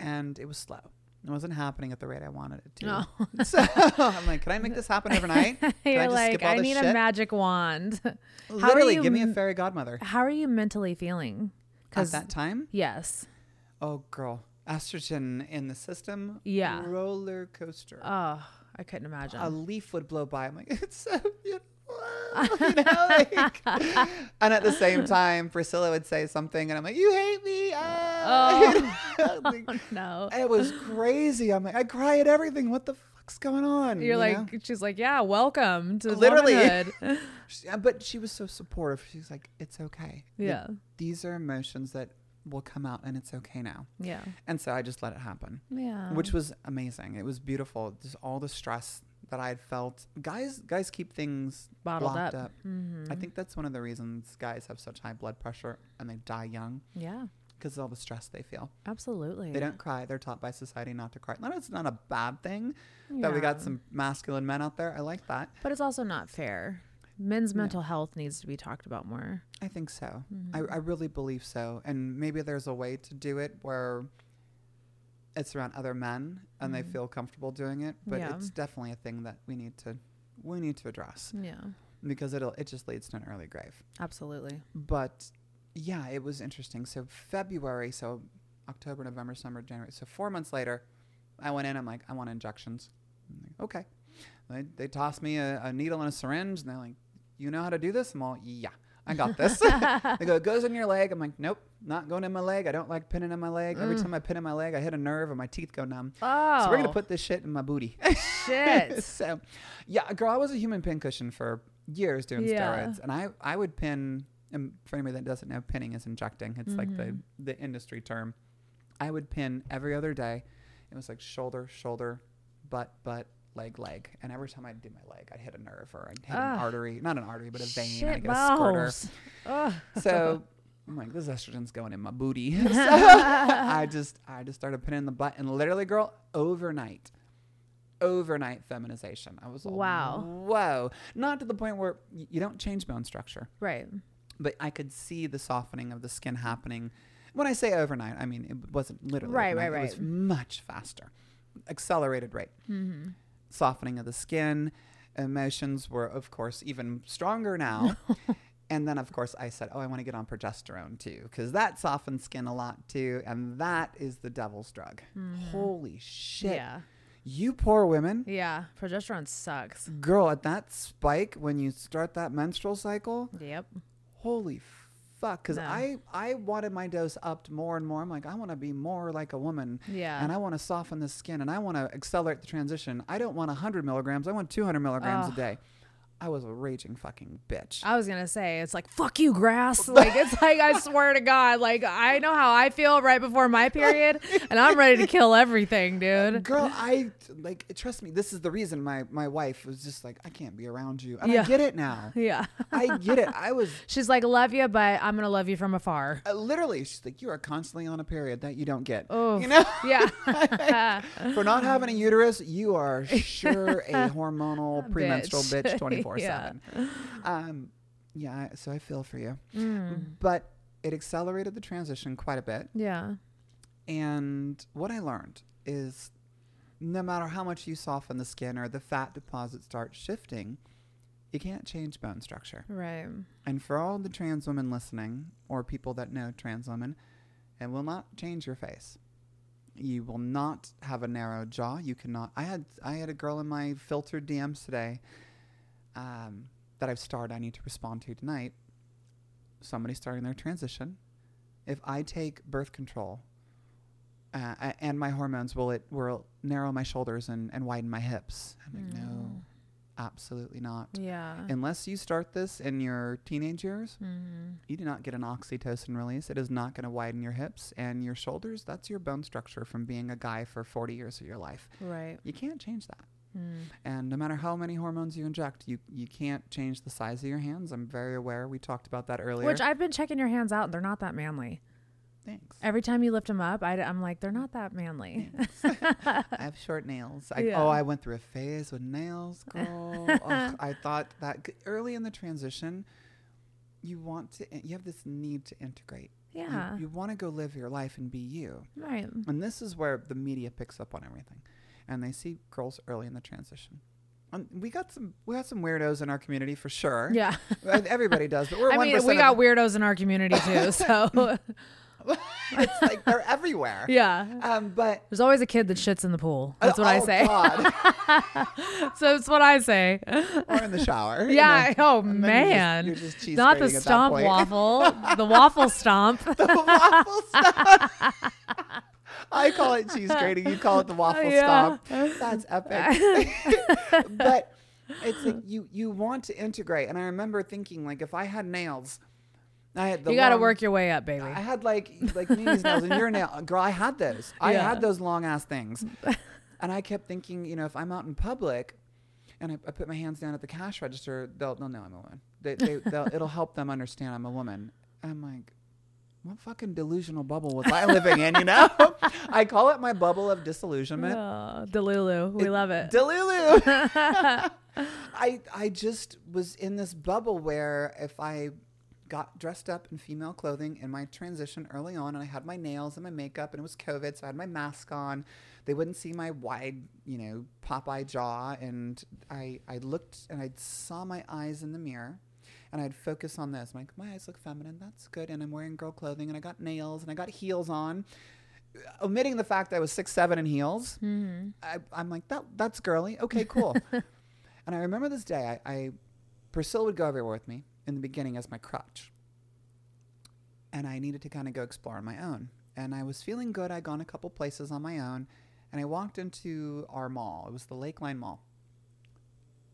Mm-hmm. And it was slow. It wasn't happening at the rate I wanted it to. No. Oh. so I'm like, can I make this happen overnight? Can I You're just like, skip all I need a magic wand. Literally, you give me a fairy godmother. How are you mentally feeling? At that time? Yes. Oh, girl. Estrogen in the system. Yeah. Roller coaster. Oh, I couldn't imagine. A leaf would blow by. I'm like, it's so beautiful. you know, like, and at the same time, Priscilla would say something, and I'm like, "You hate me." Ah. Oh, Like, no. It was crazy. I'm like, I cry at everything. What the fuck's going on? You're You like, know? she's like, yeah, welcome to literally. But she was so supportive. She's like, it's okay. Yeah. these are emotions that will come out, and it's okay now. Yeah. And so I just let it happen. Yeah. Which was amazing. It was beautiful. Just all the stress that I had felt. Guys, guys keep things Bottled up. up. I Mhm. think that's one of the reasons guys have such high blood pressure and they die young. Yeah. Because of all the stress they feel. Absolutely. They don't cry. They're taught by society not to cry. Not it's not a bad thing that we got some masculine men out there. I like that. But it's also not fair. Men's mental health needs to be talked about more. I think so. Mhm. I, I really believe so. And maybe there's a way to do it where it's around other men and they Mhm. feel comfortable doing it. But Yeah. it's definitely a thing that we need to we need to address. Yeah. Because it'll it just leads to an early grave. Absolutely. But yeah, it was interesting. So February, so October, November, summer, January. So four months later, I went in. I'm like, I want injections. Like, okay. They, they tossed me a, a needle and a syringe, and they're like, you know how to do this? I'm all, yeah, I got this. they go, it goes in your leg. I'm like, nope, not going in my leg. I don't like pinning in my leg. Every Mm. time I pin in my leg, I hit a nerve and my teeth go numb. Oh. So we're gonna put this shit in my booty. Shit. so, yeah, girl, I was a human pin cushion for years doing Yeah. steroids, and I I would pin. And for anybody that doesn't know, pinning is injecting. It's like the Mhm. the industry term. I would pin every other day. It was like shoulder, shoulder, butt, butt, leg, leg, and every time I'd do my leg, I'd hit a nerve or I'd hit Ah. an artery, not an artery, but a vein. Shit I'd get a squirter. balls. So I'm like, this estrogen's going in my booty. so I just I just started pinning the butt, and literally, girl, overnight, overnight feminization. I was all, Wow. whoa, not to the point where y- you don't change bone structure, Right. but I could see the softening of the skin happening. When I say overnight, I mean it wasn't literally Right, overnight. right, It was much faster, accelerated rate. Mm-hmm. Softening of the skin, emotions were of course even stronger now. and then of course I said, "Oh, I want to get on progesterone too because that softens skin a lot too, and that is the devil's drug." Mm-hmm. Holy shit! Yeah. You poor women. Yeah. Progesterone sucks. Girl, at that spike when you start that menstrual cycle, Yep. holy fuck because No. i i wanted my dose upped more and more. I'm like i want to be more like a woman. Yeah. and i want to soften the skin and i want to accelerate the transition. I don't want 100 milligrams. I want 200 milligrams a day i was a raging fucking bitch I was gonna say it's like fuck you, grass. Like it's like I swear to God, like I know how I feel right before my period, and I'm ready to kill everything, dude. girl i like trust me this is the reason my my wife was just like i can't be around you and Yeah. i get it now Yeah. i get it i was She's like, love you, but I'm gonna love you from afar. uh, literally she's like you are constantly on a period that you don't get Oh, you know yeah. for not having a uterus, you are sure a hormonal premenstrual bitch Bitch. twenty Yeah. seven. Um, yeah, so I feel for you, Mm. but it accelerated the transition quite a bit. Yeah. And what I learned is, no matter how much you soften the skin or the fat deposits start shifting, You can't change bone structure. Right. And for all the trans women listening, or people that know trans women, it will not change your face. You will not have a narrow jaw. You cannot. I had I had a girl in my filtered DMs today um, that I've started, I need to respond to tonight. Somebody starting their transition. If I take birth control uh, and my hormones, will it will narrow my shoulders and, and widen my hips? I'm like, no, absolutely not. Yeah. Unless you start this in your teenage years, Mhm. you do not get an oxytocin release. It is not going to widen your hips and your shoulders. That's your bone structure from being a guy for 40 years of your life. Right. You can't change that. Mm. And no matter how many hormones you inject, you, you can't change the size of your hands. I'm very aware. We talked about that earlier. Which I've been checking your hands out, and they're not that manly. Thanks. Every time you lift them up, I, am like, they're not that manly. I have short nails. I, Yeah. Oh, I went through a phase with nails, girl. Ugh, I thought that early in the transition, you want to, you have this need to integrate. You- Yeah. You, want to go live your life and be you. Right. And this is where the media picks up on everything, and they see girls early in the transition. And we got some, we got some weirdos in our community for sure. Yeah. Everybody does, but we're one. I mean, we got weirdos in our community too. So it's like they're everywhere. yeah. Um, but There's always a kid that shits in the pool. That's what I oh, say. God. so that's what I say. or in the shower. you Yeah. know. Oh And man. You're just, you're just Not the grating at that stomp waffle. the waffle stomp. the waffle stomp. I call it cheese grating. You call it the waffle Yeah. stomp. That's epic. but it's like you you want to integrate, and I remember thinking like if I had nails, I had the you got to work your way up, baby. I had like like Mimi's nails and your nail, girl. I had those. I Yeah. had those long ass things, and I kept thinking, you know, if I'm out in public, and I, I put my hands down at the cash register, they'll they'll know I'm a woman. They, they it'll help them understand I'm a woman. I'm like, what fucking delusional bubble was I living in? You know, I call it my bubble of disillusionment. Oh, Delulu. We love it. Delulu. I I just was in this bubble where if I got dressed up in female clothing in my transition early on and I had my nails and my makeup and it was COVID, so I had my mask on. They wouldn't see my wide, you know, Popeye jaw and I I looked and I saw my eyes in the mirror and I'd focus on this. I'm like, my eyes look feminine, that's good. And I'm wearing girl clothing and I got nails and I got heels on. Omitting the fact that I was six seven in heels, mm-hmm. I, I'm like, that that's girly. Okay, cool. and I remember this day, I, I Priscilla would go everywhere with me in the beginning as my crutch. And I needed to kind of go explore on my own. And I was feeling good. I'd gone a couple places on my own. And I walked into our mall. It was the Lakeline Mall.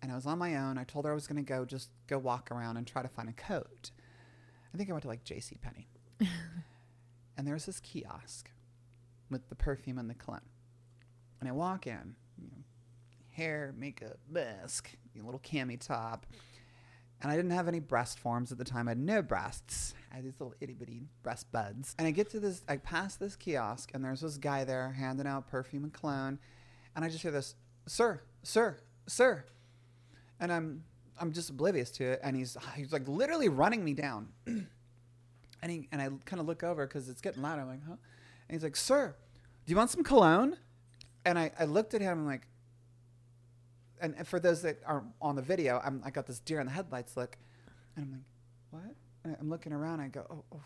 And I was on my own. I told her I was going to go just go walk around and try to find a coat. I think I went to like J.C. Penney. and there was this kiosk with the perfume and the cologne. And I walk in, you know, hair, makeup, mask, you know, little cami top. And I didn't have any breast forms at the time. I had no breasts. I had these little itty bitty breast buds. And I get to this, I pass this kiosk, and there's this guy there handing out perfume and cologne. And I just hear this, sir, sir, sir. And I'm, I'm just oblivious to it. And he's, he's like literally running me down. and he, and I kind of look over because it's getting loud. I'm like, huh? And he's like, sir, do you want some cologne? And I, I looked at him, I'm like, and, and for those that are on the video, I'm, I got this deer in the headlights look, and I'm like, what? And I'm looking around. I go, oh, oh,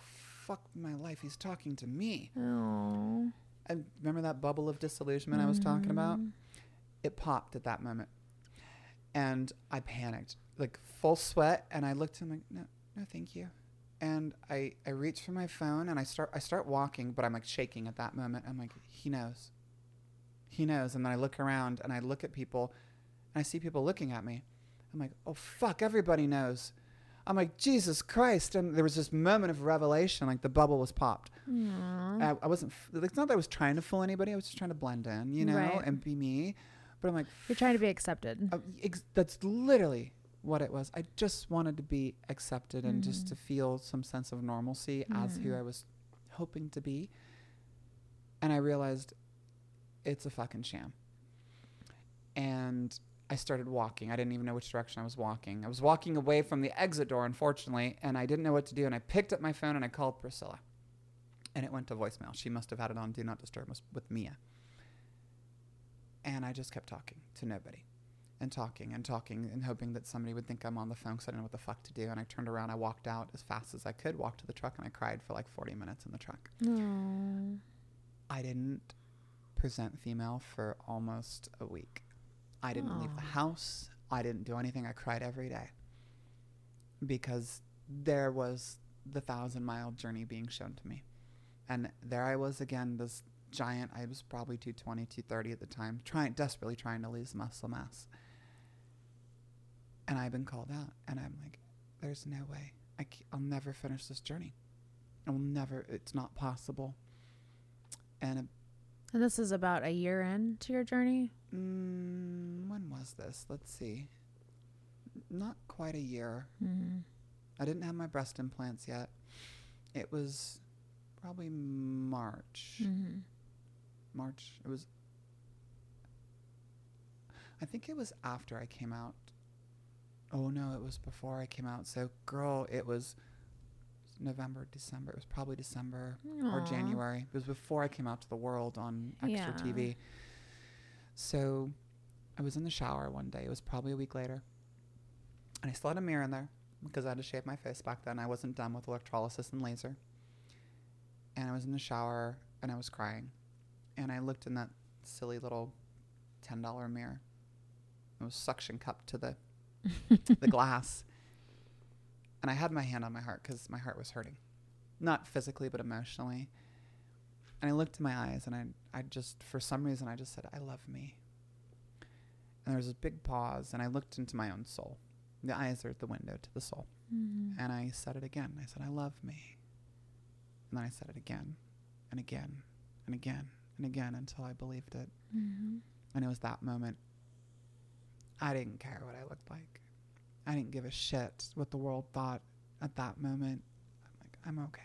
fuck my life. He's talking to me. Oh. And remember that bubble of disillusionment I was talking about? Mm. It popped at that moment, and I panicked, like full sweat. And I looked at him like, no, no, thank you. And I, I reach for my phone and I start I start walking, but I'm like shaking at that moment. I'm like, he knows. He knows. And then I look around and I look at people and I see people looking at me. I'm like, oh fuck, everybody knows. I'm like, Jesus Christ. And there was this moment of revelation, like the bubble was popped. I, I wasn't, f- it's not that I was trying to fool anybody. I was just trying to blend in, you know, Right. and be me. But I'm like, You're trying to be accepted. uh, ex- that's literally what it was. I just wanted to be accepted and just to feel some sense of normalcy as who I was hoping to be. And I realized it's a fucking sham. And I started walking. I didn't even know which direction I was walking. I was walking away from the exit door, unfortunately, and I didn't know what to do. And I picked up my phone and I called Priscilla. And it went to voicemail. She must have had it on Do Not Disturb with Mia. And I just kept talking to nobody. and talking and talking and hoping that somebody would think I'm on the phone because I didn't know what the fuck to do. And I turned around, I walked out as fast as I could, walked to the truck, and I cried for like 40 minutes in the truck. No. I didn't present female for almost a week. I didn't leave the house. I didn't do anything. I cried every day because there was the thousand mile journey being shown to me. And there I was again, this giant, I was probably 220, 230 at the time, trying, desperately trying to lose muscle mass. And I've been called out. And I'm like, there's no way. I will never finish this journey. I will never, it's not possible. And it And this is about a year into your journey. Mm, when was this? Let's see. Not quite a year. Mm-hmm. I didn't have my breast implants yet. It was probably March. Mm-hmm. March. It was. I think it was after I came out. Oh no, it was before I came out. So, girl, it was November, December. It was probably December or January. It was before I came out to the world on extra Yeah. TV. So, I was in the shower one day. It was probably a week later. And I still had a mirror in there because I had to shave my face back then. I wasn't done with electrolysis and laser. And I was in the shower and I was crying. And I looked in that silly little $10 mirror. It was suction cupped to the, the glass. And I had my hand on my heart because my heart was hurting. Not physically, but emotionally. And I looked in my eyes and I, I just, for some reason, I just said, I love me. And there was a big pause and I looked into my own soul. The eyes are the window to the soul. Mm-hmm. And I said it again. I said, I love me. And then I said it again and again and again and again until I believed it. Mm-hmm. And it was that moment. I didn't care what I looked like. I didn't give a shit what the world thought at that moment. I'm like, I'm okay.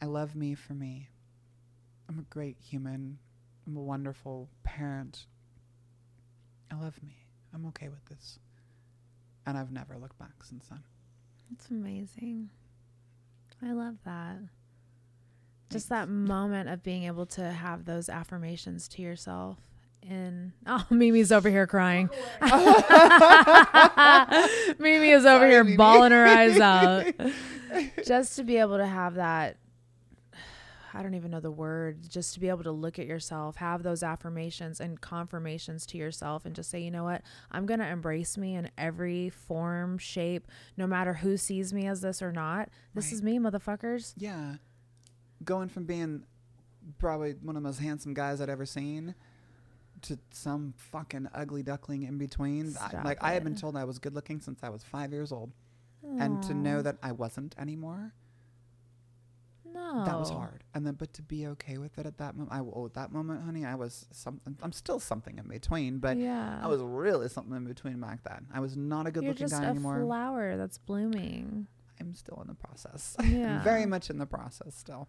I love me for me. I'm a great human. I'm a wonderful parent. I love me. I'm okay with this. And I've never looked back since then. It's amazing. I love that. Just that moment of being able to have those affirmations to yourself. And oh, Mimi's over here crying. Mimi is over Sorry, here Mimi. bawling her eyes out. Just to be able to have that, I don't even know the word, just to be able to look at yourself, have those affirmations and confirmations to yourself, and just say, you know what, I'm going to embrace me in every form, shape, no matter who sees me as this or not. This Right. is me, motherfuckers. Yeah. Going from being probably one of the most handsome guys I'd ever seen to some fucking ugly duckling in between. I, like I had been told I was good looking since I was five years old. And to know that I wasn't anymore, no. that was hard. And then, but to be okay with it at that moment, I, oh, at that moment, honey, I was something. I'm still something in between, but yeah. I was really something in between back then. I was not a good You're looking just guy a anymore. flower that's blooming. I'm still in the process. Yeah. Very much in the process still.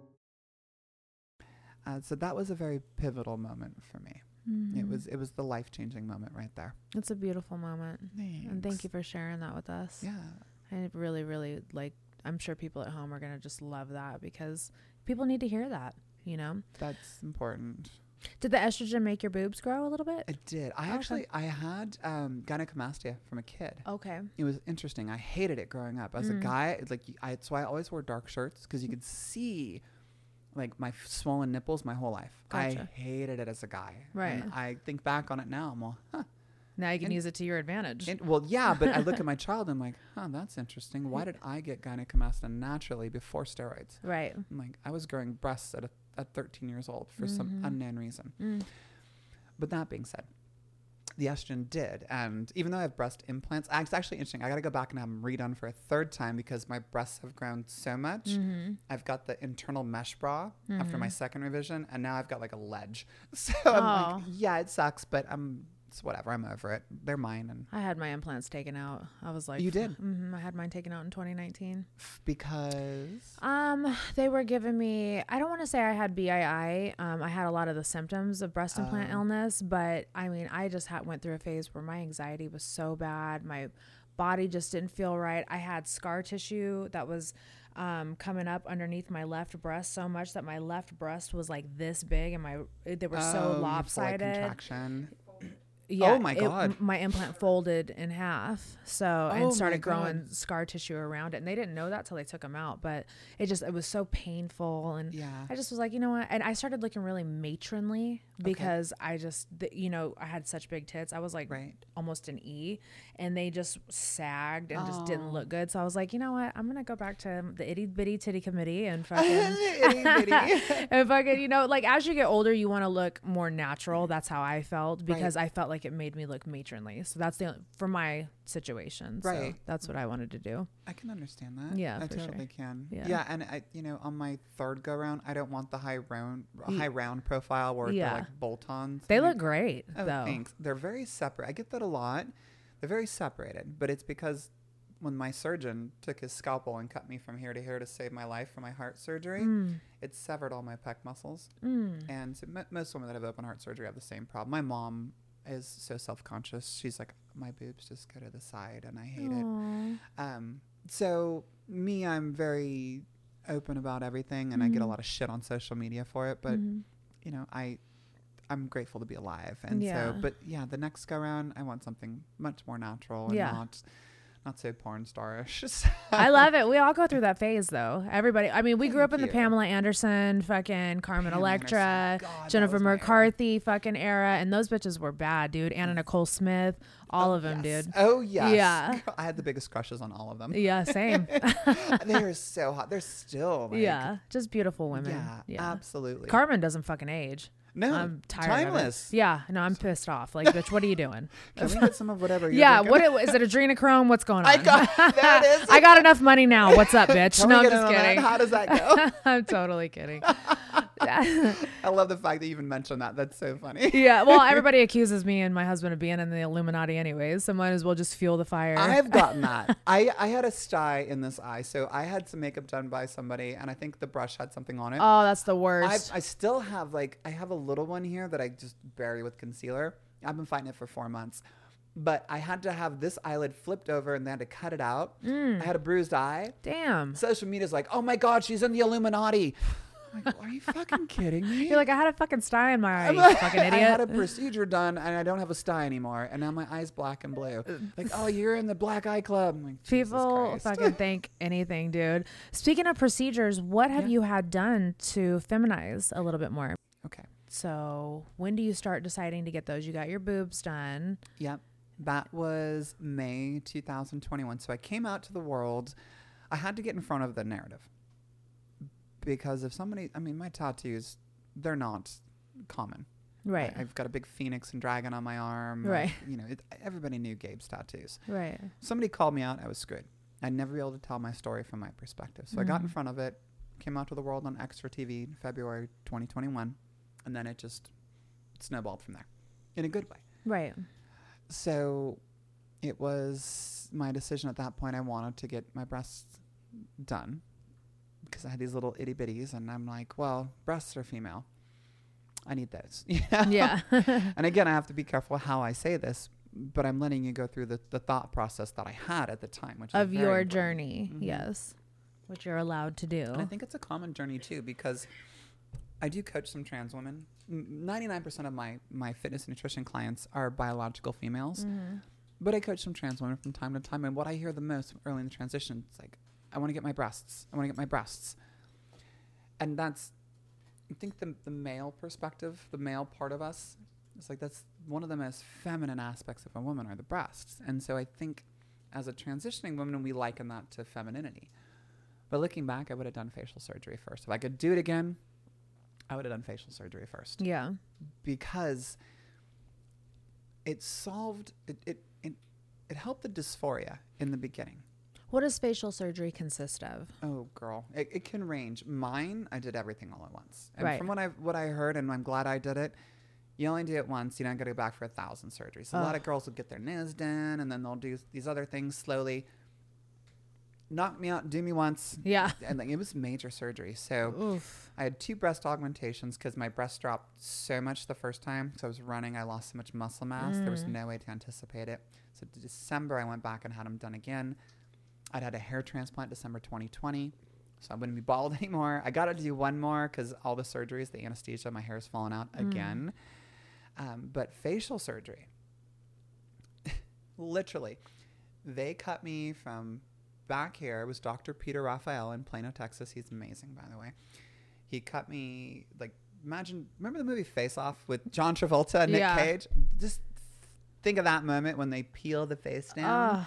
Uh, so that was a very pivotal moment for me. It was it was the life changing moment right there. It's a beautiful moment. And thank you for sharing that with us. Yeah. I really, really like, I'm sure people at home are going to just love that because people need to hear that, you know? That's important. Did the estrogen make your boobs grow a little bit? It did. I Okay. actually I had um, gynecomastia from a kid. Okay. It was interesting. I hated it growing up as a Mm. guy. Like I so I always wore dark shirts because you could see like my swollen nipples my whole life. Gotcha. I hated it as a guy. Right. And I think back on it now. I'm all, huh. Now you can And- use it to your advantage. And, well, yeah, but I look at my child and I'm like, huh, that's interesting. Why did I get gynecomastia naturally before steroids? right. I'm like, I was growing breasts at, a, at 13 years old for some Mhm. unknown reason. Mm. But that being said, the estrogen did. And even though I have breast implants, it's actually interesting. I got to go back and have them redone for a third time because my breasts have grown so much. Mhm. I've got the internal mesh bra after my Mhm. second revision, and now I've got like a ledge. So I'm Oh. like, yeah, it sucks, but I'm it's whatever. I'm over it. They're mine, and I had my implants taken out. I was like, You did? hmm I had mine taken out in 2019. because Um, they were giving me. I don't want to say I had BII. Um, I had a lot of the symptoms of breast implant Oh. illness, but I mean, I just had went through a phase where my anxiety was so bad. My body just didn't feel right. I had scar tissue that was um, coming up underneath my left breast so much that my left breast was like this big, and my they were Oh, so like lopsided. contraction. Oh yeah. Oh my it- my implant folded in half. So Oh and started God. growing scar tissue around it, and they didn't know that till they took them out. But it just it was so painful, and Yeah. I just was like, you know what? And I started looking really matronly because I just, you know, I had such big tits. I was like almost an E, and they just sagged and just didn't Oh. look good. So I was like, you know what? I'm gonna go back to the itty bitty titty committee and fucking Itty bitty. and fucking, you know, like as you get older, you want to look more natural. That's how I felt because I felt like it made me look matronly. So that's the for my situation. So Right. that's what I wanted to do. I can understand that. Yeah, I for sure. totally can. Yeah. Yeah. and I, you know, on my third go round, I don't want the high round, high round profile where Yeah. like bolt-ons. They look great, Oh, though. thanks. They're very separate. I get that a lot. They're very separated, but it's because when my surgeon took his scalpel and cut me from here to here to save my life for my heart surgery, Mm. it severed all my pec muscles. Mm. And so mo- most women that have open heart surgery have the same problem. My mom is so self-conscious. She's like, my boobs just go to the side, and I hate Aw. it. Um, so me, I'm very open about everything, and I get a Mhm. lot of shit on social media for it. But Mhm. you know, I I'm grateful to be alive, and Yeah. so. But yeah, the next go round, I want something much more natural and Yeah. not not so porn starish. I love it. We all go through that phase though. Everybody. I mean, we grew up in the. Pamela Anderson, fucking Carmen Pamela Electra, God, Jennifer. McCarthy, fucking era, and those bitches were bad, dude. Anna mm. Nicole Smith, all oh, of them, Yes. dude. Oh yes. Yeah. I had the biggest crushes on all of them. Yeah, same. They're so hot. They're still like, yeah, just beautiful women. Yeah, absolutely. Carmen doesn't fucking age. No, I'm tired timeless. Of it. Yeah, no, I'm pissed off. Like, bitch, what are you doing? Can we get some of whatever you're yeah, drinking? what it, is it? Adrenochrome? What's going on? I got it is. I got enough money now. What's up, bitch? No, I'm just in that? kidding. How does that go? I'm totally kidding. I love the fact that you even mentioned that. That's so funny. yeah, well, everybody accuses me and my husband of being in the Illuminati anyways, so might as well just fuel the fire. I've gotten that. I, I had a sty in this eye, so I had some makeup done by somebody, and I think the brush had something on it. Oh, that's the worst. I, I still have like I have a little one here that I just bury with concealer. I've been fighting it for four months, but I had to have this eyelid flipped over and they had to cut it out. Mm. I had a bruised eye. Damn. Social media's like, oh my god, she's in the Illuminati. I'm like, are you fucking kidding me? You're like, I had a fucking sty in my eye, like, fucking idiot. I had a procedure done and I don't have a sty anymore, and now my eye's black and blue. Like, oh, you're in the black eye club. Like, People fucking think anything, dude. Speaking of procedures, what have you had done to feminize a little bit more? Okay. So, when do you start deciding to get those? You got your boobs done. Yep. That was May 2021. So I came out to the world. I had to get in front of the narrative. Because if somebody, I mean, my tattoos, they're not common. Right. I, have got a big phoenix and dragon on my arm. Right. You know, it, everybody knew Gabe's tattoos. Right. Somebody called me out. I was screwed. I'd never be able to tell my story from my perspective. So I got in Mhm. front of it, came out to the world on Extra TV in February 2021. And then it just snowballed from there in a good way. Right. So it was my decision at that point. I wanted to get my breasts done because I had these little itty bitties, and I'm like, well, breasts are female. I need those. you know? Yeah. and again, I have to be careful how I say this, but I'm letting you go through the, the thought process that I had at the time, which is Of your important. journey, Mhm. yes. Which you're allowed to do. And I think it's a common journey too because I do coach some trans women. Ninety nine percent of my my fitness and nutrition clients are biological females, Mhm. but I coach some trans women from time to time. And what I hear the most early in the transition, it's like, I want to get my breasts. I want to get my breasts, and that's I think the the male perspective, the male part of us, is like that's one of the most feminine aspects of a woman are the breasts. And so I think as a transitioning woman, we liken that to femininity. But looking back, I would have done facial surgery first. If I could do it again, I would have done facial surgery first. Yeah. Because it solved it it it, it helped the dysphoria in the beginning. What does facial surgery consist of? Oh, girl, it, it can range. Mine, I did everything all at once, and Right. from what I what I heard, and I'm glad I did it. You only do it once. You don't got to go back for a thousand surgeries. A lot of girls will get their nails done, and then they'll do these other things slowly. Knock me out, do me once. Yeah. and like it was major surgery. So Oof. I had two breast augmentations because my breast dropped so much the first time. So I was running, I lost so much muscle mass. There was Mm. no way to anticipate it. So December, I went back and had them done again. I'd had a hair transplant December 2020. So I wouldn't be bald anymore. I got to do one more because all the surgeries, the anesthesia, my hair hair's fallen out Mm. again. Um, but facial surgery, literally, they cut me from back here. It was Dr. Peter Raphael in Plano, Texas. He's amazing, by the way. He cut me like imagine. Remember the movie Face Off with John Travolta and Nick Yeah. Cage? Just think of that moment when they peel the face down. Ugh.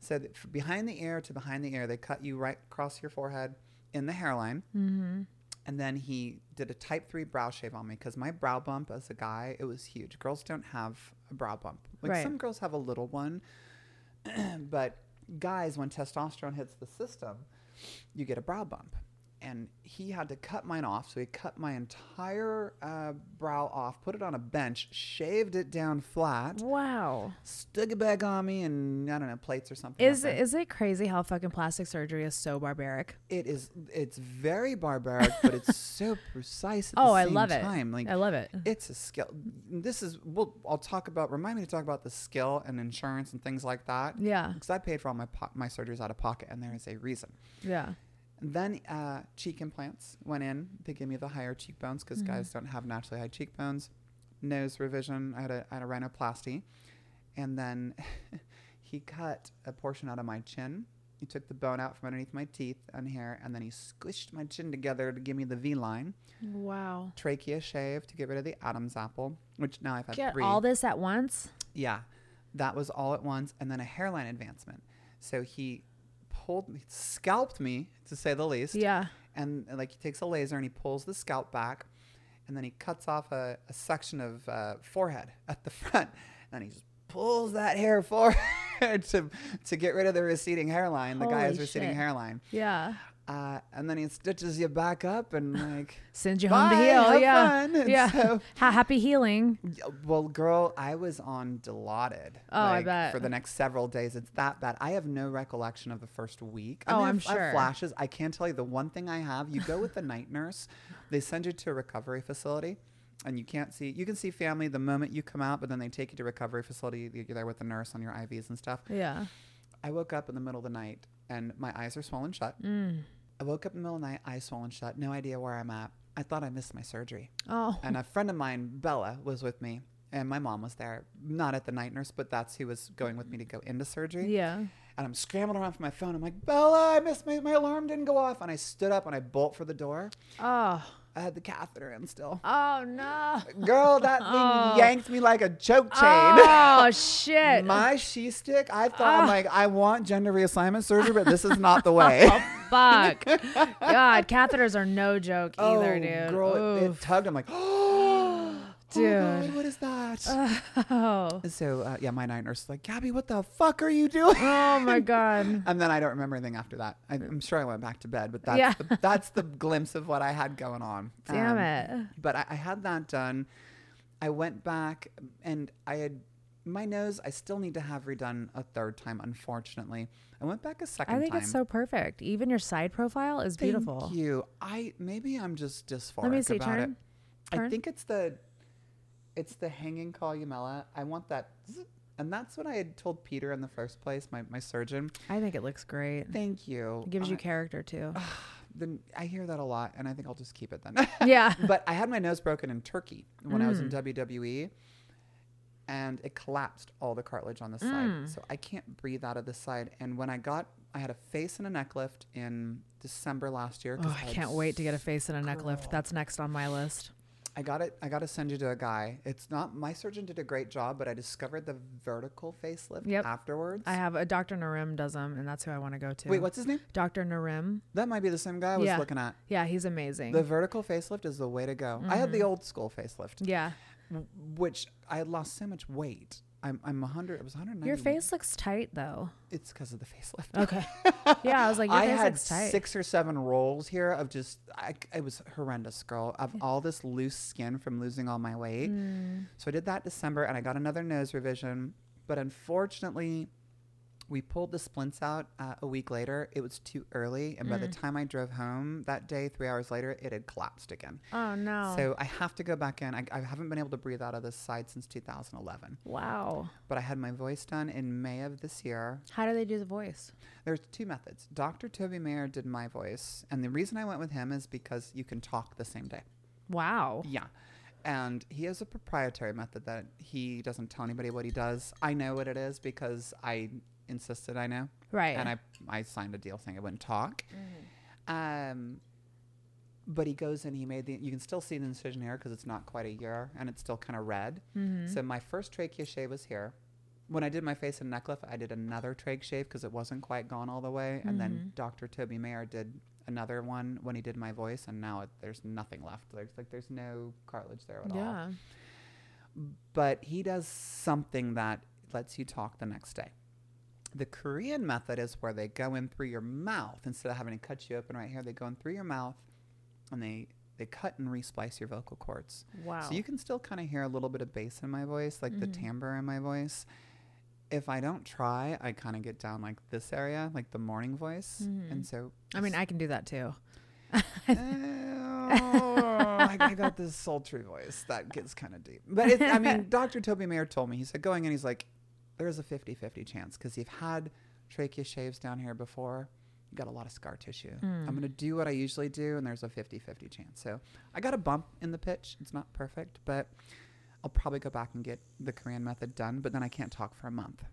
So that behind the ear to behind the ear, they cut you right across your forehead in the hairline. Mm-hmm. And then he did a type three brow shave on me because my brow bump as a guy, it was huge. Girls don't have a brow bump. Like Right. some girls have a little one, but guys, when testosterone hits the system, you get a brow bump. And he had to cut mine off. So he cut my entire uh, brow off, put it on a bench, shaved it down flat, Wow. stuck it back on me, and I don't know, plates or something. Is it, is it crazy how fucking plastic surgery is so barbaric? it is it's very barbaric but it's so precise at Oh, I love it. like I love it. it's a skill this is we'll i'll talk about remind me to talk about the skill and insurance and things like that Yeah. because i paid for all my po- my surgeries out of pocket and there is a reason Yeah. Then uh, cheek implants went in they gave me the higher cheekbones because Mhm. guys don't have naturally high cheekbones nose revision i had a, I had a rhinoplasty and then he cut a portion out of my chin he took the bone out from underneath my teeth and hair and then he squished my chin together to give me the v line Wow. trachea shave to get rid of the adam's apple which now i've had Get three all this at once? yeah, that was all at once, and then a hairline advancement. So he pulled, me, scalped me to say the least. Yeah. And uh, like he takes a laser and he pulls the scalp back, and then he cuts off a, a section of uh, forehead at the front, and he just pulls that hair forward to to get rid of the receding hairline. The guy's receding shit. hairline. Yeah. Uh, and then he stitches you back up and like Sends you home to heal. yeah. fun." Yeah. so- happy healing. Well, girl, I was on Dilaudid. Oh, I bet. For the next several days. It's that bad. I have no recollection of the first week. Oh, I I'm I sure. flashes. I can't tell you the one thing I have. You go with the night nurse. They send you to a recovery facility. And you can't see, you can see family the moment you come out, but then they take you to recovery facility. You're there with the nurse on your IVs and stuff. Yeah. I woke up in the middle of the night and my eyes are swollen shut. Mm. I woke up in the middle of the night, eyes swollen shut, no idea where I'm at. I thought I missed my surgery. Oh. And a friend of mine, Bella, was with me, and my mom was there. Not at the night nurse, but that's who was going with me to go into surgery. Yeah. And I'm scrambling around for my phone. I'm like, Bella, I missed my, my alarm didn't go off. And I stood up and I bolt for the door. Oh. I had the catheter in still. Oh no. Girl, that thing Oh. yanked me like a choke chain. Oh shit. My she stick, I thought, I'm Ah. like, I want gender reassignment surgery, but this is not the way. Oh, fuck. God, catheters are no joke either, oh, dude. girl, it, it tugged. I'm like, oh, Dude. God, what is that? Oh. So uh, yeah, my night nurse is like, Gabbi, what the fuck are you doing? Oh my god. and then I don't remember anything after that. I, I'm sure I went back to bed, but that's Yeah. the, that's the glimpse of what I had going on. Damn Um, it. But I, I had that done. I went back and I had my nose. I still need to have redone a third time. Unfortunately, I went back a second I think time. it's so perfect. Even your side profile is Thank beautiful. you. I maybe I'm just dysphoric Let me see, about turn. it. I think it's the it's the hanging columella. I want that zzz, and that's what I had told Peter in the first place, my, my surgeon. I think it looks great. Thank you. It gives you character too. Then I hear that a lot, and I think I'll just keep it then. Yeah. but I had my nose broken in Turkey when I was in Mm. WWE, and it collapsed all the cartilage on the Mm. side, so I can't breathe out of the side. And when I got, I had a face and a neck lift in December last year. 'cause Oh, I had can't wait to get a face and a neck lift. That's next on my list. I got it. I got to send you to a guy. It's not my surgeon did a great job, but I discovered the vertical facelift Yep. afterwards. I have a Dr. Narim does them, and that's who I want to go to. Wait, what's his name? Dr. Narim. That might be the same guy I was yeah. looking at. Yeah, he's amazing. The vertical facelift is the way to go. I had the Mhm. old school facelift. Yeah. Which I had lost so much weight I'm I'm 100. It was 190. Your face looks tight though. It's because of the facelift. Okay. yeah, I was like, your I face had looks tight. six or seven rolls here of just. I, it was horrendous, girl. Of all this loose skin from losing all my weight. Mm. So I did that December, and I got another nose revision. But unfortunately, we pulled the splints out uh, a week later. It was too early, and by the Mm. time I drove home that day, three hours later, it had collapsed again. Oh no. So I have to go back in. I, I haven't been able to breathe out of this side since 2011. wow. But I had my voice done in May of this year. How do they do the voice? There's two methods. Dr. Toby Mayer did my voice, and the reason I went with him is because you can talk the same day. Wow. Yeah. And he has a proprietary method that he doesn't tell anybody what he does. I know what it is because I insisted I know. Right. And I I signed a deal saying I wouldn't talk. Um but he goes and he made the you can still see the incision here because it's not quite a year and it's still kind of red. Mhm. So my first trachea shave was here. When I did my face and neck lift, I did another trach shave because it wasn't quite gone all the way. And then Mhm. Dr. Toby Mayer did another one when he did my voice, and now it, there's nothing left. There's like there's no cartilage there at all. Yeah. But he does something that lets you talk the next day. The Korean method is where they go in through your mouth instead of having to cut you open right here. They go in through your mouth, and they they cut and resplice your vocal cords. Wow. So you can still kind of hear a little bit of bass in my voice, like the Mhm. timbre in my voice. If I don't try, I kind of get down like this area, like the morning voice, Mhm. and so I mean, I can do that too. I, I got this sultry voice that gets kind of deep. But it, I mean, Dr. Toby Mayer told me, he said, going in, he's like, there's a 50 50 chance because you've had trachea shaves down here before. You got a lot of scar tissue. Mm. I'm going to do what I usually do, and there's a 50 50 chance. So I got a bump in the pitch. It's not perfect, but I'll probably go back and get the Korean method done, but then I can't talk for a month.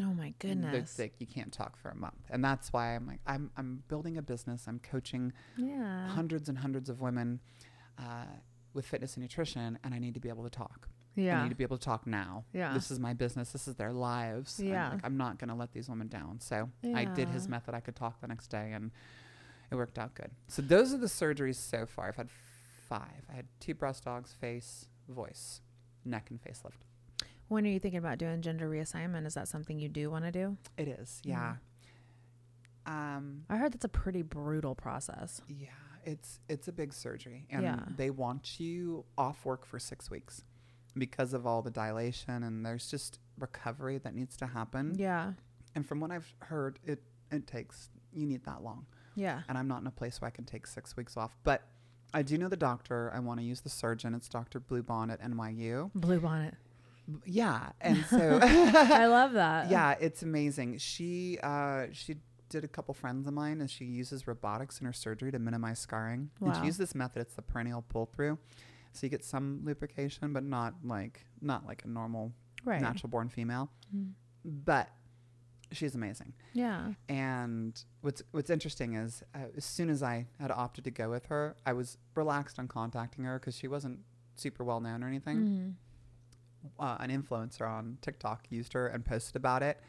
Oh my goodness. sick. You can't talk for a month, and that's why I'm like I'm I'm building a business. I'm coaching Yeah. hundreds and hundreds of women uh, with fitness and nutrition, and I need to be able to talk. I Yeah. need to be able to talk now. Yeah. This is my business. This is their lives. I'm Yeah. like, I'm not going to let these women down. So I did his method. I could talk the next day, and it worked out good. So those are the surgeries so far. I've had five. I had two breast augs, face, voice, neck, and facelift. When are you thinking about doing gender reassignment? Is that something you do want to do? It is, yeah. Um, I heard that's a pretty brutal process. Yeah, it's it's a big surgery, and Yeah. they want you off work for six weeks because of all the dilation, and there's just recovery that needs to happen. Yeah. And from what I've heard, it it takes you need that long. Yeah. And I'm not in a place where I can take six weeks off, but I do know the doctor. I want to use the surgeon. It's Dr. Blue Bonnet NYU. Bluebonnet. Yeah, and so I love that. Yeah, it's amazing. She uh, she did a couple friends of mine, and she uses robotics in her surgery to minimize scarring. Wow. And she uses this method. It's the peritoneal pull through, so you get some lubrication, but not like not like a normal Right. natural born female. Mm. But she's amazing. Yeah. And what's what's interesting is uh, as soon as I had opted to go with her, I was relaxed on contacting her because she wasn't super well known or anything Mhm. uh, an influencer on TikTok used her and posted about it.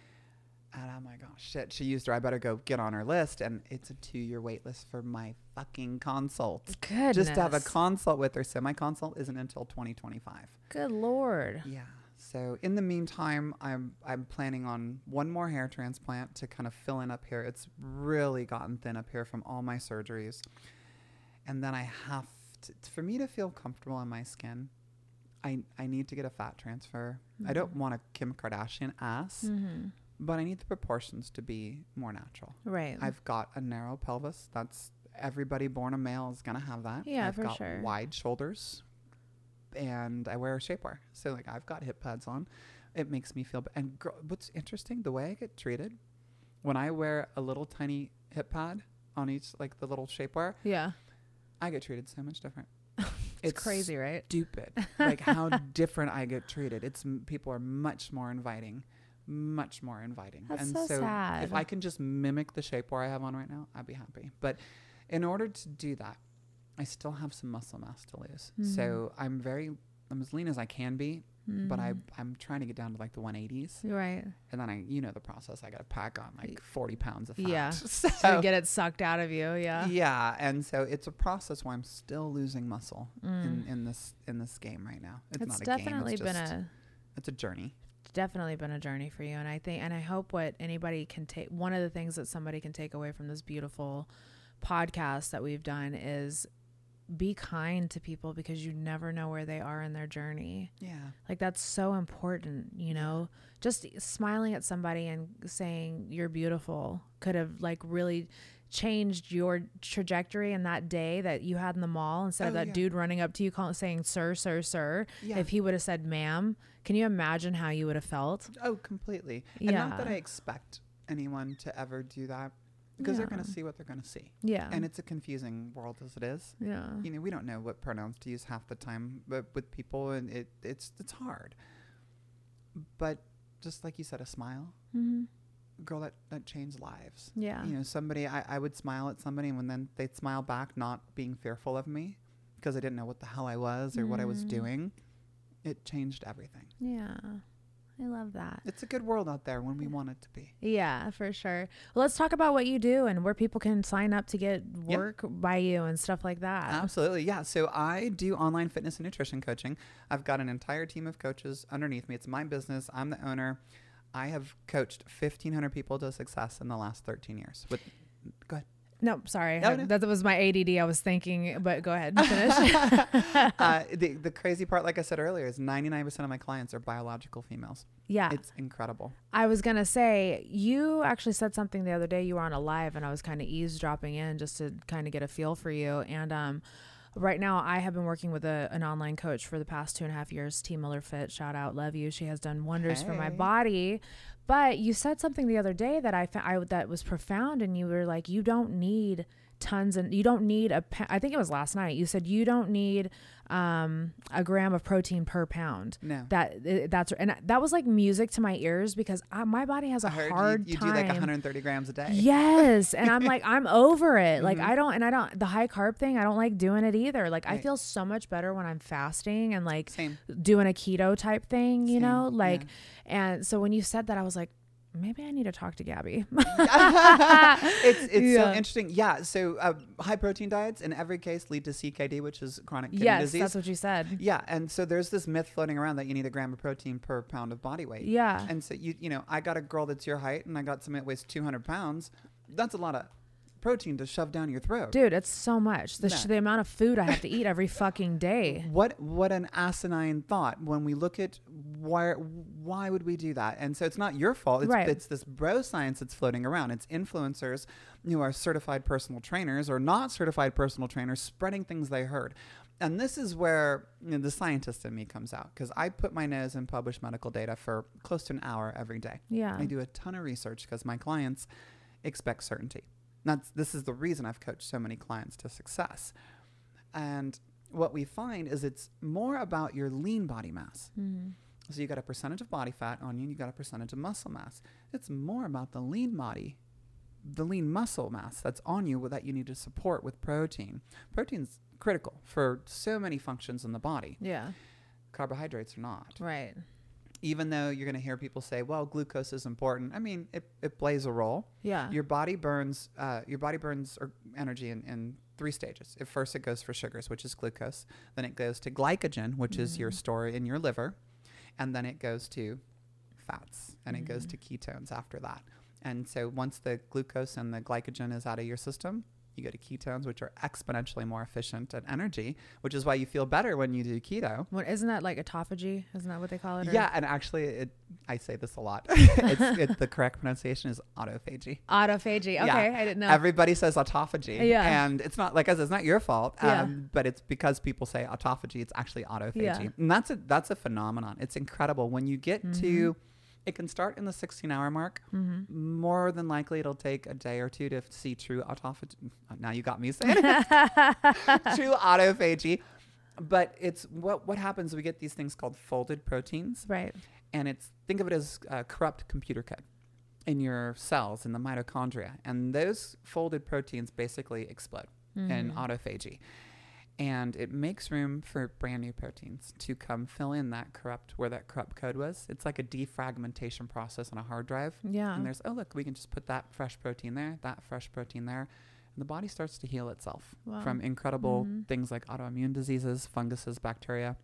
And I'm like, oh shit, she used her. I better go get on her list. And it's a two year wait list for my fucking consult. Good. Just to have a consult with her. So my consult isn't until 2025. Good lord. Yeah. So in the meantime, I'm I'm planning on one more hair transplant to kind of fill in up here. It's really gotten thin up here from all my surgeries. And then I have to, for me to feel comfortable in my skin, I I need to get a fat transfer. I don't want a Kim Kardashian ass, Mhm. But I need the proportions to be more natural. Right. I've got a narrow pelvis. That's everybody born a male is gonna have that. Yeah, I've for got sure. wide shoulders, and I wear a shapewear. So like I've got hip pads on. It makes me feel. b- And gr- what's interesting, the way I get treated, when I wear a little tiny hip pad on each, like the little shapewear, Yeah. I get treated so much different. It's crazy, right? Stupid. like how different I get treated. It's m- people are much more inviting, much more inviting. That's and so so sad. if I can just mimic the shapewear I have on right now, I'd be happy. But in order to do that, I still have some muscle mass to lose. So I'm very, I'm as lean as I can be, but I, I'm trying to get down to like the 180s. Right. And then I, you know, the process. I got to pack on like 40 pounds of fat. Yeah. So, So get it sucked out of you. Yeah. yeah, and so it's a process where I'm still losing muscle in, Mm. in this in this game right now. It's, It's not a definitely game. It's been a it's a journey. Definitely been a journey for you and I think and I hope what anybody can take one of the things that somebody can take away from this beautiful podcast that we've done is be kind to people because you never know where they are in their journey. Yeah. Like that's so important, you know. Just smiling at somebody and saying you're beautiful could have like really changed your trajectory in that day that you had in the mall instead Oh, of that yeah. dude running up to you calling saying sir sir sir Yeah. if he would have said ma'am can you imagine how you would have felt Oh, completely. And not that I expect anyone to ever do that because they're going to see what they're going to see. Yeah. And it's a confusing world as it is. Yeah. You know, we don't know what pronouns to use half the time but with people and it it's it's hard. But just like you said a smile. Mhm. Girl that that changed lives. Yeah. You know, somebody I, I would smile at somebody and when then they'd smile back not being fearful of me because I didn't know what the hell I was or what I was Mm. doing. It changed everything. yeah i love that It's a good world out there when we want it to be. yeah for sure well let's talk about what you do and where people can sign up to get Yep. work by you and stuff like that Absolutely. Yeah. So I do online fitness and nutrition coaching. I've got an entire team of coaches underneath me. It's my business. I'm the owner. I have coached 1,500 people to success in the last 13 years. With, go ahead. no sorry No, no. that was my add i was thinking but go ahead and finish uh, the, the crazy part, like I said earlier, is 99% of my clients are biological females. Yeah. It's incredible. I was gonna say you actually said something the other day. You were on a live, and I was kind of eavesdropping in just to kind of get a feel for you. And um, right now, I have been working with a, an online coach for the past two and a half years. T Miller Fit, shout out, love you. She has done wonders for my body. But you said something the other day that I, fa- I that was profound, and you were like, you don't need tons and you don't need a i think it was last night you said you don't need um a gram of protein per pound No. that that's and that was like music to my ears because I, my body has a hard you, you time do like 130 grams a day. yes and i'm like i'm over it like Mhm. i don't and i don't the high carb thing i don't like doing it either like i feel so much better when i'm fasting and like Same. doing a keto type thing you Same, know like yeah. and so when you said that i was like maybe i need to talk to Gabbi it's it's so interesting. Yeah. So uh, high protein diets in every case lead to CKD, which is chronic kidney yes disease. that's what you said Yeah, and so there's this myth floating around that you need a gram of protein per pound of body weight. Yeah. and so you you know I got a girl that's your height and I got somebody that weighs 200 pounds. That's a lot of protein to shove down your throat. dude it's so much the, sh- the amount of food i have to eat every fucking day What what an asinine thought when we look at why why would we do that? And so it's not your fault. It's, Right. it's this bro science that's floating around. It's influencers who are certified personal trainers or not certified personal trainers spreading things they heard. And this is where you know, the scientist in me comes out because I put my nose in published medical data for close to an hour every day. Yeah. I do a ton of research because my clients expect certainty. That's this is the reason I've coached so many clients to success. And what we find is it's more about your lean body mass. Mhm. So you got a percentage of body fat on you, and you got a percentage of muscle mass. It's more about the lean body, the lean muscle mass that's on you that you need to support with protein. Protein's critical for so many functions in the body. yeah Carbohydrates are not. right Even though you're going to hear people say, "Well, glucose is important." I mean, it, it plays a role. Yeah. Your body burns uh, your body burns er- energy in, in three stages. At first, it goes for sugars, which is glucose. Then it goes to glycogen, which is your store in your liver, and then it goes to fats, and it goes to ketones after that. And so once the glucose and the glycogen is out of your system, you go to ketones, which are exponentially more efficient at energy, which is why you feel better when you do keto. what isn't that like autophagy isn't that what they call it Yeah, and actually, it, I say this a lot. it's, it, the correct pronunciation is autophagy. autophagy okay Yeah. i didn't know Everybody says autophagy. Yeah. And it's not like said, it's not your fault. Yeah. Um, but it's because people say autophagy, it's actually autophagy. Yeah. And that's a that's a phenomenon. It's incredible. When you get Mm-hmm. to it can start in the 16 hour mark. More than likely, it'll take a day or two to see true autophagy. Now you got me saying it. true autophagy. But it's what what happens. We get these things called folded proteins right and it's think of it as uh, corrupt computer code in your cells in the mitochondria and those folded proteins basically explode in autophagy and it makes room for brand new proteins to come fill in that corrupt where that corrupt code was it's like a defragmentation process on a hard drive Yeah. and there's oh look we can just put that fresh protein there that fresh protein there and the body starts to heal itself Wow. from incredible Mhm. things like autoimmune diseases funguses bacteria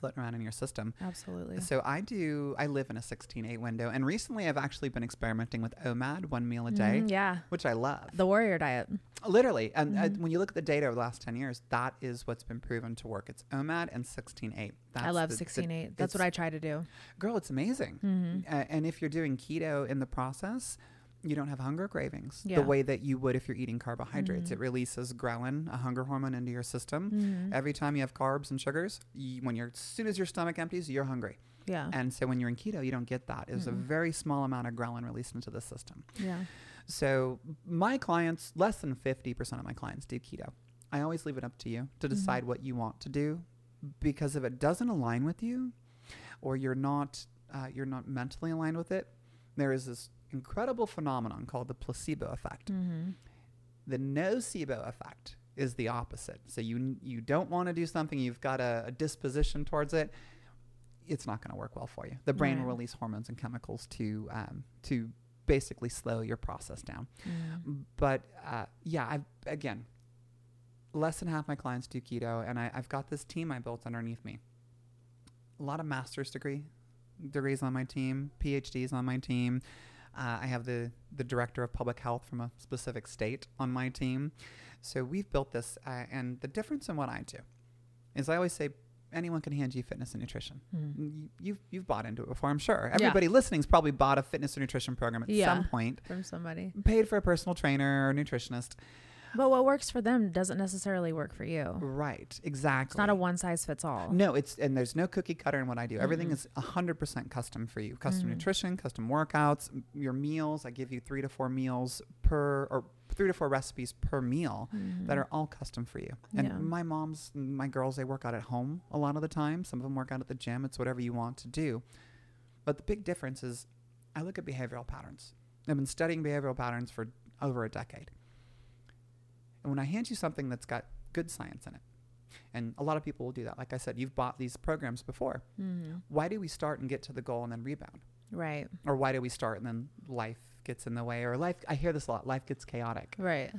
floating around in your system. Absolutely. So I do. I live in a 16-8 window, and recently I've actually been experimenting with OMAD, one meal a day. Mhm, yeah. which I love. The warrior diet. Literally, and uh, Mhm. when you look at the data over the last 10 years, that is what's been proven to work. It's OMAD and 16-8. I That's love the- the- 16-8. That's what I try to do. Girl, it's amazing. Mhm. Uh, and if you're doing keto in the process, you don't have hunger cravings Yeah. the way that you would if you're eating carbohydrates. Mhm. It releases ghrelin, a hunger hormone, into your system. Mhm. Every time you have carbs and sugars, you, when you're as soon as your stomach empties, you're hungry. Yeah. And so when you're in keto, you don't get that. It's a Mm-mm. very small amount of ghrelin released into the system. Yeah. So my clients, less than 50% of my clients do keto. I always leave it up to you to Mm-hmm. decide what you want to do because if it doesn't align with you or you're not uh, you're not mentally aligned with it, there is this incredible phenomenon called the placebo effect. Mhm. The nocebo effect is the opposite. So you you don't want to do something, you've got a, a disposition towards it. It's not going to work well for you. The brain will release hormones and chemicals to um, to basically slow your process down. Mm. But uh, yeah, I've again, less than half my clients do keto, and I, I've got this team I built underneath me. A lot of master's degree degrees on my team, PhDs on my team. Uh, I have the the director of public health from a specific state on my team. So we've built this, uh, and the difference in what I do is I always say anyone can hand you fitness and nutrition. Mm. You, you've you've bought into it before, I'm sure. Yeah. Everybody listening's probably bought a fitness or nutrition program at Yeah. some point From somebody. paid for a personal trainer or nutritionist. But what works for them doesn't necessarily work for you. Right, exactly. It's not a one size fits all. No, it's and there's no cookie cutter in what I do. Everything Mm-mm. is 100% custom for you. Custom Mhm. nutrition, custom workouts, your meals. I give you 3 to 4 meals per or 3 to 4 recipes per meal that Mhm. are all custom for you. And Yeah. my moms, my girls, they work out at home a lot of the time. Some of them work out at the gym. It's whatever you want to do. But the big difference is I look at behavioral patterns. I've been studying behavioral patterns for over a decade. And when I hand you something that's got good science in it, and a lot of people will do that. Like I said, you've bought these programs before. Mhm. Why do we start and get to the goal and then rebound? Right. Or why do we start and then life gets in the way? Or life, I hear this a lot life gets chaotic. Right.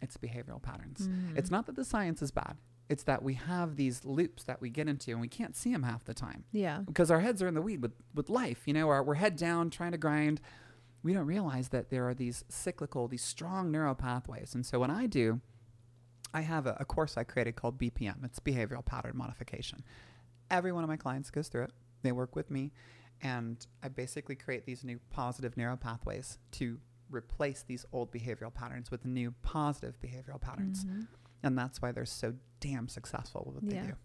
It's behavioral patterns. Mhm. It's not that the science is bad, it's that we have these loops that we get into and we can't see them half the time. Yeah. Because our heads are in the weed with, with life. You know, our, we're head down trying to grind. We don't realize that there are these cyclical, these strong neural pathways. And so when I do, I have a, a course I created called BPM. It's behavioral pattern modification. Every one of my clients goes through it. They work with me, and I basically create these new positive neural pathways to replace these old behavioral patterns with new positive behavioral patterns. Mhm. And that's why they're so damn successful with what Yeah. they do.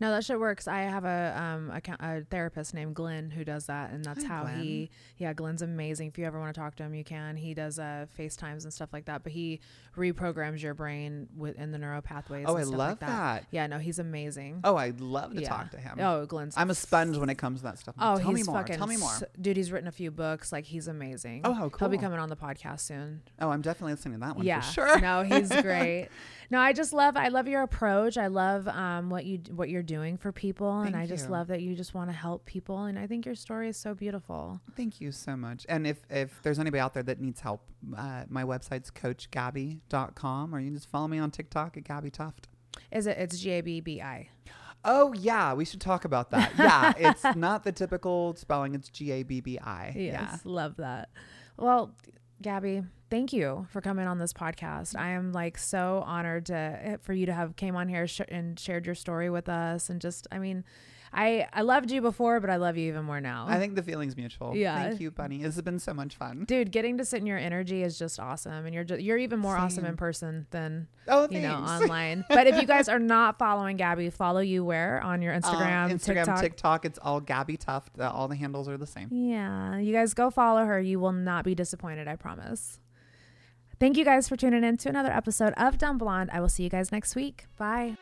No, that shit works. I have a um a, a therapist named Glenn who does that, and that's Hi, how Glenn. he. Yeah, Glenn's amazing. If you ever want to talk to him, you can. He does uh FaceTimes and stuff like that, but he reprograms your brain within the neural pathways. Oh, and I stuff love like that. that. Yeah, no, he's amazing. Oh, I'd love to Yeah. talk to him. Oh, Glenn's. I'm a sponge when it comes to that stuff. Oh, tell he's me more. fucking. Tell me more. dude, he's written a few books. Like he's amazing. Oh, how He'll be coming on the podcast soon. Oh, I'm definitely listening to that one yeah, for sure. no, he's great. No, I just love. I love your approach. I love um what you what you're doing for people, and Thank I just you. love that you just want to help people. And I think your story is so beautiful. Thank you so much. And if, if there's anybody out there that needs help, uh, my website's coachgabbi.com or you can just follow me on TikTok at Gabbi Tuft. Is it? It's G A B B I. Oh, yeah, we should talk about that. Yeah, it's not the typical spelling, it's G A B B I. Yes, love that. Well, Gabbi, thank you for coming on this podcast. I am like so honored to eh, for you to have came on here sh- and shared your story with us, and just I mean, I I loved you before, but I love you even more now. I think the feeling's mutual. Yeah. Thank you, Bunnie. This has been so much fun. Dude, getting to sit in your energy is just awesome, and you're just, you're even more awesome in person than Oh, you know online. but if you guys are not following Gabbi, follow you where on your Uh, Instagram, Instagram, TikTok. TikTok, it's all Gabbi Tuft. Uh, all the handles are the same. Yeah, you guys go follow her. You will not be disappointed, I promise. Thank you guys for tuning in to another episode of Dumb Blonde. I will see you guys next week. Bye.